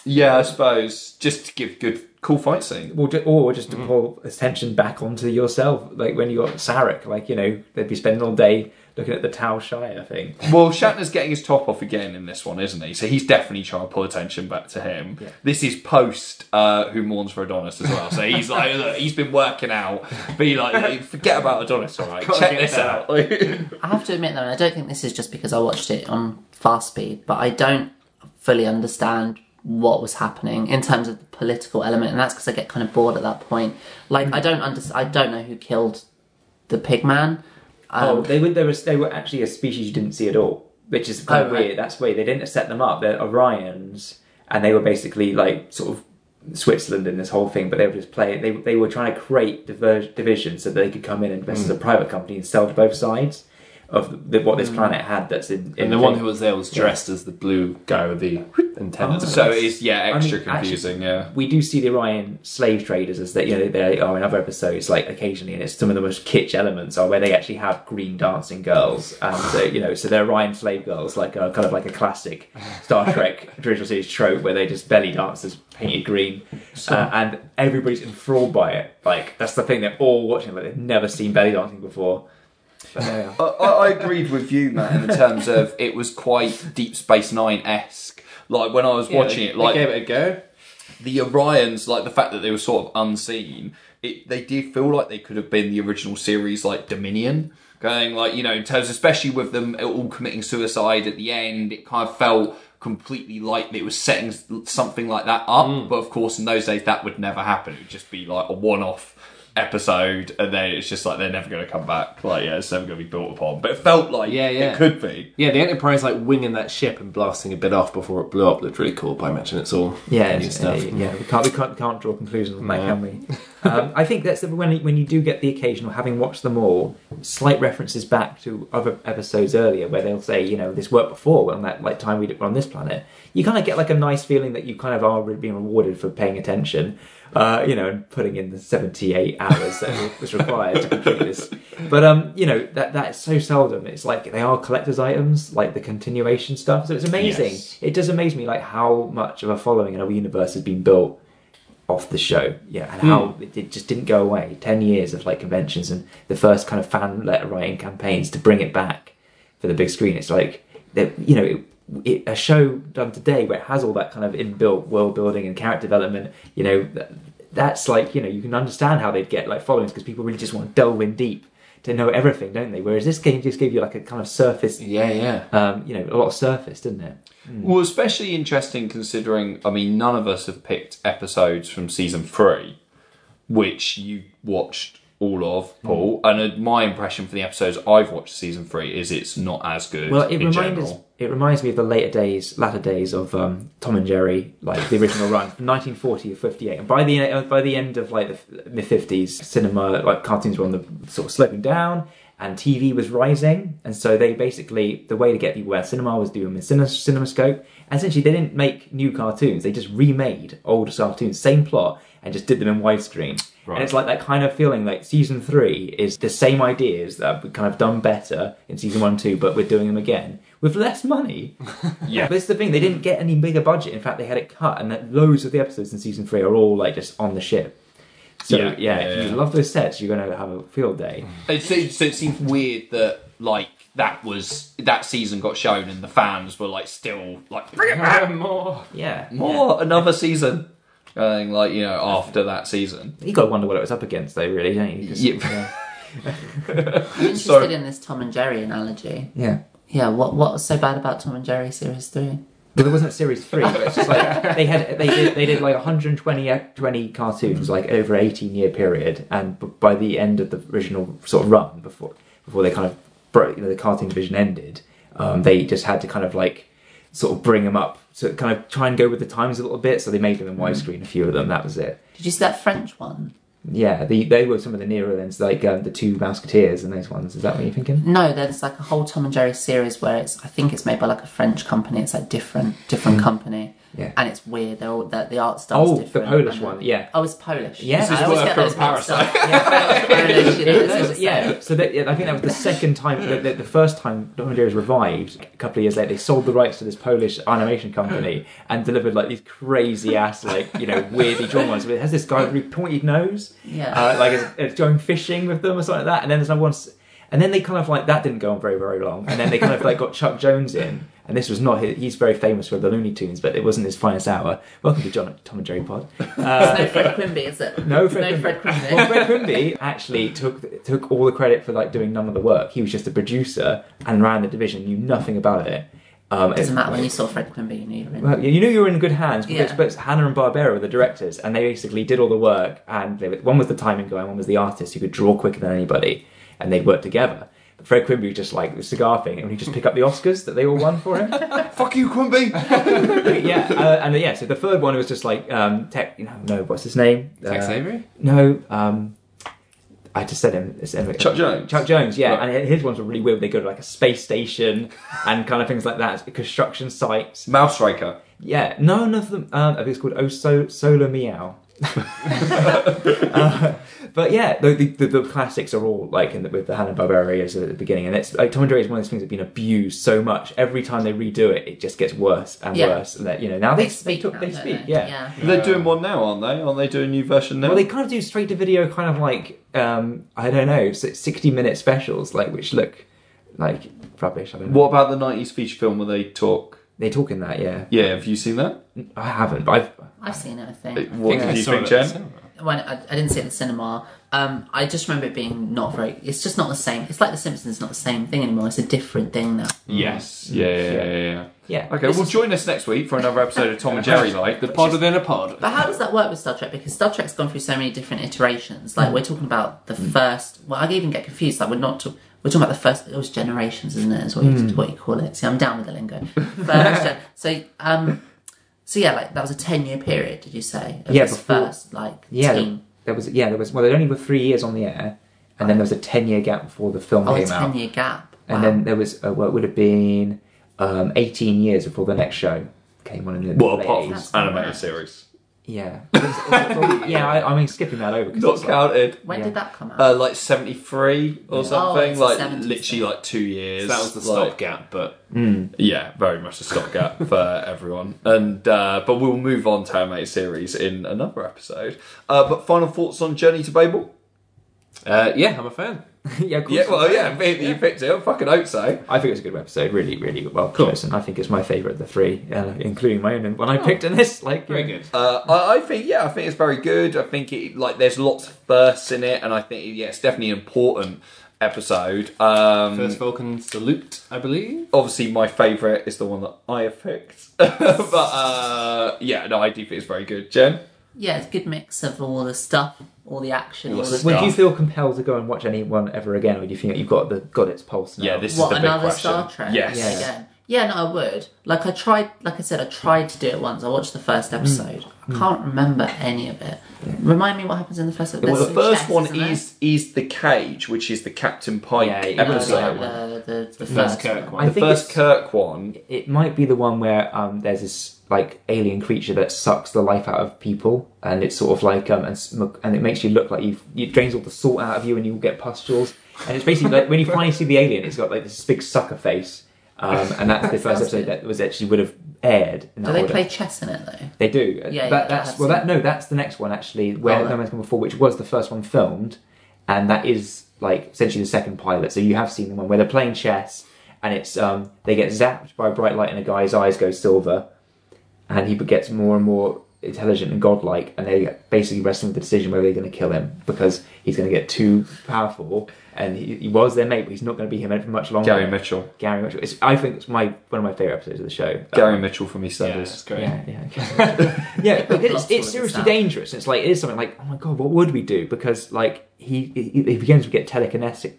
Yeah, I suppose just to give good cool fight scene. Or, ju- or just to pull attention back onto yourself. Like, when you got Sarek, like, you know, they'd be spending all day looking at the Tau Shire thing. Well, Shatner's getting his top off again in this one, isn't he? So he's definitely trying to pull attention back to him. Yeah. This is post uh, Who Mourns for Adonais as well. So he's like, look, he's been working out. Be like, forget about Adonis, all right? Gotta Check this that out. I have to admit though, and I don't think this is just because I watched it on fast speed, but I don't fully understand what was happening in terms of the political element, and that's because I get kind of bored at that point. Like I don't under- I don't know who killed the pig man. oh, Um, they were, they, were, they were actually a species you didn't see at all, which is kind Oh, of right. weird. That's weird. They didn't set them up. They're Orions, and they were basically like sort of Switzerland in this whole thing, but they were just playing. They they were trying to create diver- divisions so that they could come in and invest as a private company and sell to both sides of the, what this planet had. That's in, in And the one who was there was dressed as the blue guy with the antennas. So it's yeah, I mean, extra actually- confusing. yeah. we do see the Orion slave traders as that you know they are in other episodes like occasionally and it's some of the most kitsch elements are where they actually have green dancing girls and uh, you know so they're Orion slave girls like a, kind of like a classic Star Trek original series trope where they just belly dancers painted green uh, and everybody's enthralled by it like that's the thing they're all watching like they've never seen belly dancing before but there we are. I, I agreed with you, man, in terms of it was quite Deep Space Nine esque. Like when I was Yeah, watching they- it, like they gave it a go. the Orions, like the fact that they were sort of unseen, it they did feel like they could have been the original series, like Dominion. Going like you know, in terms, especially with them all committing suicide at the end, it kind of felt completely like it was setting something like that up. Mm. But of course, in those days, that would never happen. It would just be like a one-off episode, and then it's just like they're never going to come back. Like yeah, it's never going to be built upon. But it felt like Yeah, yeah. it could be. Yeah, the Enterprise like winging that ship and blasting a bit off before it blew up looked really cool. But I imagine it's all Yeah, new it's- stuff. uh, yeah, we can't we can't, can't draw conclusions from that, No. can we? Um, I think that's when when you do get the occasional, having watched them all, slight references back to other episodes earlier where they'll say, you know, this worked before on that like time we did on this planet. You kind of get like a nice feeling that you kind of are being rewarded for paying attention. Uh, you know, and putting in the seventy-eight hours that was required to complete this. But um, you know that that's so seldom. It's like they are collector's items, like the continuation stuff. So it's amazing. Yes. It does amaze me, like how much of a following in our universe has been built off the show. Yeah, and how it, it just didn't go away. Ten years of like conventions and the first kind of fan letter writing campaigns to bring it back for the big screen. It's like that, you know. It, it, a show done today where it has all that kind of inbuilt world building and character development, you know, that, that's like, you know, you can understand how they'd get like followings because people really just want to delve in deep to know everything, don't they? Whereas this game just gave you like a kind of surface, Yeah, yeah. um, you know, a lot of surface, didn't it? Well, especially interesting considering, I mean, none of us have picked episodes from season three, which you watched all of, Paul. And uh, my impression for the episodes I've watched season three is it's not as good. Well, it in reminds it reminds me of the later days, latter days of um, Tom and Jerry, like the original run from 1940 to 58. And by the uh, by the end of like the mid 50s, cinema like cartoons were on the sort of sloping down, and TV was rising. And so they basically the way to get people where cinema was doing with cine- CinemaScope. And essentially, they didn't make new cartoons; they just remade old cartoons, same plot, and just did them in widescreen. And it's like that kind of feeling like season three is the same ideas that we've kind of done better in season one, two, but we're doing them again with less money. Yeah. But it's the thing, they didn't get any bigger budget. In fact, they had it cut, and that loads of the episodes in season three are all like just on the ship. So, Yeah, yeah, yeah, if yeah. you love those sets, you're going to have a field day. It seems, so it seems weird that, like, that was that season got shown and the fans were like still like bring it back more. Yeah. more another season going like you know after that season You got to wonder what it was up against, though, really, don't you? 'Cause- Yeah. I'm interested Sorry. in this Tom and Jerry analogy. yeah. Yeah, what what was so bad about Tom and Jerry series three? But there wasn't series three. But it's just like they had they did they did like 120 ec- 20 cartoons like over an 18 year period, and b- by the end of the original sort of run before before they kind of broke, you know, the cartoon division ended, um, they just had to kind of like sort of bring them up to kind of try and go with the times a little bit. So they made them in widescreen, a few of them. That was it. Did you see that French one? Yeah, the, they were some of the nearer ones, like um, the two Musketeers and those ones. Is that what you're thinking? No, there's like a whole Tom and Jerry series where it's I think it's made by like a French company. It's like different different company. Yeah. And it's weird. They're all the, the art style's Oh, the. Polish one, yeah. Oh, it's Polish. Yeah. This is I always get those Parasite. Yeah, Polish, you know, it's all the same. yeah, so that, yeah, I think that was the second time, the, the, the first time Jerry was revived. A couple of years later, they sold the rights to this Polish animation company and delivered like these crazy ass, like you know, weirdly drawn ones. But it has this guy with a really pointed nose, Yeah. uh, like it's, it's going fishing with them or something like that. And then there's another one, and then they kind of like that didn't go on very very long. And then they kind of like got Chuck Jones in, and this was not his, he's very famous for the Looney Tunes, but it wasn't his finest hour. Welcome to John, Tom and Jerry Pod. It's no Fred Quimby, is it? No, Fred no Quimby. Fred Quimby. Well, Fred Quimby actually took took all the credit for like doing none of the work. He was just a producer and ran the division, knew nothing about it. Um, Doesn't matter when you saw Fred Quimby, you knew you were in. well, you knew you were in good hands because Yeah. Hanna and Barbera were the directors, and they basically did all the work. And they, one was the timing guy, and one was the artist who could draw quicker than anybody, and they'd work together. But Fred Quimby was just like the cigar thing, and he just pick up the Oscars that they all won for him. Fuck you, Quimby. yeah, uh, and yeah, so the third one was just like um, tech. You know, no, what's his name? Tex Uh, Avery? No, um, I just said him. It's, uh, Chuck Jones? Chuck Jones, yeah. Right. And his ones were really weird. They go to like a space station and kind of things like that. Construction sites. Mouse Raker. Yeah, no, none of them. Um, I think it's called Oh so- Solar Meow. Uh, but yeah, the, the, the, the classics are all like in the, with the Hanna Barbera at the beginning, and it's like Tom and Jerry is one of those things that's been abused so much. Every time they redo it, it just gets worse and Yeah. worse. And that you know now they, They speak took, now, they speak, yeah. Yeah. They're doing one now, aren't they? Aren't they doing a new version now? Well, they kind of do straight to video, kind of like um, I don't know, sixty minute specials, like which look like rubbish. I don't know. What about the 90s feature film where they talk? they talk in that? Yeah, Yeah, have you seen that? I haven't. But I've I've seen it, I think. What I did you think, Jen? The cinema. When I, I didn't see it at the cinema. Um, I just remember it being not very. It's just not the same. It's like The Simpsons, not the same thing anymore. It's a different thing now. Yes. Yeah, yeah, yeah, yeah. yeah. Okay, well, join us next week for another episode of Tom and Jerry, like. The pod within a pod. But how does that work with Star Trek? Because Star Trek's gone through so many different iterations. Like we're talking about the first. Well, I even get confused. Like we're not. Talk, we're talking about the first. It was generations, isn't it? Is what you what you call it. See, I'm down with the lingo. First gen. So um. So yeah, like that was a ten year period. Did you say? Of Yeah, this before- first like yeah. team. There was yeah, there was well, there only were three years on the air, and then there was a ten year gap before the film Oh, a came ten out, year gap. and then there was uh, what would have been um, eighteen years before the next show came on in the What, late apart from animated series? Yeah, yeah. I, I mean, skipping that over. 'cause Not it's like- counted. when yeah. did that come out? Uh, like 73 or something. it's like, the 70s literally, like two years. That was the like, stopgap, but Yeah, very much a stopgap for everyone. And uh, but we'll move on to animated series in another episode. Uh, but final thoughts on Journey to Babel? uh, yeah, I'm a fan. yeah, of. Yeah, well, yeah, you picked it. I fucking hope so. I think it's a good episode. Really, really well chosen. I think it's my favourite of the three, uh, including my own. When I picked in this, like Very good. Uh, I, I think, yeah, I think it's very good. I think it like there's lots of firsts in it, and I think yeah, it's definitely an important episode. Um, First Vulcan salute, I believe. obviously, my favourite is the one that I have picked, but uh, yeah, no, I do think it's very good. Jen, yeah, it's a good mix of all the stuff, all the action, all, All the the stuff. Would you feel compelled to go and watch anyone ever again, or do you think you've got the got its pulse now? Yeah, this is What the big another question. Star Trek? Yes. Yeah. Again. Yeah, no, I would. Like I tried, like I said, I tried to do it once. I watched the first Mm. episode. I can't remember any of it. Remind me what happens in the first episode. well, the first chess, one isn't is is the cage, which is the Captain Pike Yeah, yeah, No, episode. the, the, the First first Kirk one. one. The first Kirk one. it might be the one where um, there's this like alien creature that sucks the life out of people, and it's sort of like um, and, sm- and it makes you look like you've it drains all the salt out of you, and you will get pustules. And it's basically like when you finally see the alien, it's got like this big sucker face, um, and that's the first episode that was actually would have aired. In Do they order. play chess in it though? They do. Yeah, yeah, that's well. That no, that's the next one actually. Where Oh, No right. Man's Come Before, which was the first one filmed, and that is like essentially the second pilot. So you have seen the one where they're playing chess, and it's um they get zapped by a bright light, and a guy's eyes go silver, and he gets more and more intelligent and godlike, and they're basically wrestling with the decision whether they're going to kill him because he's going to get too powerful, and he, he was their mate, but he's not going to be him for much longer. Gary Mitchell. Gary Mitchell. It's, I think it's my one of my favorite episodes of the show. Gary Um, Mitchell from Yeah, EastEnders. that's great. yeah, yeah, yeah. But it's, it's seriously dangerous. It's like it is something like, oh my god, what would we do? Because like he he, he begins to get telekinetic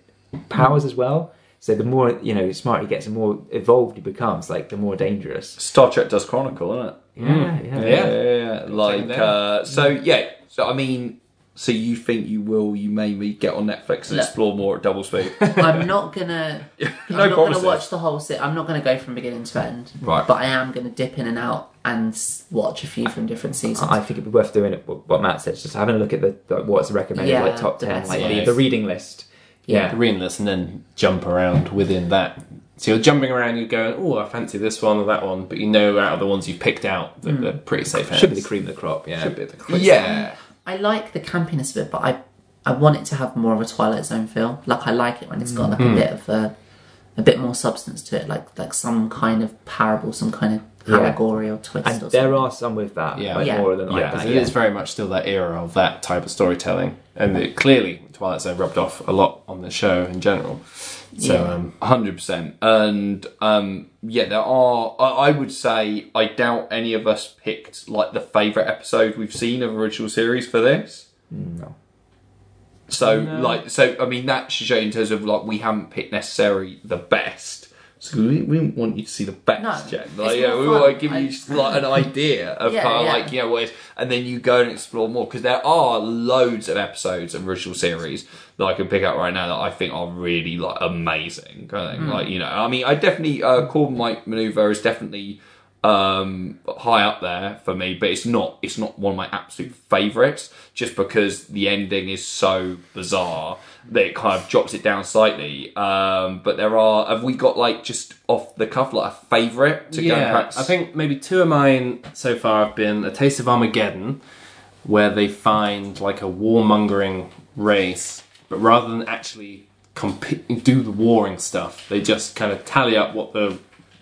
powers as well. So the more you know, smarter he gets, the more evolved he becomes. Like the more dangerous. Star Trek does Chronicle, isn't it? Yeah, yeah. Yeah, yeah, yeah. Like, uh, so yeah. So I mean, So you think you will? You maybe get on Netflix and Look. explore more at double speed. I'm not gonna. No I'm not promises. gonna watch the whole sit. I'm not gonna go from beginning to end. Right. But I am gonna dip in and out and watch a few from different seasons. I think it'd be worth doing it. What what Matt said, just having a look at the, the what's the recommended Yeah, like top ten, like the, the reading list. Yeah, the reading list and then jump around within that. So you're jumping around, you're going, oh, I fancy this one or that one, but you know out of the ones you've picked out that they're pretty safe hands. should be the cream of the crop. Yeah, Should be the cream. yeah. I like the campiness of it, but I I want it to have more of a Twilight Zone feel. Like I like it when it's got like Mm. a bit of a a bit more substance to it, like like some kind of parable, some kind of Yeah. or twist. and or there something. are some with that, Yeah. like Yeah. more than like Yeah, that. it is very much still that era of that type of storytelling, and it, clearly Twilight Zone rubbed off a lot on the show in general. So Yeah. um, hundred percent. And um, yeah, there are. I, I would say I doubt any of us picked like the favorite episode we've seen of original series for this. No. So like, so I mean that should show in terms of like we haven't picked necessarily the best. So we, we want you to see the best, No, Jen. Like, yeah, we want to give you like an idea of Yeah, of yeah. like you know what, and then you go and explore more because there are loads of episodes of original series that I can pick out right now that I think are really like amazing. Kind of thing. Hmm. Like you know, I mean, I definitely uh, Corbomite Maneuver is definitely um high up there for me but it's not it's not one of my absolute favorites just because the ending is so bizarre that it kind of drops it down slightly. Um but there are have we got like just off the cuff like a favorite to go yeah, perhaps I think maybe two of mine so far have been A Taste of Armageddon, where they find like a warmongering race, but rather than actually compete, do the warring stuff, they just kind of tally up what the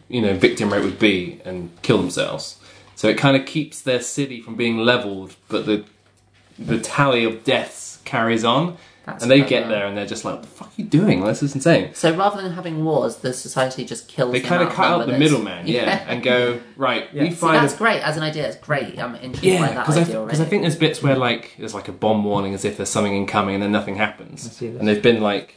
you know victim rate would be and kill themselves. So it kind of keeps their city from being leveled, but the the tally of deaths carries on. That's and they clever. get there and they're just like, "What the fuck are you doing? This is insane." So rather than having wars, the society just kills. They kind of cut out the middleman, yeah, and go right. We Yeah. See, find that's a great as an idea. It's great. I'm intrigued Yeah, by that because I, idea already. because I think there's bits where like there's like a bomb warning as if there's something incoming and then nothing happens, see and they've been like,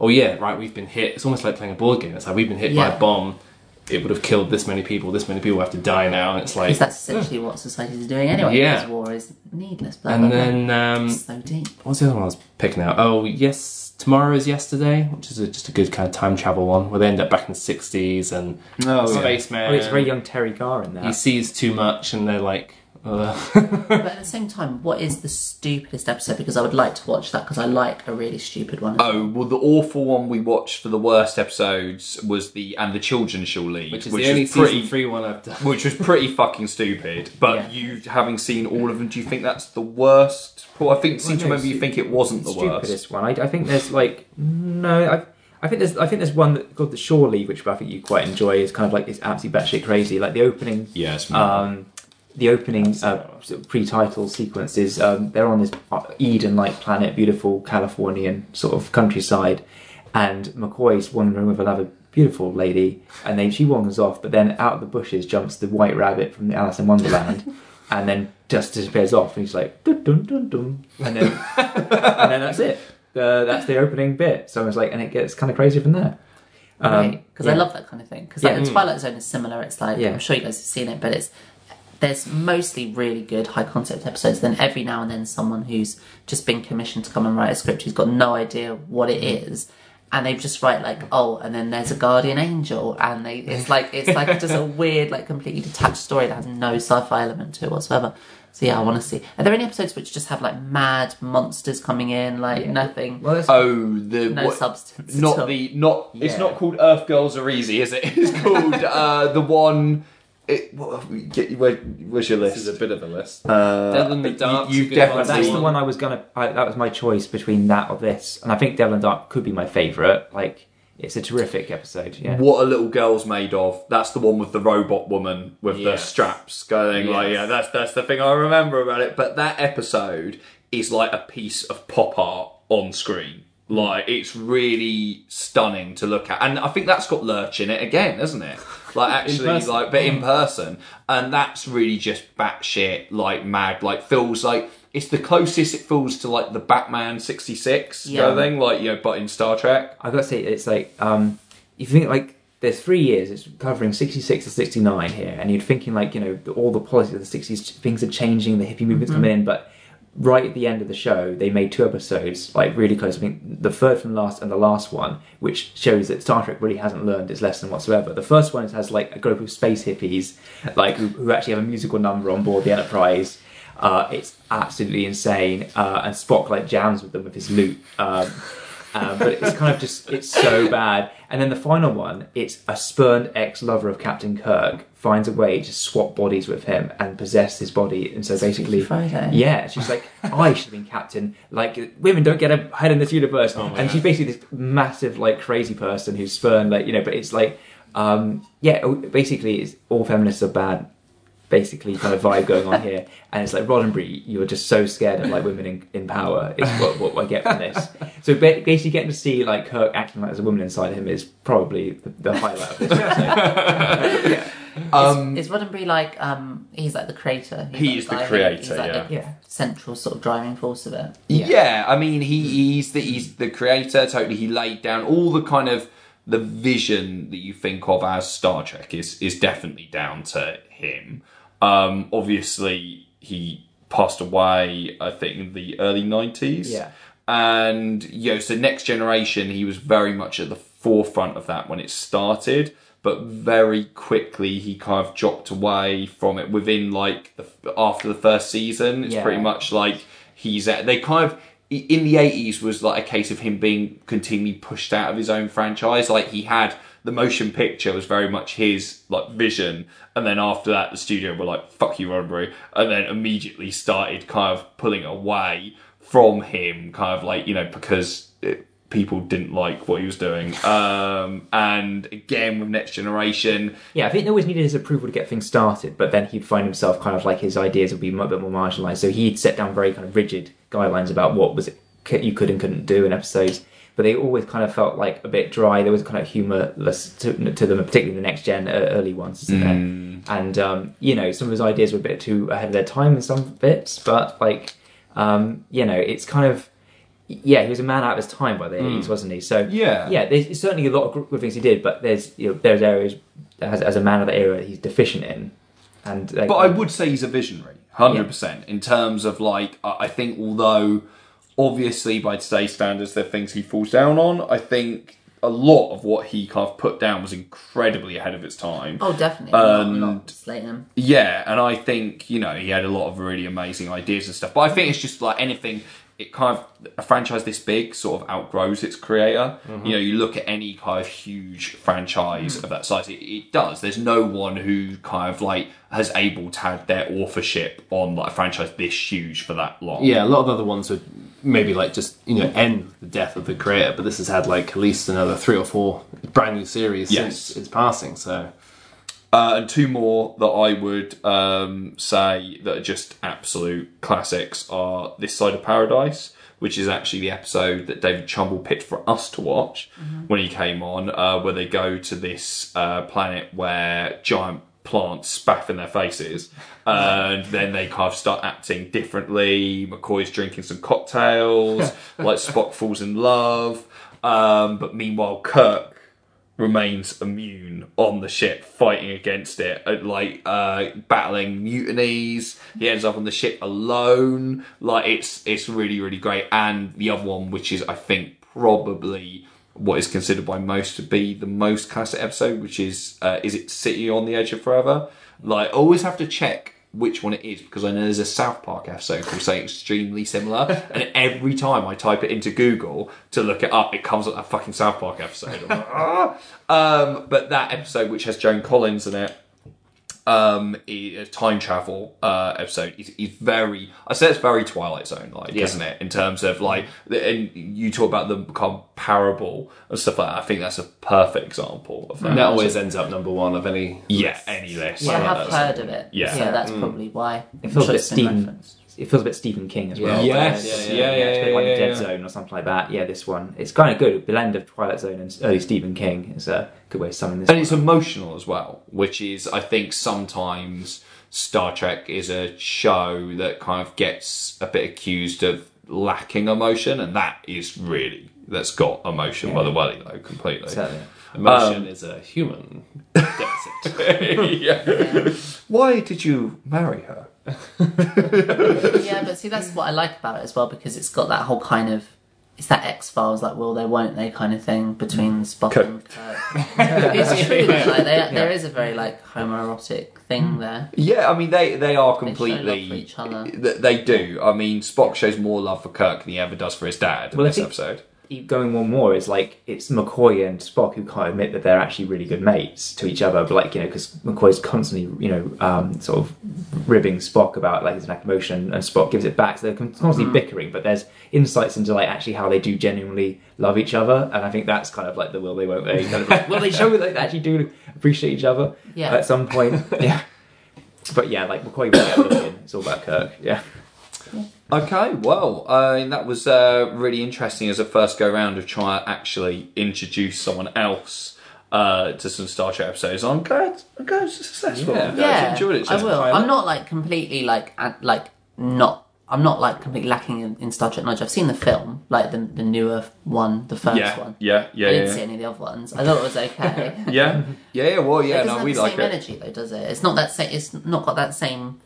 oh yeah, right, we've been hit. It's almost like playing a board game. It's like we've been hit by a bomb. It would have killed this many people. This many people have to die now, and it's like, because that's essentially what society is doing anyway. Yeah. Because war is needless. Blah, and blah, blah. then um, so deep. what's the other one I was picking out? Oh yes, tomorrow is yesterday, which is a, just a good kind of time travel one where they end up back in the '60s and Oh, yeah. spaceman. Oh, it's very young Terry Garr in there. He sees too much, and they're like, But at the same time, what is the stupidest episode? Because I would like to watch that because I like a really stupid one. Oh well, the awful one we watched for the worst episodes was the and the children shall leave, which is which the only was pretty, season three one I've done. which was pretty fucking stupid. But Yeah. you having seen all of them, do you think that's the worst? Paul, I think seem to no, remember you stu- think it wasn't the stupidest worst. one. I, I think there's like no. I, I think there's I think there's one that called the Shore Leave, which I think you quite enjoy. Is kind of like it's absolutely batshit crazy. Like the opening, Yes, um, the opening uh, sort of pre-title sequence is um, they're on this Eden-like planet, beautiful Californian sort of countryside, and McCoy's wandering with another beautiful lady, and then she wanders off, but then out of the bushes jumps the White Rabbit from the Alice in Wonderland, and then just disappears off, and he's like dun dun dun dun, and then and then that's it. Uh, that's the opening bit. So I was like, and it gets kind of crazy from there. Um, right? Because I yeah. love that kind of thing. Because like Yeah. the Twilight Zone is similar. It's like Yeah. I'm sure you guys have seen it, but it's there's mostly really good high concept episodes. Then every now and then someone who's just been commissioned to come and write a script who's got no idea what it is. And they just write like, oh, and then there's a guardian angel, and they it's like it's like just a weird, like completely detached story that has no sci-fi element to it whatsoever. So yeah, I want to see. Are there any episodes which just have like mad monsters coming in, like nothing, Well, Oh, the no what- substance? at not all? the not. It's not called Earth Girls Are Easy, is it? It's called uh, the one. It, what, where, where's your list? This is list? a bit of a list. Uh, Devil in the Dark's you a good definitely- one. that's the one I was gonna. I, that was my choice between that or this, and I think Devil and Dark could be my favourite. Like, it's a terrific episode. Yeah. What a little girl's made of. That's the one with the robot woman with the straps going like, yeah, that's that's the thing I remember about it. But that episode is like a piece of pop art on screen. Like it's really stunning to look at, and I think that's got Lurch in it again, isn't it? Like actually, like but in person, and that's really just batshit like mad. Like feels like it's the closest it feels to like the Batman sixty six Yeah. kind of thing, like you know, but in Star Trek. I gotta say, it's like um, if you think like there's three years, it's covering 66 to 69 here, and you're thinking like you know all the policies of the 60s, things are changing, the hippie movement's coming in, but right at the end of the show, they made two episodes, like really close. I think the third from last and the last one, which shows that Star Trek really hasn't learned its lesson whatsoever. The first one has like a group of space hippies, like who, who actually have a musical number on board the Enterprise. Uh, it's absolutely insane, uh, and Spock like jams with them with his lute. Um, um, but it's kind of just it's so bad. And then the final one, it's a spurned ex-lover of Captain Kirk finds a way to swap bodies with him and possess his body. And so basically, Friday. yeah, she's like, I should have been captain. Like women don't get ahead in this universe. Oh and God. she's basically this massive like crazy person who's spurned like you know. But it's like, um, yeah, basically, it's all feminists are bad. Basically, kind of vibe going on here, and it's like Roddenberry. You are just so scared of like women in, in power. Is what, what I get from this. So basically, getting to see like Kirk acting like there's a woman inside him is probably the, the highlight of this episode. yeah. Um, Is Roddenberry like um he's like the creator? He's He like is the guy creator, he's like yeah. the Yeah. central sort of driving force of it. Yeah. I mean, he, he's the he's the creator. Totally, he laid down all the kind of the vision that you think of as Star Trek is is definitely down to him. Um, obviously, he passed away. I think in the early nineties. Yeah. and you know, so next generation, he was very much at the forefront of that when it started. But very quickly, he kind of dropped away from it within like the, after the first season. It's Yeah. pretty much like he's at, they kind of in the 80s was like a case of him being continually pushed out of his own franchise like he had the motion picture was very much his like vision and then after that the studio were like fuck you Roddenberry and then immediately started kind of pulling away from him kind of like you know because it, people didn't like what he was doing um and again with next generation Yeah, I think they always needed his approval to get things started, but then he'd find himself kind of like his ideas would be a bit more marginalised. So he'd set down very kind of rigid guidelines about what was it you could and couldn't do in episodes. But they always kind of felt like a bit dry. There was kind of humourless to, to them, particularly the next gen uh, early ones. isn't? And um, you know, some of his ideas were a bit too ahead of their time in some bits. But like, um, you know, it's kind of yeah, he was a man out of his time by the eighties, wasn't he? So Yeah. yeah, there's certainly a lot of good things he did, but there's you know there's areas as, as a man of the era he's deficient in, and like, But I would say he's a visionary, hundred percent. In terms of like, I think although obviously by today's standards there are things he falls down on, I think a lot of what he kind of put down was incredibly ahead of its time. Oh, definitely. I'm And- not, not slating him. Yeah, and I think you know he had a lot of really amazing ideas and stuff. But I think it's just like anything. It kind of a franchise this big sort of outgrows its creator. Mm-hmm. You know, you look at any kind of huge franchise of that size, it, it does. There's no one who kind of like has able to have their authorship on like a franchise this huge for that long. Yeah, a lot of other ones would maybe like just you know end the death of the creator, but this has had like at least another three or four brand new series Yes. since its passing. So Uh, and two more that I would um, say that are just absolute classics are This Side of Paradise, which is actually the episode that David Chumble picked for us to watch when he came on, uh, where they go to this uh, planet where giant plants spaff in their faces, and then they kind of start acting differently. McCoy's drinking some cocktails, like Spock falls in love, um, but meanwhile Kirk remains immune on the ship, fighting against it, uh, like uh, battling mutinies. He ends up on the ship alone. Like it's it's really really great. And the other one, which is I think probably what is considered by most to be the most classic episode, which is uh, is it City on the Edge of Forever? Like always have to check. Which one it is because I know there's a South Park episode called something extremely similar, and every time I type it into Google to look it up, it comes up that fucking South Park episode. I'm like, "Ah." Um, but that episode, which has Joan Collins in it, um, i- a time travel uh, episode, is, is very. I say it's very Twilight Zone like, isn't it? In terms of like, and you talk about the kind of parable and stuff like that. I think that's a perfect example of that. that always ends up number one of any. yeah, any list. Yeah, I have that. heard of it. Yeah. So that's probably why. it feels a I'm bit it's been Stephen. referenced. It feels a bit Stephen King as well. Yes, Uh, yeah, yeah, it's a bit yeah, like yeah, Dead. Zone or something like that. Yeah, this one it's kind of good. A blend of Twilight Zone and early Stephen King is a good way of summing this. and one it's emotional as well, which is I think sometimes Star Trek is a show that kind of gets a bit accused of lacking emotion, and that is really that's got emotion by the way though completely. Certainly. Emotion Um, is a human deficit. yeah. Why did you marry her? yeah, but see, that's what I like about it as well because it's got that whole kind of it's that X Files like will they won't they kind of thing between mm. Spock Kirk. and Kirk. it's true though, like they, there is a very like homoerotic thing mm. there. Yeah, I mean they they are They show completely love for each other. They do. I mean, Spock shows more love for Kirk than he ever does for his dad in Well, I this think- episode. Keep going one more is like it's McCoy and Spock who can't admit that they're actually really good mates to each other, but like you know because McCoy's constantly you know um, sort of ribbing Spock about like his lack of emotion, and Spock gives it back. So they're constantly Mm. bickering, but there's insights into like actually how they do genuinely love each other, and I think that's kind of like the will they won't they kind of like, will they show that they actually do appreciate each other Yeah. at some point, yeah. But yeah, like McCoy will get looking. It's all about Kirk, yeah. Okay, well, uh, that was uh, really interesting as a first go round of trying to actually introduce someone else uh, to some Star Trek episodes. I'm glad, I'm glad it's successful. Yeah. I'm glad you enjoyed it. I will. I'm not like completely like at, like not. I'm not like completely lacking in, in Star Trek knowledge. I've seen the film, like the the newer one, the first Yeah, one. yeah, yeah, I didn't yeah. see any of the other ones. I thought it was okay. Yeah, yeah, yeah. Well, yeah. it doesn't No, have we the like same it. energy though, does it? It's not that same. It's not got that same.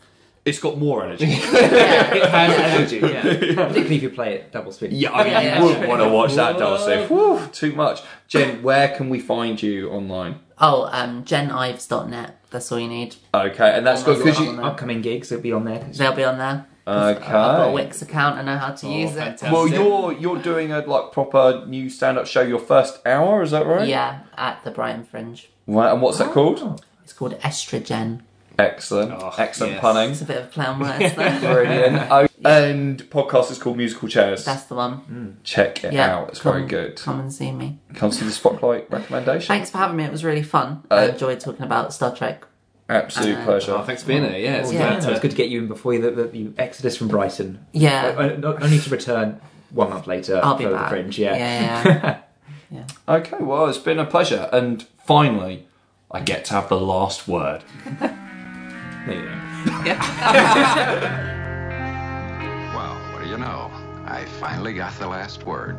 It's got more energy. Yeah, It has energy, yeah. Particularly if you play it double speed. yeah, I mean, Yeah, yeah, you wouldn't want to watch that, Darcy. Whew, too much. Jen, where can we find you online? Oh, um, jenives.net. That's all you need. Okay, and that's Oh, good my because you. Upcoming gigs will be on there. They'll be on there. Okay. I've got a Wix account. I know how to use it. fantastic. Well, you're you're doing a like proper new stand-up show. Your first hour, is that right? Yeah, at the Brighton Fringe. Right, and what's that called? It's called Estrogen. Excellent, Oh, excellent yes. punning. It's a bit of a play on words there. Brilliant. Oh, and podcast is called Musical Chairs. That's the one. Check it Yeah, out. It's come, very good. Come and see me. Come see the spotlight recommendation. Thanks for having me. It was really fun. Uh, I enjoyed talking about Star Trek. Absolute Uh, pleasure. Oh, thanks for being here. Yeah, it's Yeah. great So it's to- good to get you in before you, the, the, you exodus from Brighton. Yeah, Uh, not- Only to return one month later I'll be for back. the fringe, yeah. Yeah, yeah. Okay, well, it's been a pleasure. And finally, I get to have the last word. There you go. Well, what do you know? I finally got the last word.